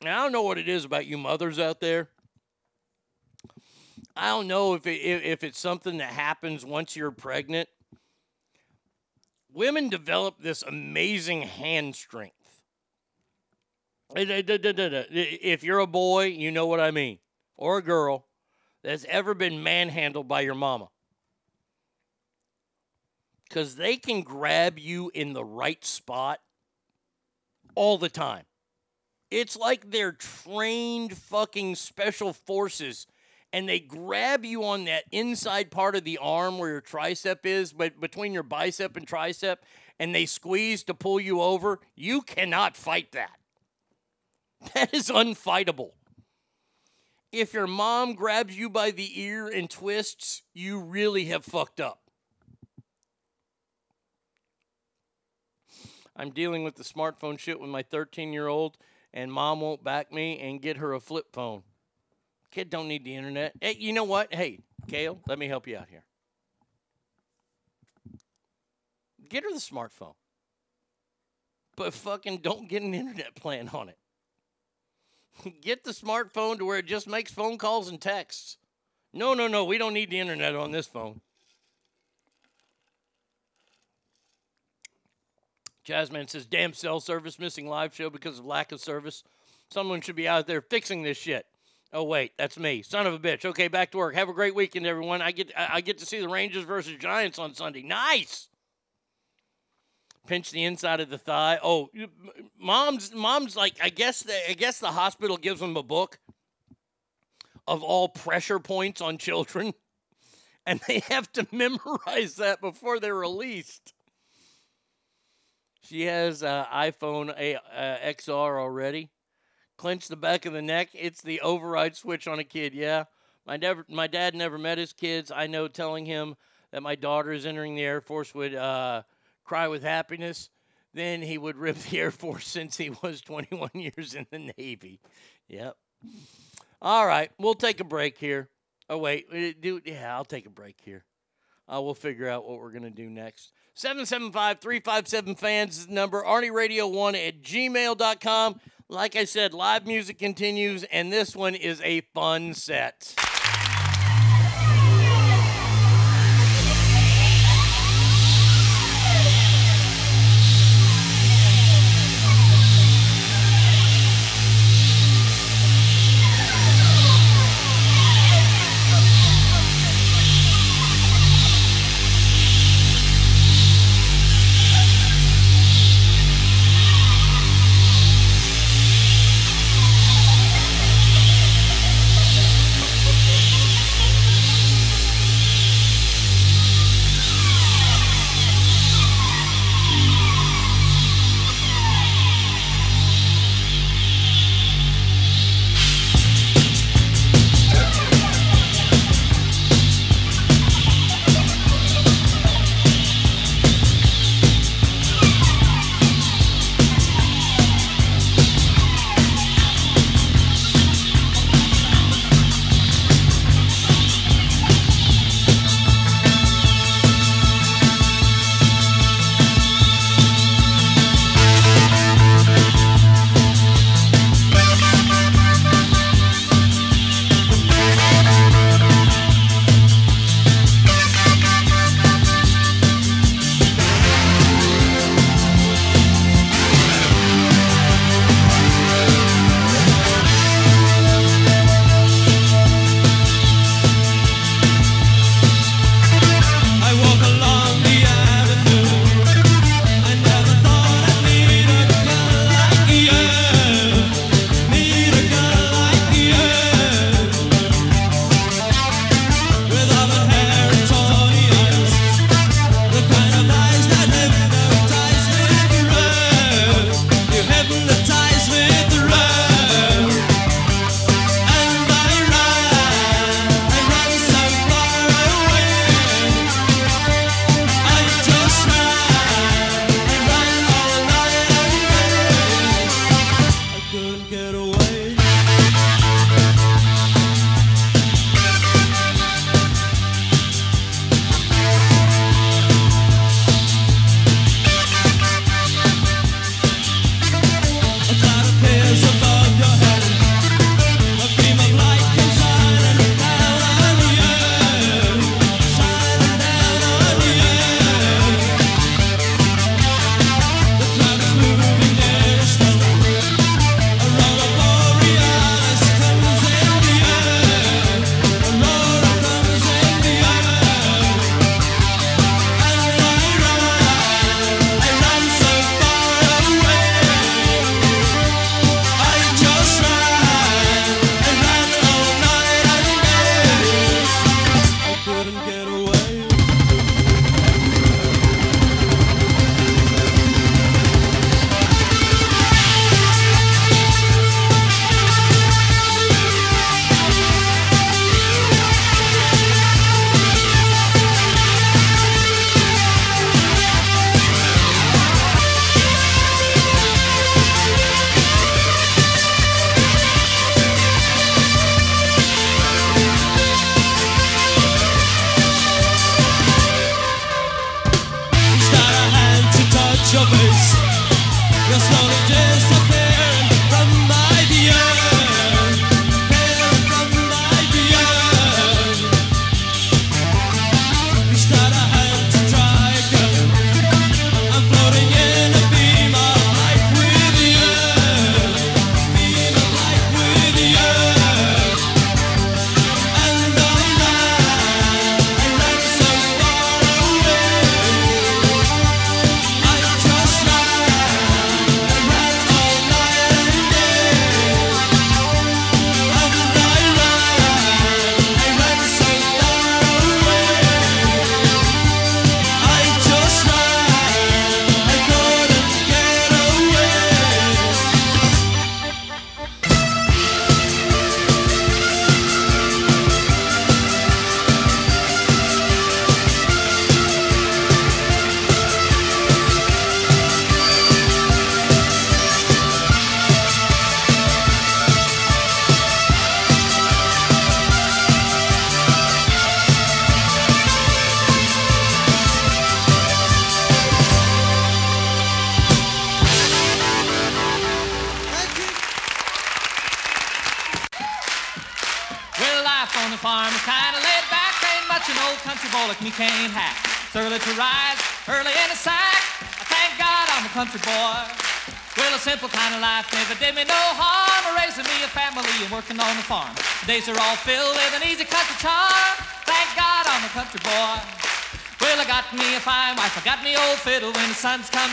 Now, I don't know what it is about you mothers out there. I don't know if it, if it's something that happens once you're pregnant. Women develop this amazing hand strength. Eh, if you're a boy, you know what I mean, or a girl that's ever been manhandled by your mama. Because they can grab you in the right spot all the time. It's like they're trained fucking special forces and they grab you on that inside part of the arm where your tricep is, but between your bicep and tricep, and they squeeze to pull you over. You cannot fight that. That is unfightable. If your mom grabs you by the ear and twists, you really have fucked up. I'm dealing with the smartphone shit with my 13 year old, and mom won't back me and get her a flip phone. Kid don't need the internet. Hey, you know what? Hey, Kale, let me help you out here. Get her the smartphone. But fucking don't get an internet plan on it. Get the smartphone to where it just makes phone calls and texts. No, no, no, we don't need the internet on this phone. Jasmine says, damn cell service missing live show because of lack of service. Someone should be out there fixing this shit. Oh wait, that's me, son of a bitch. Okay, back to work. Have a great weekend, everyone. I get I get to see the Rangers versus Giants on Sunday. Nice. Pinch the inside of the thigh. Oh, mom's mom's like I guess the, I guess the hospital gives them a book of all pressure points on children, and they have to memorize that before they're released. She has uh, iPhone a, uh, XR already clench the back of the neck. It's the override switch on a kid. Yeah. My, never, my dad never met his kids. I know telling him that my daughter is entering the Air Force would uh, cry with happiness. Then he would rip the Air Force since he was 21 years in the Navy. Yep. All right. We'll take a break here. Oh, wait. Do, yeah, I'll take a break here. Uh, we'll figure out what we're going to do next. 775 357 fans is the number. ArnieRadio1 at gmail.com. Like I said, live music continues, and this one is a fun set.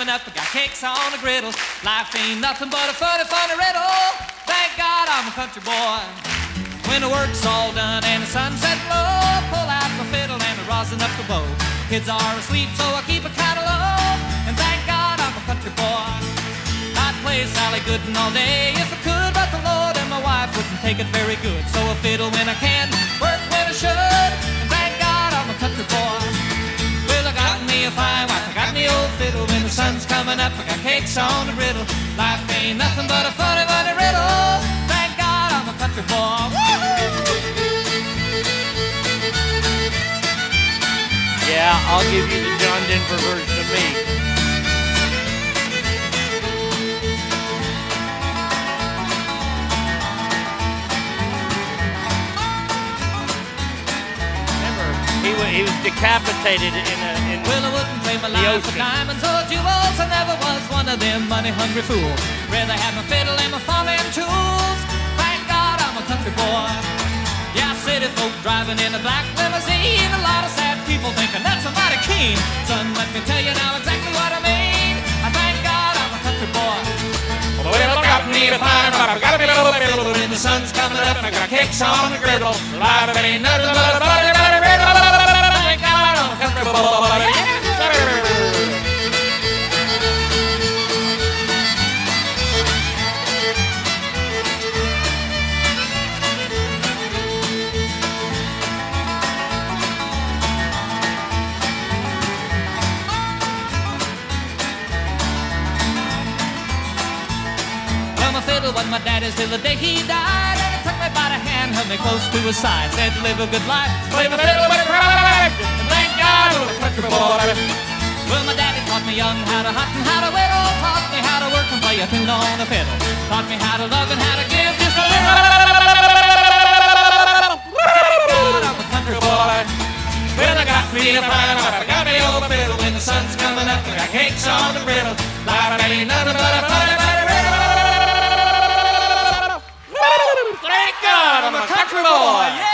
Coming up, I got cakes on the griddle. Life ain't nothing but a funny, funny riddle. Thank God I'm a country boy. When the work's all done and the sunset low, pull out my fiddle and I rosin up the bow. Kids are asleep, so I keep kinda low. And thank God I'm a country boy. I'd play Sally Gooden all day if I could, but the Lord and my wife wouldn't take it very good. So I fiddle when I can, work when I should. And thank God I'm a country boy. A fine wife, I got me old fiddle. When the sun's coming up, I got cakes on the griddle. Life ain't nothing but a funny, funny riddle. Thank God I'm a country boy. Yeah, I'll give you the John Denver version of me. He, was decapitated in a Well, I wouldn't trade my life for diamonds or jewels. I never was one of them money-hungry fools. Rather have my fiddle and my farming tools. Thank God I'm a country boy. Yeah, city folk driving in a black limousine. A lot of sad people thinking that's a mighty keen. Son, let me tell you now exactly what I mean. I thank God I'm a country boy. Well, I got me a fine wife, I got me a little fiddle. When the sun's coming up, I got cakes on the griddle. Life ain't nothing but a funny, funny riddle. Well, my daddy's till the day he died. And he took me by the hand, held me close to his side. Said, live a good life, play my fiddle country boy. Well, my daddy taught me young how to hunt and how to whittle. Taught me how to work and play a tune on the fiddle. Taught me how to love and how to give just a little. I'm a country boy. I got me a I got me old fiddle. When the sun's up, I got cakes on the. Life ain't nothing but a. Thank God I'm a country boy. Yeah.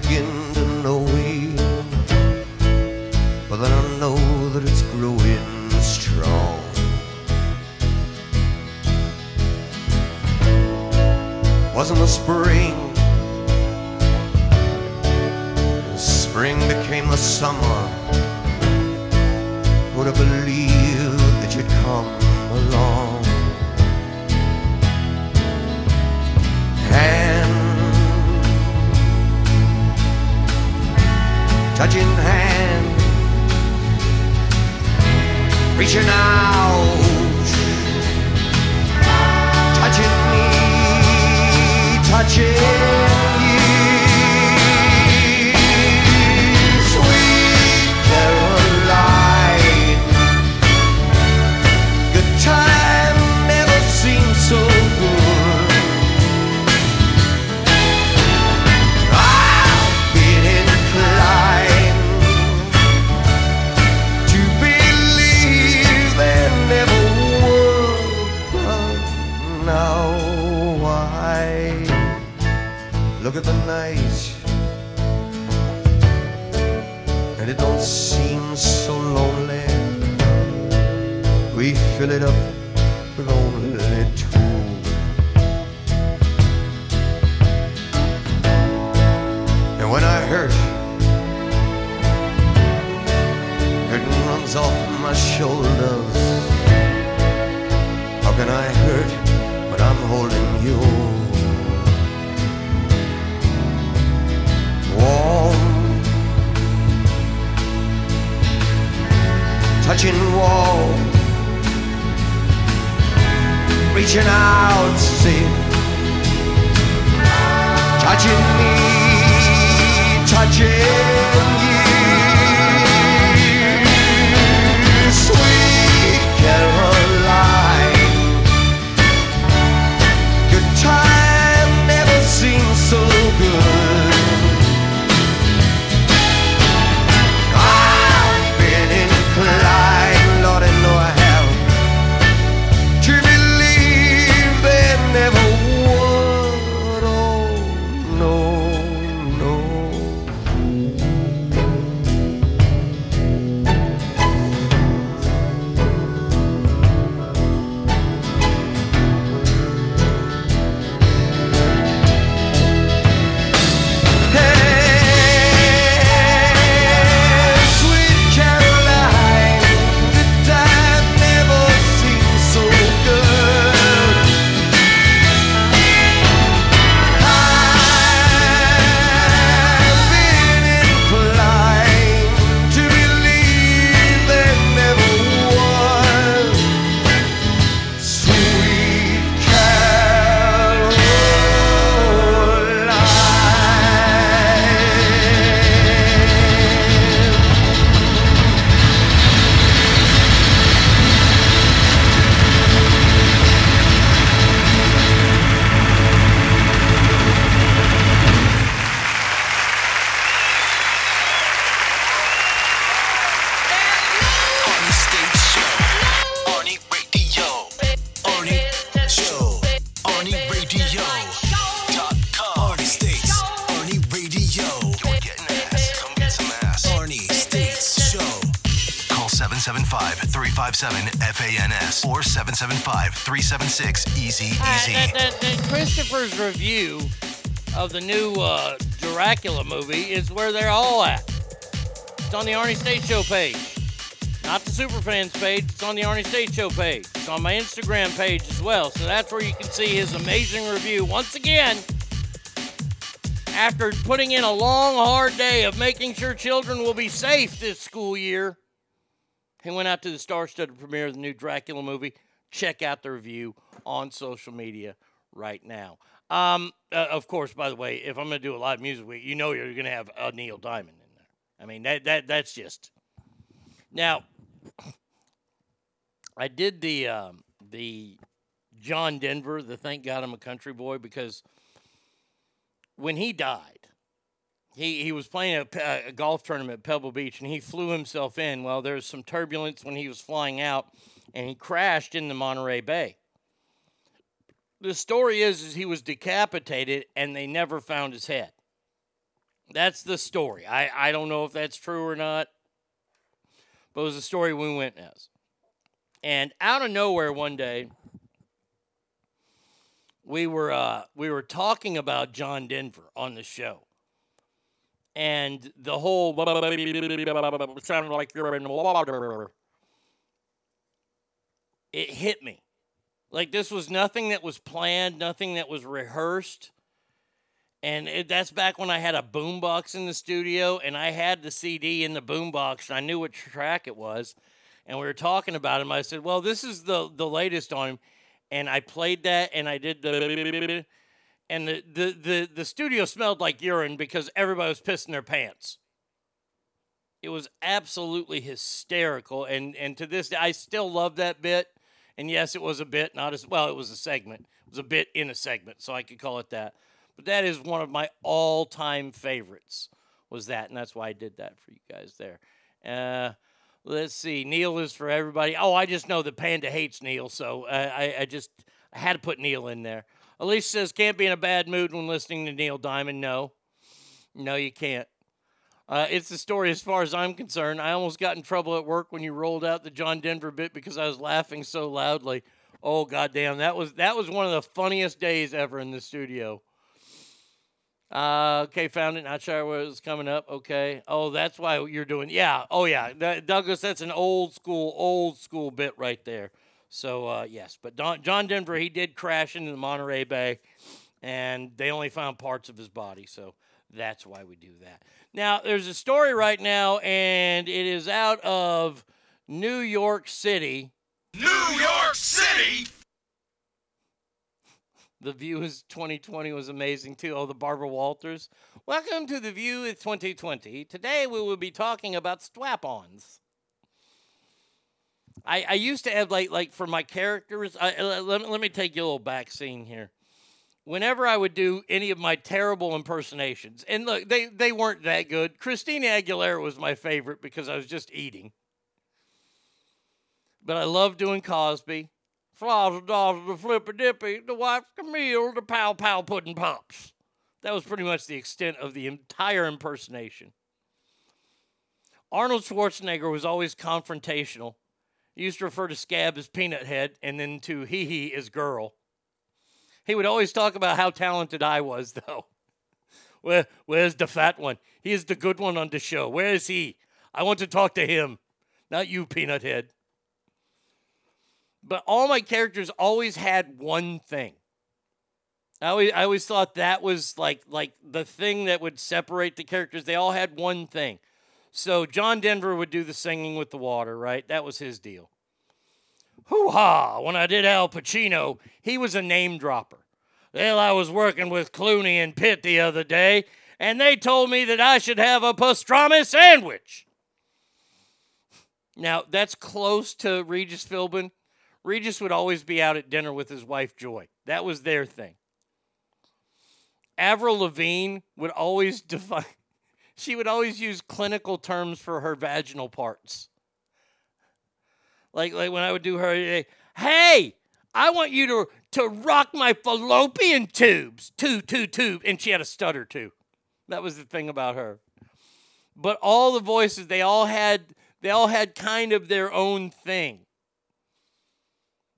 Begin Dracula movie is where they're all at. It's on the Arnie State Show page. Not the Superfans page, it's on the Arnie State Show page. It's on my Instagram page as well. So that's where you can see his amazing review. Once again, after putting in a long, hard day of making sure children will be safe this school year, he went out to the star studded premiere of the new Dracula movie. Check out the review on social media right now. Um, uh, of course, by the way, if I'm going to do a live music week, you know you're going to have a Neil Diamond in there. I mean, that, that that's just. Now, I did the um, the John Denver, the Thank God I'm a Country Boy, because when he died, he, he was playing a, a golf tournament at Pebble Beach and he flew himself in. Well, there was some turbulence when he was flying out and he crashed in the Monterey Bay. The story is, is he was decapitated and they never found his head. That's the story. I, I don't know if that's true or not, but it was a story we went as. And out of nowhere one day, we were uh, we were talking about John Denver on the show, and the whole sounded like. It hit me, like this was nothing that was planned, nothing that was rehearsed, and it, that's back when I had a boombox in the studio, and I had the CD in the boombox, and I knew what track it was, and we were talking about him. I said, "Well, this is the the latest on him." and I played that and I did the and the, the, the, the studio smelled like urine because everybody was pissing their pants. It was absolutely hysterical and and to this day I still love that bit. And yes, it was a bit, not as well, it was a segment. It was a bit in a segment, so I could call it that. But that is one of my all-time favorites. Was that, and that's why I did that for you guys there. Uh Let's see. Neil is for everybody. Oh, I just know the Panda hates Neil, so uh, I, I just I had to put Neil in there. Elise says, can't be in a bad mood when listening to Neil Diamond. No. No, you can't. Uh, it's the story as far as I'm concerned. I almost got in trouble at work when you rolled out the John Denver bit because I was laughing so loudly. Oh goddamn, that was that was one of the funniest days ever in the studio. Uh, okay, found it. Not sure what was coming up. Okay. Oh, that's why you're doing. Yeah. Oh, yeah. That, Douglas, that's an old school, old school bit right there. So uh, yes, but Don, John Denver, he did crash into the Monterey Bay, and they only found parts of his body. So that's why we do that. Now, there's a story right now, and it is out of New York City. New York City! The View is 2020 was amazing too. Oh, the Barbara Walters. Welcome to The View is 2020. Today we will be talking about strap-ons. I, I used to have like like for my characters. I, let, let me take you a little back scene here. Whenever I would do any of my terrible impersonations, and look, they they weren't that good. Christina Aguilera was my favorite because I was just eating. But I love doing Cosby. Flaws, dolls, the flipper dippy, the wife Camille, the pow pow pudding pops. That was pretty much the extent of the entire impersonation. Arnold Schwarzenegger was always confrontational. He used to refer to Scab as Peanut Head and then to Hee Hee as Girl. He would always talk about how talented I was, though. Where, where's the fat one? He is the good one on the show. Where is he? I want to talk to him, not you, Peanut Head. But all my characters always had one thing. I always, I always thought that was like like the thing that would separate the characters. They all had one thing. So John Denver would do the singing with the water, right? That was his deal. Hoo ha! When I did Al Pacino, he was a name dropper. Well, I was working with Clooney and Pitt the other day, and they told me that I should have a pastrami sandwich. Now, that's close to Regis Philbin. Regis would always be out at dinner with his wife, Joy. That was their thing. Avril Lavigne would always define, she would always use clinical terms for her vaginal parts. Like, like when I would do her, eh, hey, I want you to, to rock my fallopian tubes. Tube, tube, tube. And she had a stutter too. That was the thing about her. But all the voices, they all had they all had kind of their own thing.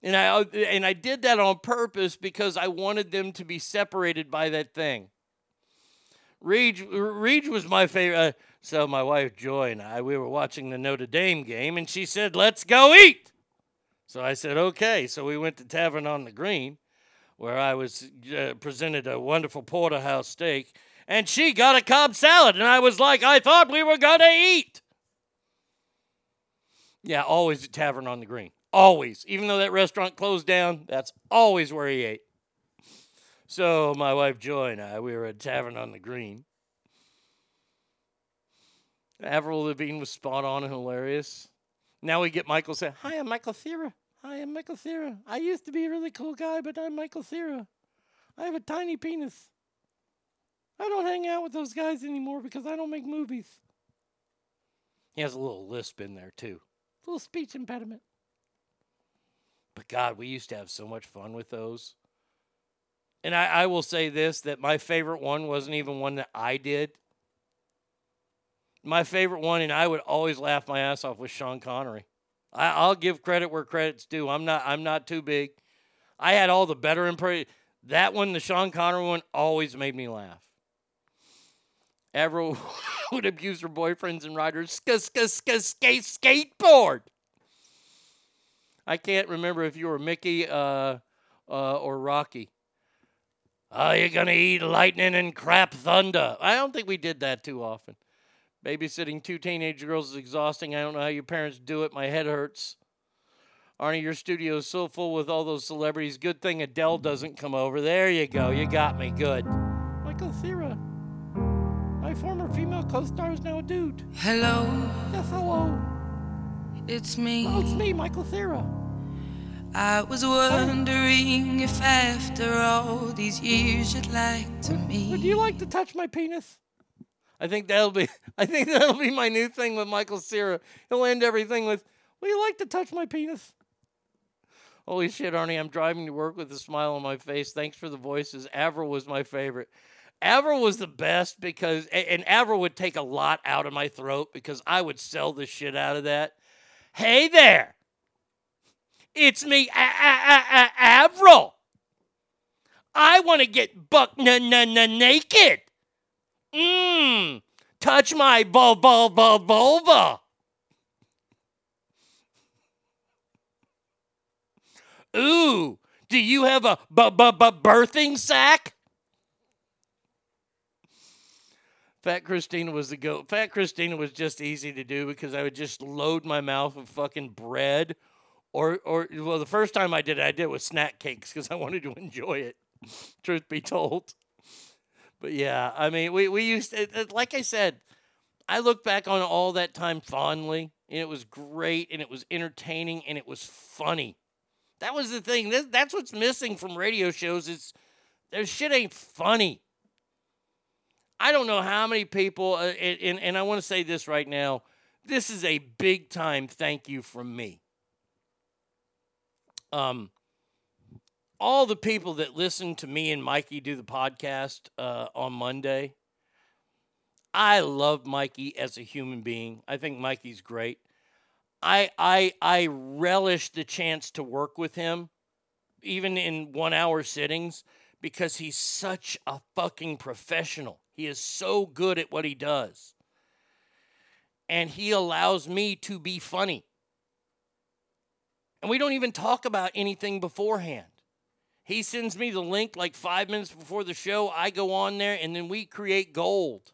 And I and I did that on purpose because I wanted them to be separated by that thing. Reed, Reed was my favorite. Uh, So my wife Joy and I, we were watching the Notre Dame game, and she said, "Let's go eat." So I said, "Okay." So we went to Tavern on the Green, where I was uh, presented a wonderful porterhouse steak, and she got a Cobb salad, and I was like, "I thought we were gonna eat." Yeah, always at Tavern on the Green. Always. Even though that restaurant closed down, that's always where he ate. So my wife Joy and I, we were at Tavern on the Green. Avril Lavigne was spot on and hilarious. Now we get Michael saying, Hi, I'm Michael Thera. Hi, I'm Michael Thera. I used to be a really cool guy, but I'm Michael Thera. I have a tiny penis. I don't hang out with those guys anymore because I don't make movies. He has a little lisp in there, too. A little speech impediment. But God, we used to have so much fun with those. And I, I, will say this that my favorite one wasn't even one that I did. My favorite one, and I would always laugh my ass off, was Sean Connery. I, will give credit where credit's due. I'm not I'm not too big. I had all the better impressions. That one, the Sean Connery one, always made me laugh. Avril would abuse her boyfriends and riders sk- sk- sk- skate skateboard. I can't remember if you were Mickey uh, uh, or Rocky. Are you to eat lightning and crap thunder? I don't think we did that too often. Babysitting two teenage girls is exhausting. I don't know how your parents do it. My head hurts. Arnie, your studio is so full with all those celebrities. Good thing Adele doesn't come over. There you go. You got me. Good. Michael Cera. My former female co star is now a dude. Hello. Yes, hello. It's me. Oh, it's me, Michael Cera. I was wondering if after all these years you'd like to meet. Would you like to touch my penis? I think that'll be I think that'll be my new thing with Michael Cera. He'll end everything with, Will you like to touch my penis? Holy shit, Arnie, I'm driving to work with a smile on my face. Thanks for the voices. Avril was my favorite. Avril was the best because, and Avril would take a lot out of my throat because I would sell the shit out of that. Hey there, it's me, Avril. I want to get buck na na na naked. Mmm, touch my vul vul vulva. Ooh, do you have a bu- bu- bu- birthing sack? Fat Christina was the goat. Fat Christina was just easy to do because I would just load my mouth with fucking bread. Or, or well, the first time I did it, I did it with snack cakes because I wanted to enjoy it. Truth be told. But yeah, I mean, we, we used, it, it- like I said, I look back on all that time fondly, and it was great, and it was entertaining, and it was funny. That was the thing. That- That's what's missing from radio shows is their shit ain't funny. I don't know how many people, uh, and, and I want to say this right now. This is a big time thank you from me. Um, all the people that listen to me and Mikey do the podcast uh, on Monday, I love Mikey as a human being. I think Mikey's great. I I I relish the chance to work with him, even in one hour sittings, because he's such a fucking professional. He is so good at what he does. And he allows me to be funny. And we don't even talk about anything beforehand. He sends me the link like five minutes before the show. I go on there and then we create gold.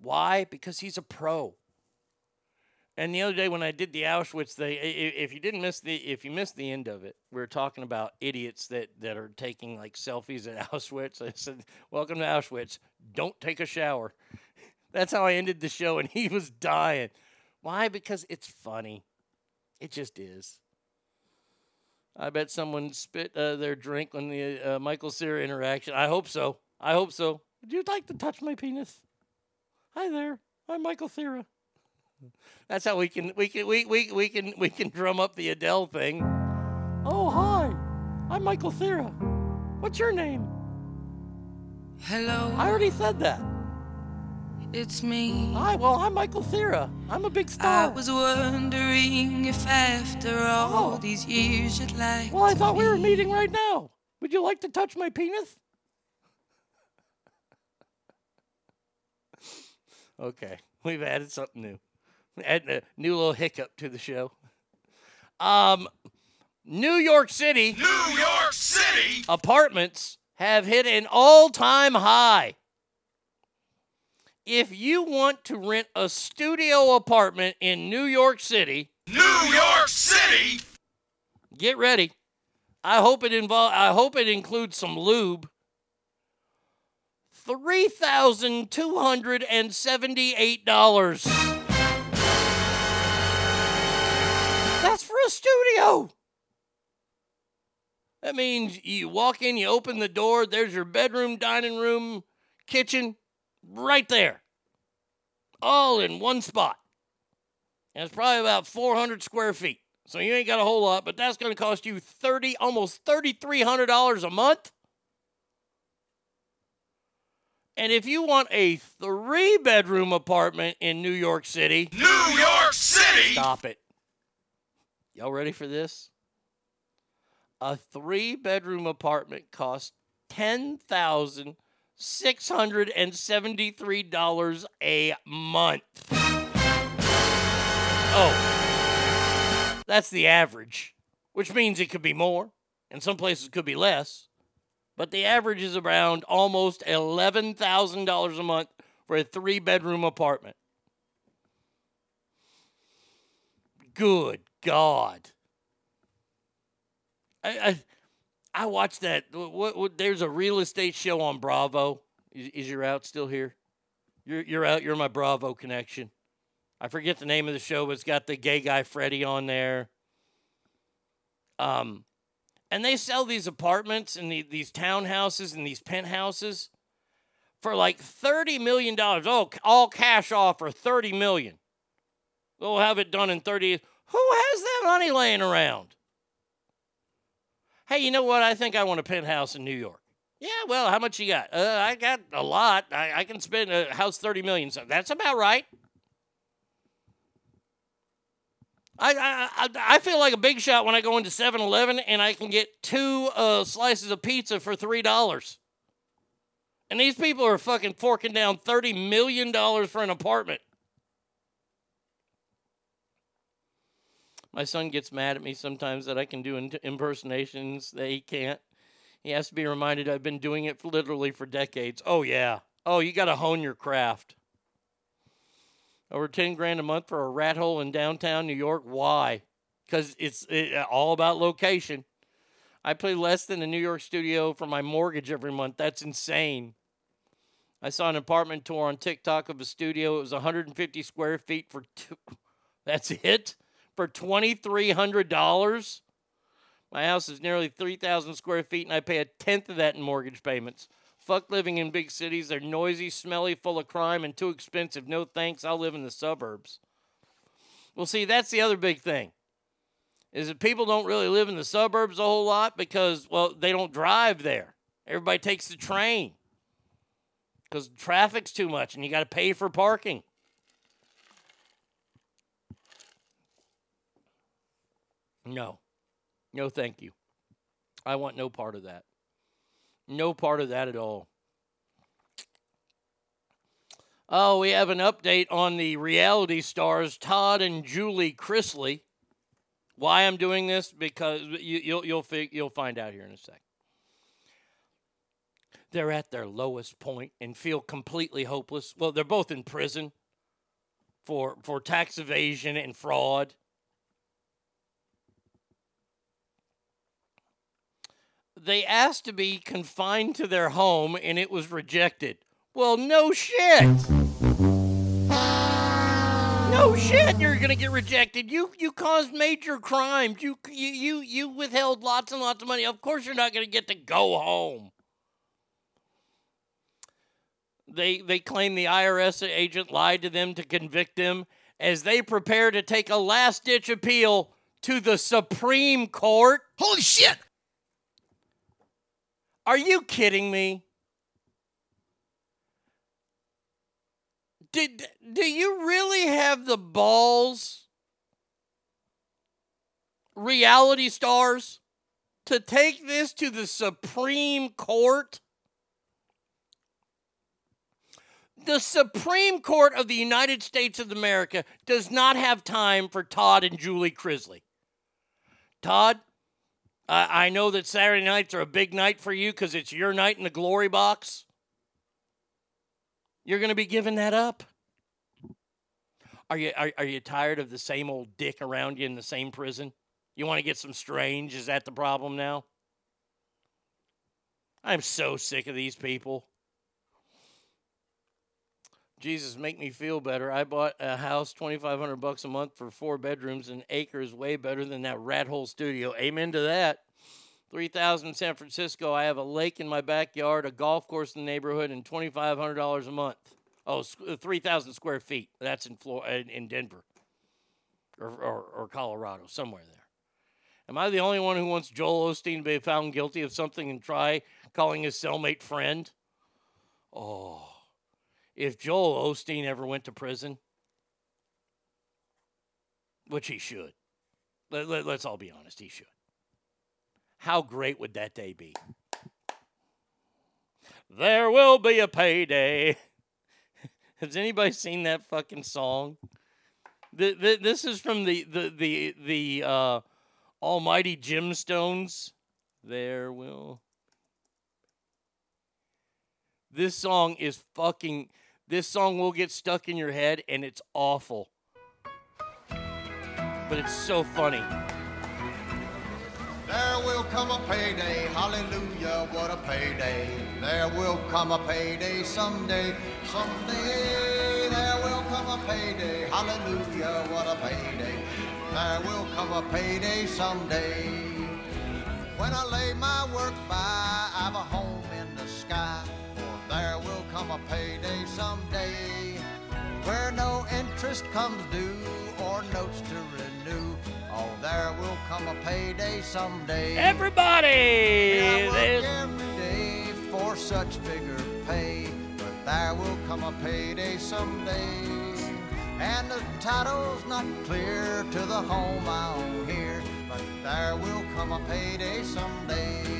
Why? Because he's a pro. And the other day when I did the Auschwitz thing, i- i- if you didn't miss the if you missed the end of it, we were talking about idiots that that are taking like selfies at Auschwitz. I said, "Welcome to Auschwitz. Don't take a shower." That's how I ended the show, and he was dying. Why? Because it's funny. It just is. I bet someone spit uh, their drink on the uh, Michael Cera interaction. I hope so. I hope so. Would you like to touch my penis? Hi there. I'm Michael Cera. That's how we can we can we, we, we can we can drum up the Adele thing. Oh hi. I'm Michael Cera. What's your name? Hello. I already said that. It's me. Hi, well I'm Michael Thera. I'm a big star. I was wondering if after all these years you'd like. Well, I to thought we were meeting right now. Would you like to touch my penis? okay, we've added something new. Adding a new little hiccup to the show. Um, New York City. New York City. apartments have hit an all-time high. If you want to rent a studio apartment in New York City, New York City. get ready. I hope it involve I hope it includes some lube. $3,278. That's for a studio. That means you walk in, you open the door, there's your bedroom, dining room, kitchen, right there. All in one spot. And it's probably about 400 square feet. So you ain't got a whole lot, but that's going to cost you 30 almost $3300 a month. And if you want a 3-bedroom apartment in New York City, New York City. Stop it. Y'all ready for this? A three bedroom apartment costs $10,673 a month. Oh, that's the average, which means it could be more, and some places could be less. But the average is around almost $11,000 a month for a three bedroom apartment. Good God. I, I, I watched that. What, what, there's a real estate show on Bravo. Is, is your out still here? You're, you're out. You're my Bravo connection. I forget the name of the show, but it's got the gay guy Freddie on there. Um, and they sell these apartments and the, these townhouses and these penthouses for like thirty million dollars. Oh, all cash offer, thirty million. They'll have it done in thirty. Who has that money laying around? Hey, you know what? I think I want a penthouse in New York. Yeah, well, how much you got? Uh, I got a lot. I, I can spend a house thirty million. So that's about right. I, I I- feel like a big shot when I go into 7-Eleven and I can get two uh, slices of pizza for three dollars. And these people are fucking forking down thirty million dollars for an apartment. My son gets mad at me sometimes that I can do in- impersonations that he can't. He has to be reminded I've been doing it for literally for decades. Oh yeah. Oh, you got to hone your craft. Over 10 grand a month for a rat hole in downtown New York. Why? Cuz it's it, all about location. I pay less than a New York studio for my mortgage every month. That's insane. I saw an apartment tour on TikTok of a studio. It was 150 square feet for two. That's it for $2,300. My house is nearly 3,000 square feet, and I pay a tenth of that in mortgage payments. Fuck living in big cities. They're noisy, smelly, full of crime, and too expensive. No thanks. I'll live in the suburbs. Well, see, that's the other big thing. Is that people don't really live in the suburbs a whole lot because, well, they don't drive there. Everybody takes the train because traffic's too much and you got to pay for parking. No. No, thank you. I want no part of that. No part of that at all. Oh, we have an update on the reality stars Todd and Julie Chrisley. Why I'm doing this? Because you, you'll you'll you'll find out here in a sec. They're at their lowest point and feel completely hopeless. Well, they're both in prison for for tax evasion and fraud. They asked to be confined to their home and it was rejected. Well, no shit. No shit, you're gonna get rejected. You you caused major crimes. You you you you withheld lots and lots of money. Of course, you're not gonna get to go home. They they claim the IRS agent lied to them to convict them as they prepare to take a last ditch appeal to the Supreme Court. Holy shit! Are you kidding me? Did do you really have the balls reality stars to take this to the Supreme Court? The Supreme Court of the United States of America does not have time for Todd and Julie Chrisley. Todd, I I know that Saturday nights are a big night for you because it's your night in the glory box. You're going to be giving that up. Are you are, are you tired of the same old dick around you in the same prison? You want to get some strange? Is that the problem now? I'm so sick of these people. Jesus, make me feel better. I bought a house, twenty five hundred bucks a month for four bedrooms, and acres way better than that rat hole studio. Amen to that. Three thousand San Francisco. I have a lake in my backyard, a golf course in the neighborhood, and twenty five hundred dollars a month. Oh, uh, three thousand square feet. That's in Flor- in in Denver, or, or or Colorado, somewhere there. Am I the only one who wants Joel Osteen to be found guilty of something and try calling his cellmate friend? Oh if Joel Osteen ever went to prison, which he should, let, let, us all be honest, he should. How great would that day be? There will be a payday. Has anybody seen that fucking song? Th- th- this is from the the the the uh, Almighty Gemstones. There will. This song is fucking. This song will get stuck in your head, and it's awful. But it's so funny. There will come a payday, hallelujah, what a payday. There will come a payday someday, someday. There will come a payday, hallelujah, what a payday. There will come a payday someday. When I lay my work by, I have a home a payday someday. Where no interest comes due or notes to renew. Oh, there will come a payday someday. Everybody! I work every day for such bigger pay. But there will come a payday someday. And the title's not clear to the home here. But there will come a payday someday.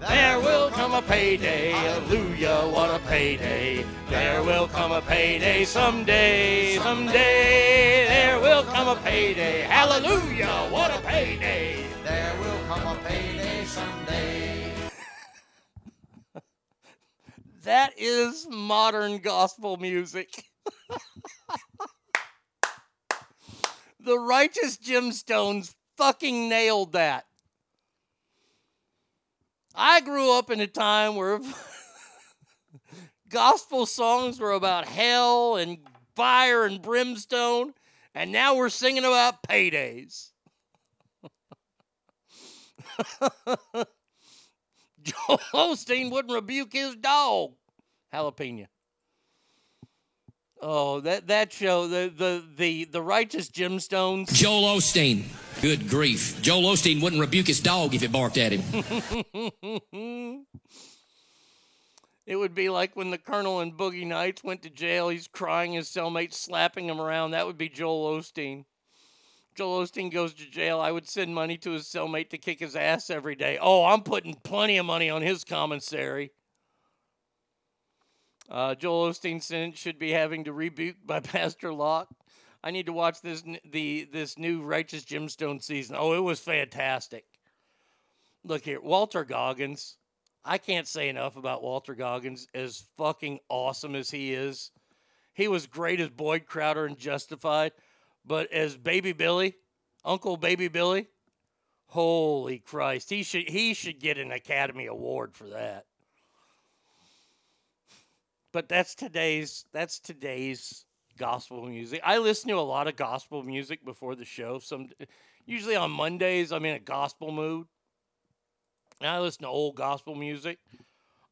There will come a payday, hallelujah, what a payday. There will come a payday someday, someday. There will come a payday, hallelujah, what a payday. There will come a payday someday. That is modern gospel music. the righteous gemstones fucking nailed that. I grew up in a time where gospel songs were about hell and fire and brimstone, and now we're singing about paydays. Joel Osteen wouldn't rebuke his dog. Jalapeno. Oh, that that show, the the the the righteous gemstones. Joel Osteen. Good grief. Joel Osteen wouldn't rebuke his dog if it barked at him. it would be like when the colonel in Boogie Nights went to jail. He's crying, his cellmate slapping him around. That would be Joel Osteen. Joel Osteen goes to jail. I would send money to his cellmate to kick his ass every day. Oh, I'm putting plenty of money on his commissary. Uh, Joel Osteen sentence should be having to rebuke by Pastor Locke. I need to watch this the this new Righteous Gemstone season. Oh, it was fantastic. Look here, Walter Goggins. I can't say enough about Walter Goggins. As fucking awesome as he is, he was great as Boyd Crowder and Justified, but as Baby Billy, Uncle Baby Billy, holy Christ, he should he should get an Academy Award for that. But that's today's that's today's gospel music. I listen to a lot of gospel music before the show. Some usually on Mondays I'm in a gospel mood. And I listen to old gospel music.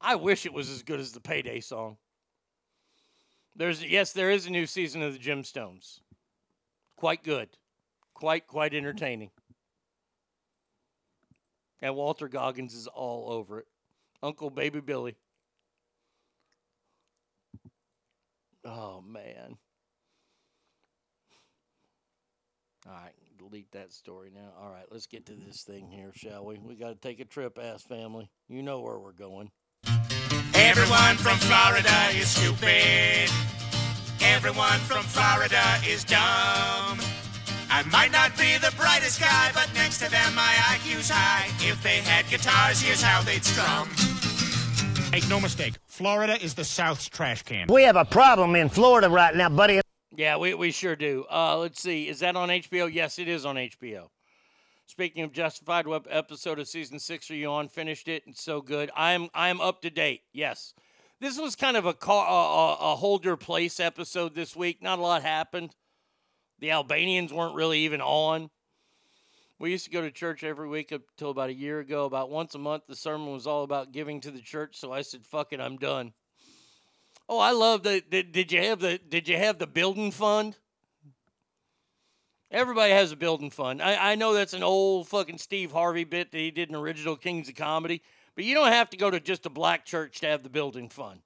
I wish it was as good as the Payday song. There's yes, there is a new season of the Gemstones. Quite good. Quite quite entertaining. And Walter Goggins is all over it. Uncle Baby Billy. Oh man. All right, delete that story now. All right, let's get to this thing here, shall we? We got to take a trip, ass family. You know where we're going. Everyone from Florida is stupid. Everyone from Florida is dumb. I might not be the brightest guy, but next to them my IQ's high. If they had guitars, here's how they'd strum. Make no mistake, Florida is the South's trash can. We have a problem in Florida right now, buddy. Yeah, we, we sure do. Uh, let's see. Is that on HBO? Yes, it is on HBO. Speaking of Justified, what episode of season six are you on? Finished it. It's so good. I'm I'm up to date. Yes, this was kind of a car, a, a hold your place episode this week. Not a lot happened. The Albanians weren't really even on. We used to go to church every week up until about a year ago. About once a month, the sermon was all about giving to the church. So I said, "Fuck it, I'm done." Oh, I love the. Did, did you have the? Did you have the building fund? Everybody has a building fund. I, I know that's an old fucking Steve Harvey bit that he did in original Kings of Comedy, but you don't have to go to just a black church to have the building fund.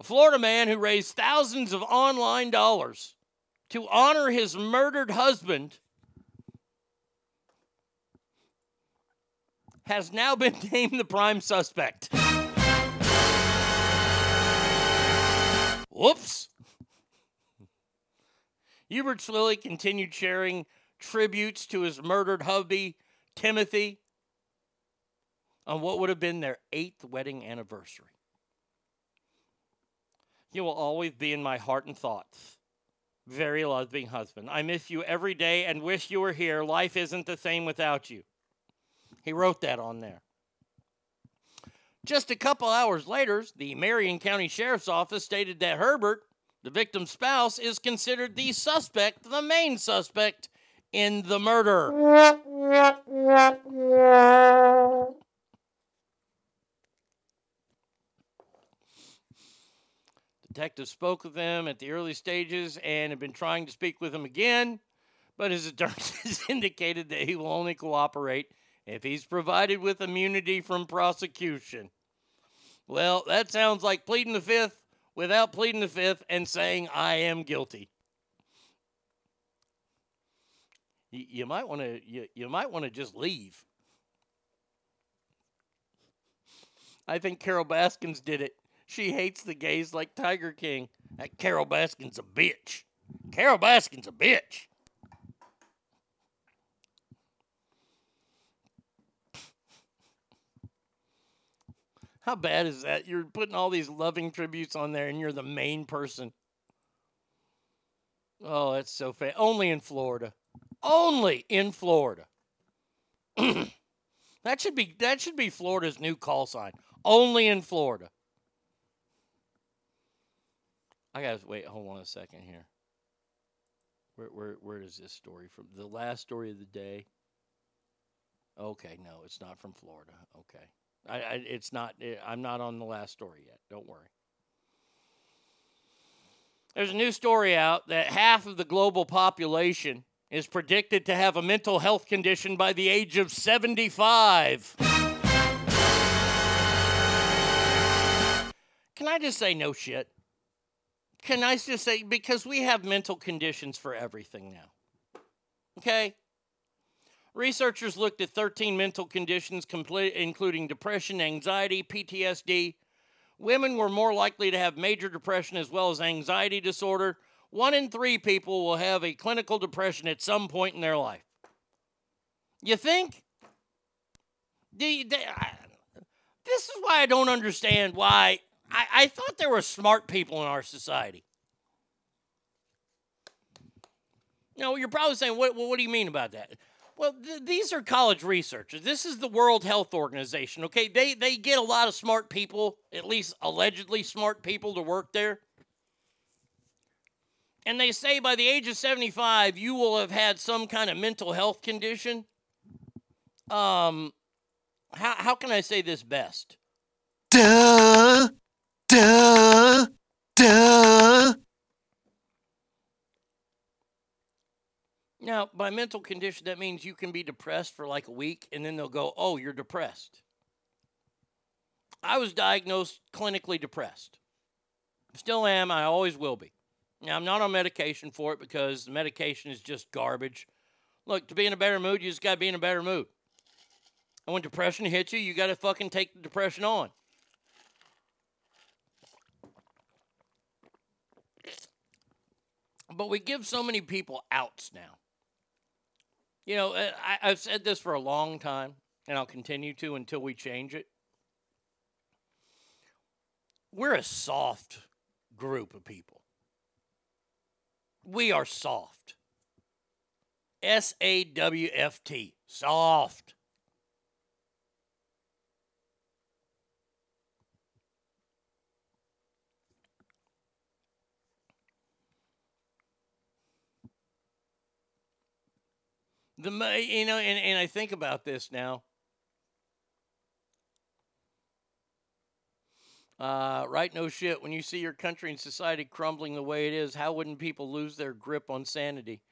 A Florida man who raised thousands of online dollars to honor his murdered husband has now been named the prime suspect. Whoops. Hubert Swilley continued sharing tributes to his murdered hubby, Timothy, on what would have been their eighth wedding anniversary. You will always be in my heart and thoughts. Very loving husband. I miss you every day and wish you were here. Life isn't the same without you. He wrote that on there. Just a couple hours later, the Marion County Sheriff's Office stated that Herbert, the victim's spouse, is considered the suspect, the main suspect in the murder. Detectives spoke with him at the early stages and have been trying to speak with him again, but his attorney has indicated that he will only cooperate if he's provided with immunity from prosecution. Well, that sounds like pleading the fifth without pleading the fifth and saying, I am guilty. You, you might want to you, you might want to just leave. I think Carole Baskins did it. She hates the gays like Tiger King. That Carole Baskin's a bitch. Carole Baskin's a bitch. How bad is that? You're putting all these loving tributes on there and you're the main person. Oh, that's so fa Only in Florida. Only in Florida. that should be that should be Florida's new call sign. Only in Florida. I gotta wait. Hold on a second here. Where where where is this story from? The last story of the day. Okay, no, it's not from Florida. Okay, I, I it's not. eh, I'm not on the last story yet. Don't worry. There's a new story out that half of the global population is predicted to have a mental health condition by the age of 75. Can I just say no shit? Can I just say because we have mental conditions for everything now. Okay? Researchers looked at 13 mental conditions including depression, anxiety, PTSD. Women were more likely to have major depression as well as anxiety disorder. One in three people will have a clinical depression at some point in their life. You think? This is why I don't understand why. I, I thought there were smart people in our society. No, you're probably saying, what, what do you mean about that? Well, th- these are college researchers. This is the World Health Organization, okay? They, they get a lot of smart people, at least allegedly smart people, to work there. And they say by the age of 75, you will have had some kind of mental health condition. Um, how, how can I say this best? Duh. Duh. Duh. Now, by mental condition, that means you can be depressed for like a week and then they'll go, oh, you're depressed. I was diagnosed clinically depressed. Still am, I always will be. Now, I'm not on medication for it because the medication is just garbage. Look, to be in a better mood, you just got to be in a better mood. And when depression hits you, you got to fucking take the depression on. But we give so many people outs now. You know, uh, I, I've said this for a long time, and I'll continue to until we change it. We're a soft group of people. We are soft. S A W F T. Soft. The you know, and, and I think about this now. Uh, right, no shit. When you see your country and society crumbling the way it is, how wouldn't people lose their grip on sanity?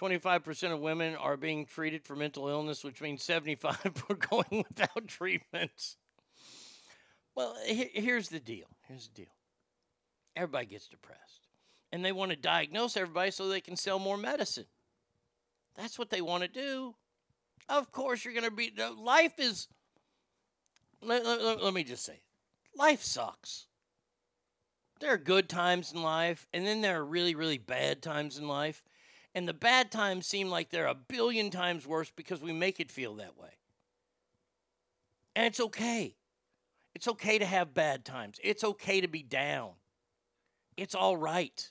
25% of women are being treated for mental illness, which means 75 are going without treatments. Well, he- here's the deal. Here's the deal. Everybody gets depressed, and they want to diagnose everybody so they can sell more medicine. That's what they want to do. Of course, you're going to be. Life is. Let, let- let- me just say, life sucks. There are good times in life, and then there are really, really bad times in life. And the bad times seem like they're a billion times worse because we make it feel that way. And it's okay. It's okay to have bad times. It's okay to be down. It's all right.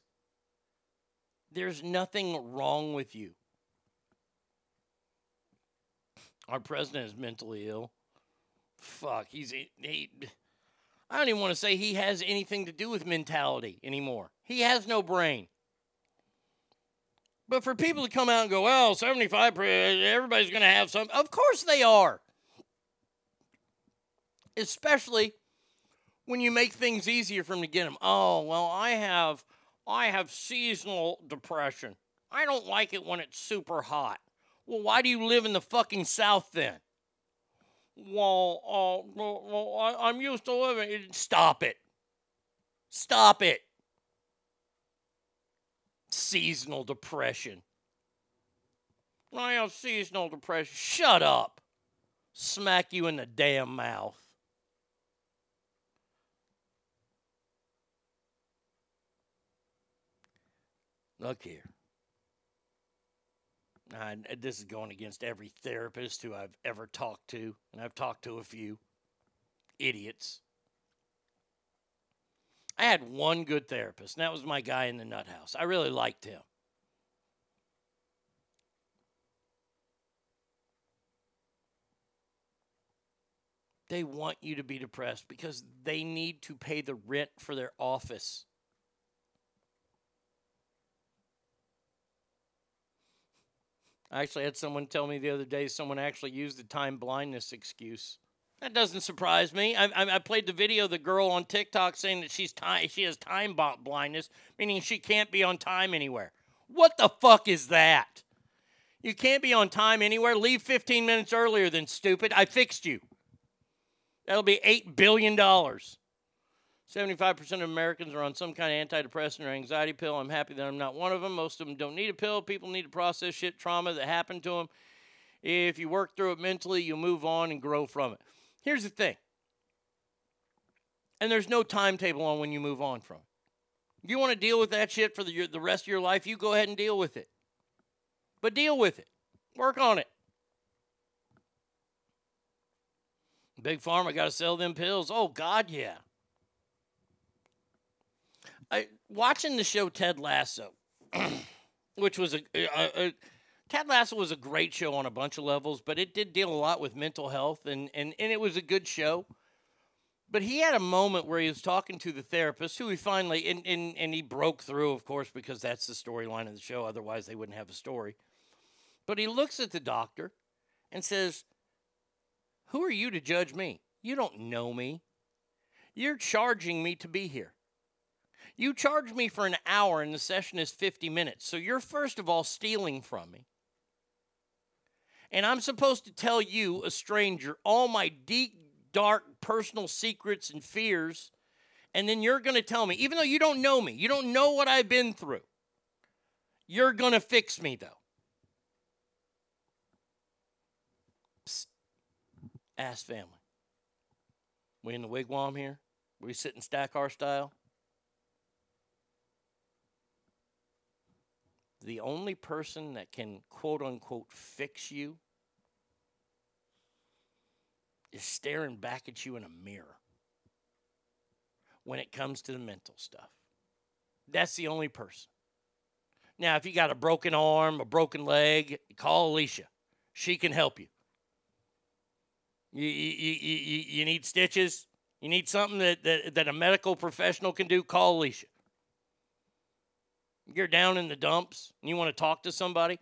There's nothing wrong with you. Our president is mentally ill. Fuck, he's he, I don't even want to say he has anything to do with mentality anymore. He has no brain. But for people to come out and go, well, 75, everybody's going to have some. Of course they are. Especially when you make things easier for them to get them. Oh, well, I have I have seasonal depression. I don't like it when it's super hot. Well, why do you live in the fucking South then? Well, uh, well, I, I'm used to living. Stop it. Stop it. Seasonal depression. I have seasonal depression. Shut up. Smack you in the damn mouth. Look here. This is going against every therapist who I've ever talked to, and I've talked to a few idiots. I had one good therapist, and that was my guy in the nut house. I really liked him. They want you to be depressed because they need to pay the rent for their office. I actually had someone tell me the other day someone actually used the time blindness excuse. That doesn't surprise me. I, I, I played the video of the girl on TikTok saying that she's time, she has time blindness, meaning she can't be on time anywhere. What the fuck is that? You can't be on time anywhere. Leave 15 minutes earlier than stupid. I fixed you. That'll be $8 billion. 75% of Americans are on some kind of antidepressant or anxiety pill. I'm happy that I'm not one of them. Most of them don't need a pill. People need to process shit, trauma that happened to them. If you work through it mentally, you'll move on and grow from it. Here's the thing. And there's no timetable on when you move on from it. You want to deal with that shit for the, the rest of your life, you go ahead and deal with it. But deal with it. Work on it. Big Pharma got to sell them pills. Oh, God, yeah. I, watching the show Ted Lasso, which was a, a, a Ted Lasso was a great show on a bunch of levels, but it did deal a lot with mental health, and, and, and it was a good show. But he had a moment where he was talking to the therapist, who he finally, and, and, and he broke through, of course, because that's the storyline of the show. Otherwise, they wouldn't have a story. But he looks at the doctor and says, Who are you to judge me? You don't know me. You're charging me to be here. You charge me for an hour and the session is 50 minutes. So you're first of all stealing from me. And I'm supposed to tell you, a stranger, all my deep, dark personal secrets and fears. And then you're going to tell me, even though you don't know me, you don't know what I've been through, you're going to fix me, though. Psst. Ass family. We in the wigwam here? We sit and stack our style? The only person that can quote unquote fix you is staring back at you in a mirror when it comes to the mental stuff. That's the only person. Now, if you got a broken arm, a broken leg, call Alicia. She can help you. You, you, you, you, need stitches? You need something that, that, that a medical professional can do? Call Alicia you're down in the dumps and you want to talk to somebody,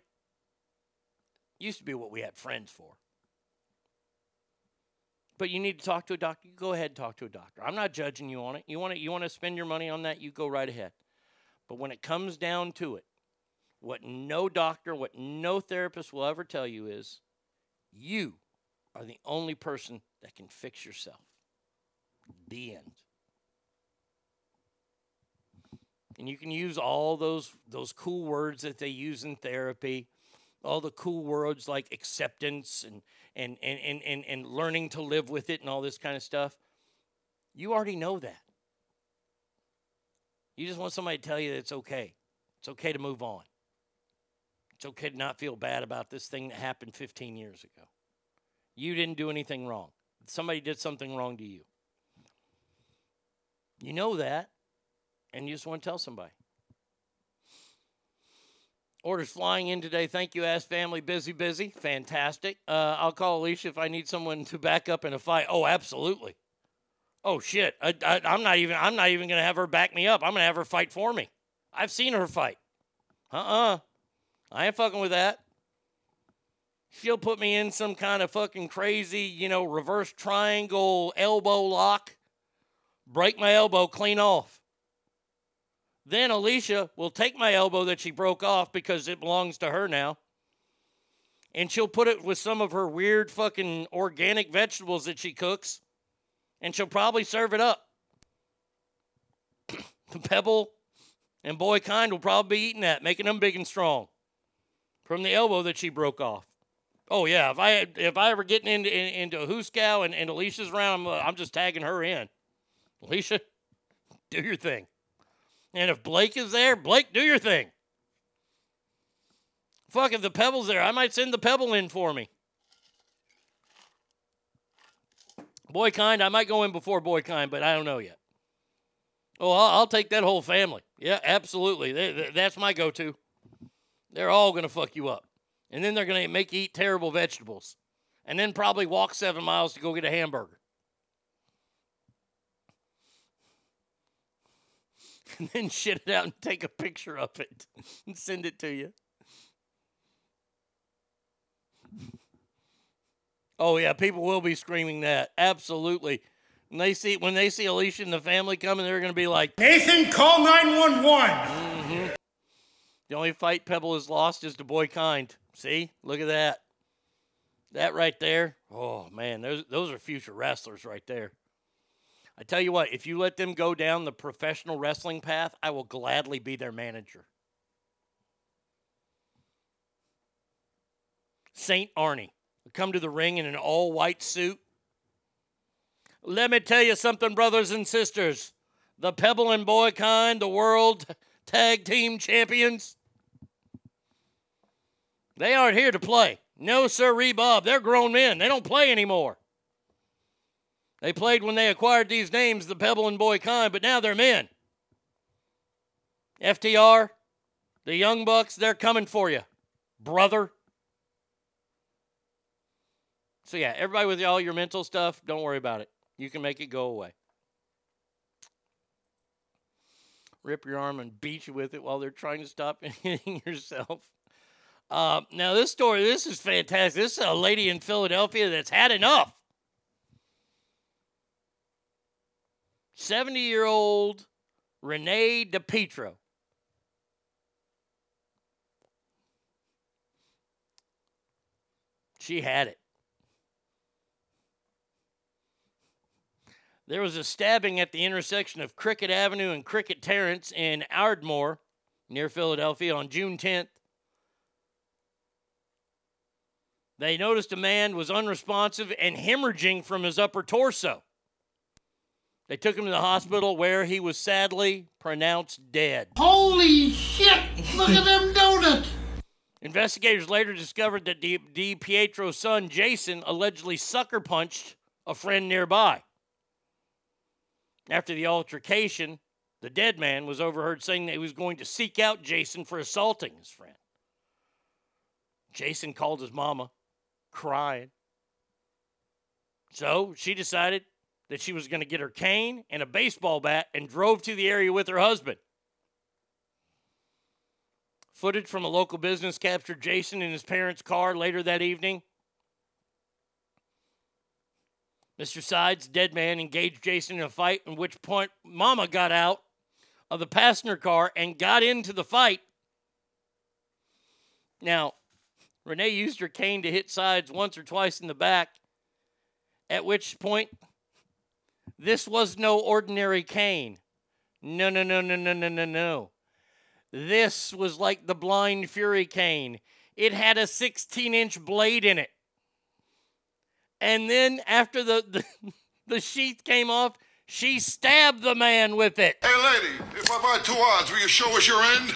used to be what we had friends for. But you need to talk to a doctor. You go ahead and talk to a doctor. I'm not judging you on it. You want to you want to spend your money on that, you go right ahead. But when it comes down to it, what no doctor, what no therapist will ever tell you is you are the only person that can fix yourself. The end. And you can use all those those cool words that they use in therapy all the cool words like acceptance and and and and and, and learning to live with it and all this kind of stuff. You already know that. You just want somebody to tell you that it's okay. It's okay to move on. It's okay to not feel bad about this thing that happened 15 years ago. You didn't do anything wrong. Somebody did something wrong to you. You know that and you just want to tell somebody. Orders flying in today. Thank you, Ass Family. Busy, busy. Fantastic. Uh, I'll call Alicia if I need someone to back up in a fight. Oh, absolutely. Oh shit. I, I'm not even. I'm not even to have her back me up. I'm to have her fight for me. I've seen her fight. Uh-uh. I ain't fucking with that. She'll put me in some kind of fucking crazy, you know, reverse triangle elbow lock. Break my elbow clean off. Then Alicia will take my elbow that she broke off because it belongs to her now. And she'll put it with some of her weird fucking organic vegetables that she cooks. And she'll probably serve it up. The pebble and Boy Kind will probably be eating that, making them big and strong from the elbow that she broke off. Oh yeah, if I if I ever get into in, into Huskow and, and Alicia's around, I'm, uh, I'm just tagging her in. Alicia, do your thing. And if Blake is there, Blake, do your thing. Fuck, if the pebble's there, I might send the pebble in for me. Boy kind, I might go in before boy kind, but I don't know yet. Oh, I'll, I'll take that whole family. Yeah, absolutely. They- they- that's my go-to. They're all gonna fuck you up, and then they're gonna make you eat terrible vegetables, and then probably walk seven miles to go get a hamburger. And then shit it out and take a picture of it and send it to you. Oh yeah, people will be screaming that. Absolutely. When they see when they see Alicia and the family coming, they're gonna be like Nathan, call 911. hmm The only fight Pebble has lost is to Boy Kind. See? Look at that. That right there. Oh man, those those are future wrestlers right there. I tell you what, if you let them go down the professional wrestling path, I will gladly be their manager. Saint Arnie come to the ring in an all white suit. Let me tell you something, brothers and sisters. The Pebble and Boy Kind, the world tag team champions, they aren't here to play. No, sir, Bob. They're grown men. They don't play anymore. They played when they acquired these names, the Pebble and Boy Kind, but now they're men. FTR, the Young Bucks, they're coming for you, brother. So, yeah, everybody with all your mental stuff, don't worry about it. You can make it go away. Rip your arm and beat you with it while they're trying to stop hitting yourself. Uh, now, this story, this is fantastic. This is a lady in Philadelphia that's had enough. 70 year old Renee DePietro. She had it. There was a stabbing at the intersection of Cricket Avenue and Cricket Terrace in Ardmore, near Philadelphia, on June 10th. They noticed a man was unresponsive and hemorrhaging from his upper torso. They took him to the hospital where he was sadly pronounced dead. Holy shit! Look at them donuts! Investigators later discovered that Di, Di Pietro's son, Jason, allegedly sucker punched a friend nearby. After the altercation, the dead man was overheard saying that he was going to seek out Jason for assaulting his friend. Jason called his mama, crying. So she decided that she was going to get her cane and a baseball bat and drove to the area with her husband. Footage from a local business captured Jason in his parents' car later that evening. Mr. Sides, dead man, engaged Jason in a fight, at which point Mama got out of the passenger car and got into the fight. Now, Renee used her cane to hit Sides once or twice in the back, at which point this was no ordinary cane. No, no, no, no, no, no, no, no. This was like the Blind Fury cane. It had a 16 inch blade in it. And then after the, the, the sheath came off, she stabbed the man with it. Hey, lady, if I buy two odds, will you show us your end?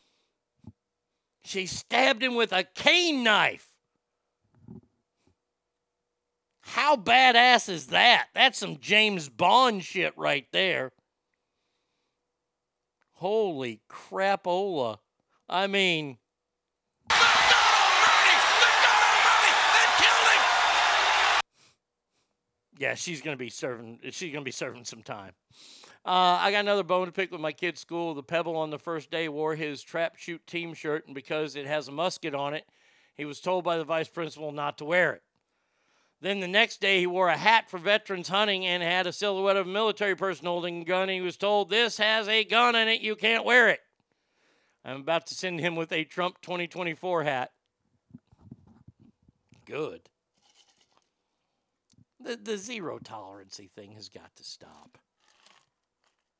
She stabbed him with a cane knife. How badass is that? That's some James Bond shit right there. Holy crap, crapola. I mean, yeah, she's gonna be serving. She's gonna be serving some time. Uh, I got another bone to pick with my kid's school. The Pebble on the first day wore his trap shoot team shirt, and because it has a musket on it, he was told by the vice principal not to wear it. Then the next day, he wore a hat for veterans hunting and had a silhouette of a military person holding a gun. He was told, This has a gun in it, you can't wear it. I'm about to send him with a Trump 2024 hat. Good. The, the zero tolerancy thing has got to stop.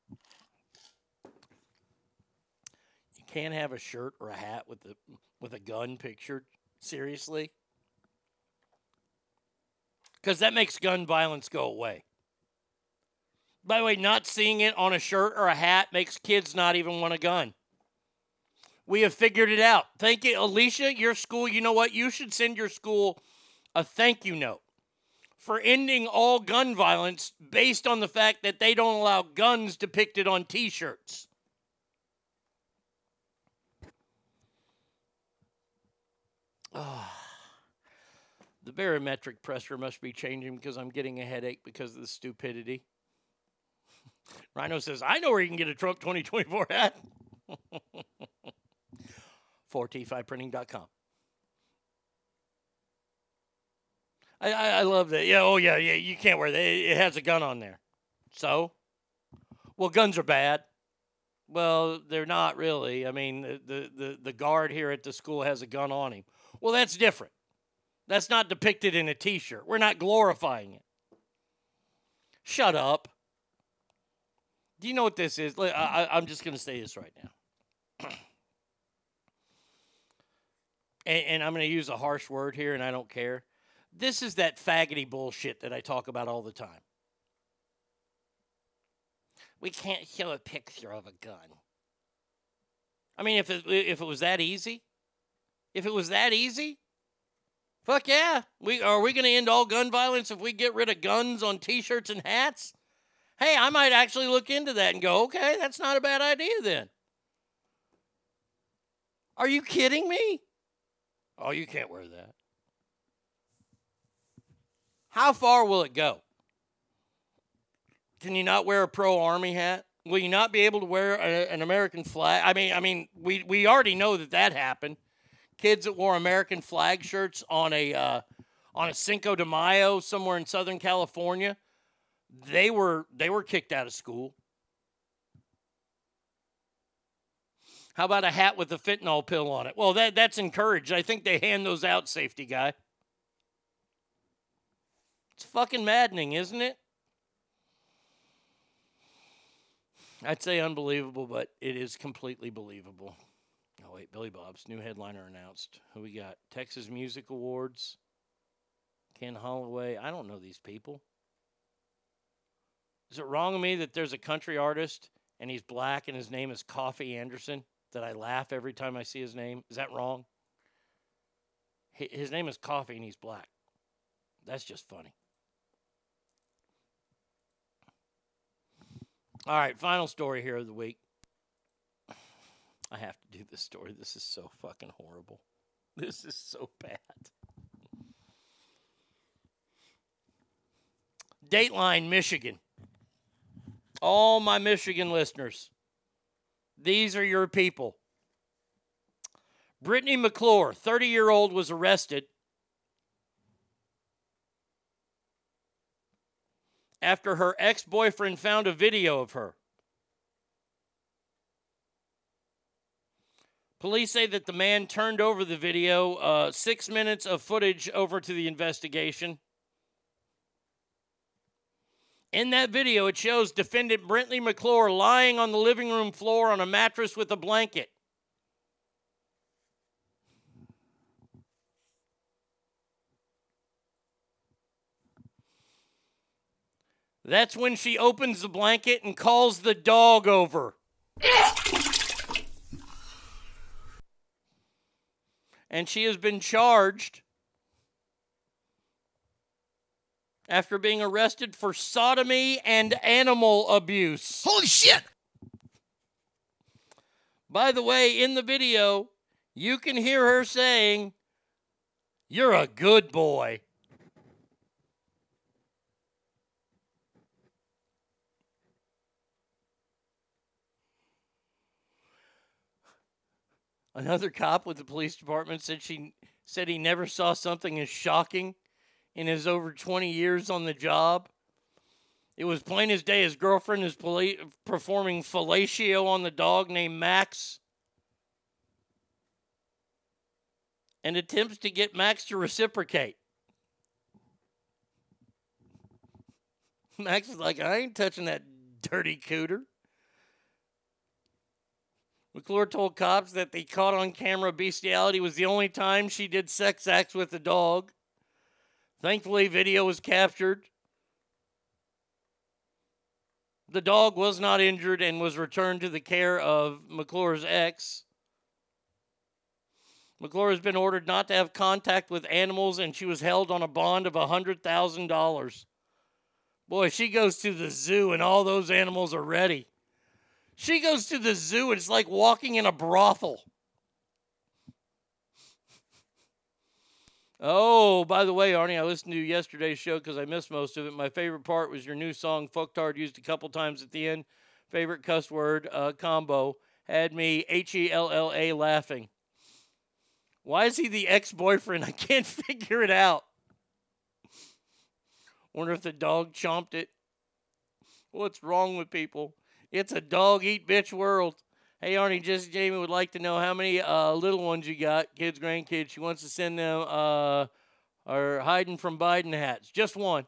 You can't have a shirt or a hat with a with a gun pictured. Seriously? Because that makes gun violence go away. By the way, not seeing it on a shirt or a hat makes kids not even want a gun. We have figured it out. Thank you, Alicia. Your school, you know what? You should send your school a thank you note for ending all gun violence based on the fact that they don't allow guns depicted on t shirts. Ah. The barometric pressure must be changing because I'm getting a headache because of the stupidity. Rhino says, I know where you can get a Trump 2024 hat. 4t5printing.com. I, I, I love that. Yeah, oh yeah, yeah. You can't wear that. It, it has a gun on there. So, well, guns are bad. Well, they're not really. I mean, the, the the the guard here at the school has a gun on him. Well, that's different. That's not depicted in a T-shirt. We're not glorifying it. Shut up. Do you know what this is? I, I'm just going to say this right now. and, and I'm going to use a harsh word here, and I don't care. This is that faggoty bullshit that I talk about all the time. We can't show a picture of a gun. I mean, if it, if it was that easy, if it was that easy, fuck yeah. We are we going to end all gun violence if we get rid of guns on T-shirts and hats? Hey, I might actually look into that and go, okay, that's not a bad idea then. Are you kidding me? Oh, you can't wear that. How far will it go? Can you not wear a pro army hat? Will you not be able to wear a, an American flag? I mean, I mean, we we already know that that happened. Kids that wore American flag shirts on a uh, on a Cinco de Mayo somewhere in Southern California, they were they were kicked out of school. How about a hat with a fentanyl pill on it? Well, that that's encouraged. I think they hand those out, safety guy. It's fucking maddening, isn't it? I'd say unbelievable, but it is completely believable. Wait, Billy Bob's new headliner announced. Who we got? Texas Music Awards. Ken Holloway. I don't know these people. Is it wrong of me that there's a country artist and he's black and his name is Coffey Anderson? That I laugh every time I see his name. Is that wrong? His name is Coffee and he's black. That's just funny. All right, final story here of the week. I have to do this story. This is so fucking horrible. This is so bad. Dateline, Michigan. All my Michigan listeners, these are your people. Brittany McClure, 30 year old, was arrested after her ex boyfriend found a video of her. Police say that the man turned over the video, uh, six minutes of footage, over to the investigation. In that video, it shows defendant Brentley McClure lying on the living room floor on a mattress with a blanket. That's when she opens the blanket and calls the dog over. And she has been charged after being arrested for sodomy and animal abuse. Holy shit! By the way, in the video, you can hear her saying, You're a good boy. Another cop with the police department said she said he never saw something as shocking in his over 20 years on the job. It was plain as day his girlfriend is poli- performing fellatio on the dog named Max. And attempts to get Max to reciprocate. Max is like, I ain't touching that dirty cooter. McClure told cops that the caught on camera bestiality was the only time she did sex acts with the dog. Thankfully, video was captured. The dog was not injured and was returned to the care of McClure's ex. McClure has been ordered not to have contact with animals and she was held on a bond of $100,000. Boy, she goes to the zoo and all those animals are ready. She goes to the zoo and it's like walking in a brothel. Oh, by the way, Arnie, I listened to yesterday's show because I missed most of it. My favorite part was your new song, Fucktard, used a couple times at the end. Favorite cuss word uh, combo had me H E L L A laughing. Why is he the ex boyfriend? I can't figure it out. Wonder if the dog chomped it. What's wrong with people? It's a dog eat bitch world. Hey, Arnie, just Jamie would like to know how many uh, little ones you got, kids, grandkids. She wants to send them uh, are hiding from Biden hats. Just one.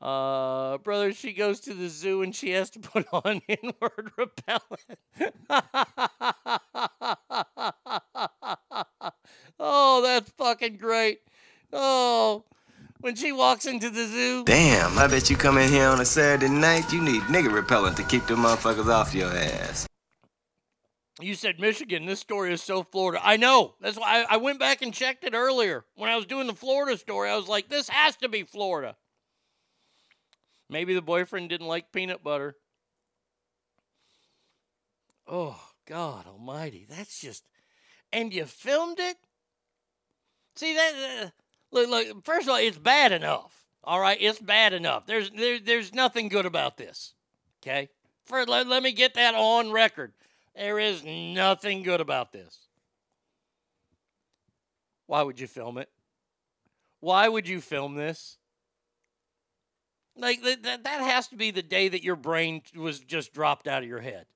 Uh, brother, she goes to the zoo and she has to put on inward repellent. oh, that's fucking great. Oh, when she walks into the zoo. Damn, I bet you come in here on a Saturday night, you need nigga repellent to keep them motherfuckers off your ass. You said Michigan. This story is so Florida. I know. That's why I, I went back and checked it earlier. When I was doing the Florida story, I was like, this has to be Florida. Maybe the boyfriend didn't like peanut butter. Oh, God almighty. That's just. And you filmed it? See, that. Uh, look, look, first of all, it's bad enough. All right? It's bad enough. There's, there, there's nothing good about this. Okay? For, let, let me get that on record. There is nothing good about this. Why would you film it? Why would you film this? Like that, that, has to be the day that your brain was just dropped out of your head.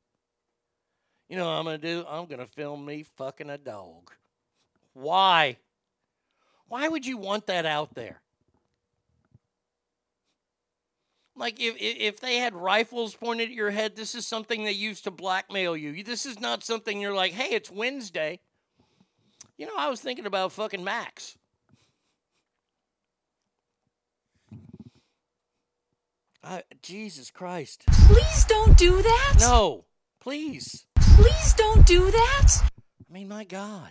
You know what I'm to do? I'm to film me fucking a dog. Why? Why would you want that out there? Like if if they had rifles pointed at your head, this is something they used to blackmail you. This is not something you're like, hey, it's Wednesday. You know, I was thinking about fucking Max. I, Jesus Christ. Please don't do that. No, please. Please don't do that. I mean, my God.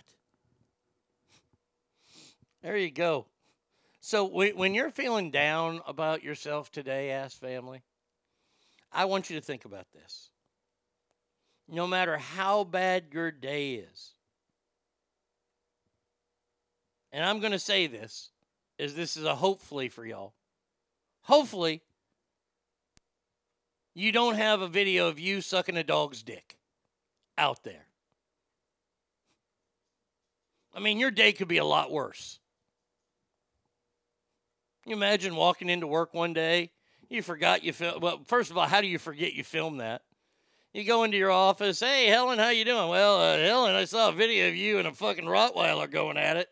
There you go. So when you're feeling down about yourself today, ass family, I want you to think about this. No matter how bad your day is, and I'm going to say this, is this is a hopefully for y'all. Hopefully, you don't have a video of you sucking a dog's dick out there. I mean, your day could be a lot worse. You imagine walking into work one day, you forgot you film. Well, first of all, how do you forget you filmed that? You go into your office, hey Helen, how you doing? Well, uh, Helen, I saw a video of you and a fucking Rottweiler going at it.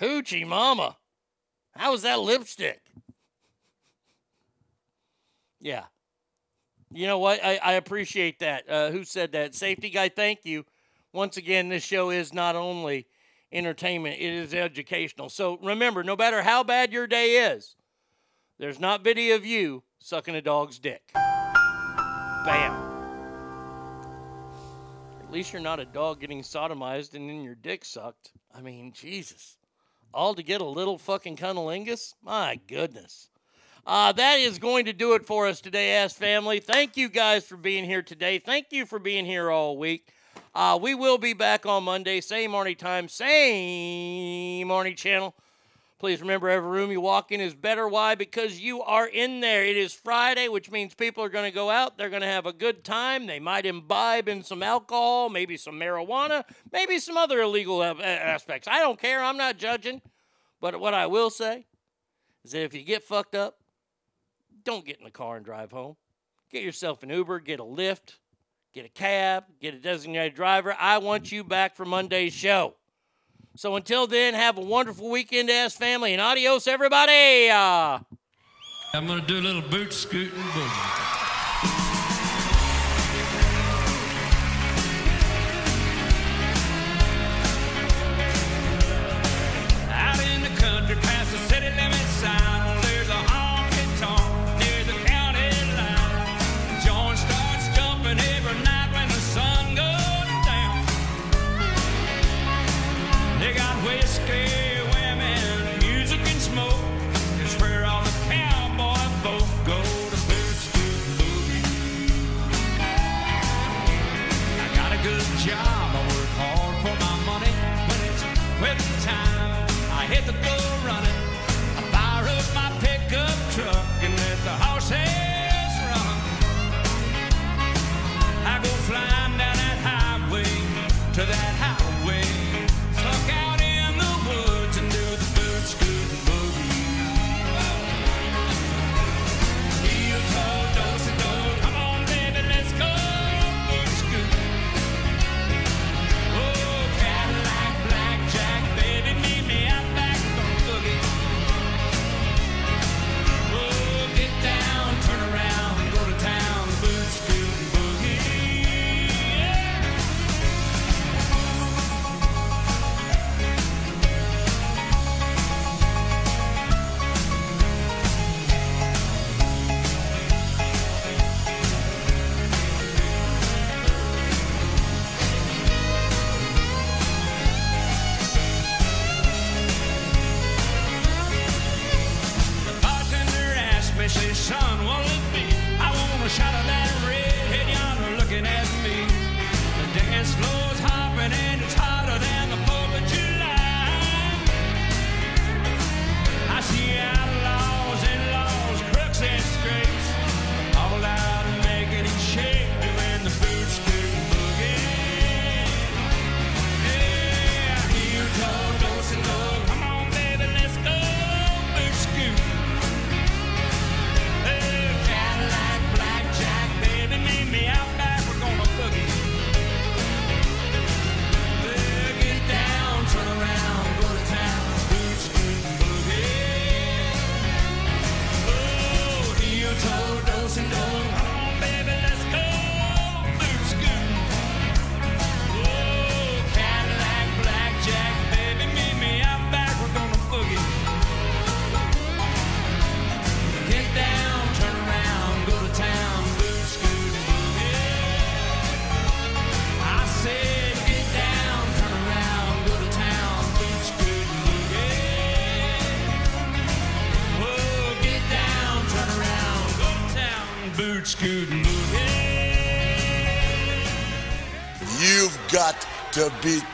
Hoochie mama, how was that lipstick? Yeah. You know what? I, I appreciate that. Uh, who said that? Safety guy, thank you. Once again, this show is not only entertainment, it is educational. So remember, no matter how bad your day is, there's not video of you sucking a dog's dick. Bam. At least you're not a dog getting sodomized and then your dick sucked. I mean, Jesus. All to get a little fucking cunnilingus? My goodness. Uh, that is going to do it for us today, Ass Family. Thank you guys for being here today. Thank you for being here all week. Uh, we will be back on Monday, same Arnie time, same Arnie channel. Please remember, every room you walk in is better. Why? Because you are in there. It is Friday, which means people are going to go out. They're going to have a good time. They might imbibe in some alcohol, maybe some marijuana, maybe some other illegal aspects. I don't care. I'm not judging. But what I will say is that if you get fucked up, don't get in the car and drive home. Get yourself an Uber, get a Lyft, get a cab, get a designated driver. I want you back for Monday's show. So until then, have a wonderful weekend, ass family, and adios, everybody. Ah. I'm going to do a little boot scooting boogie.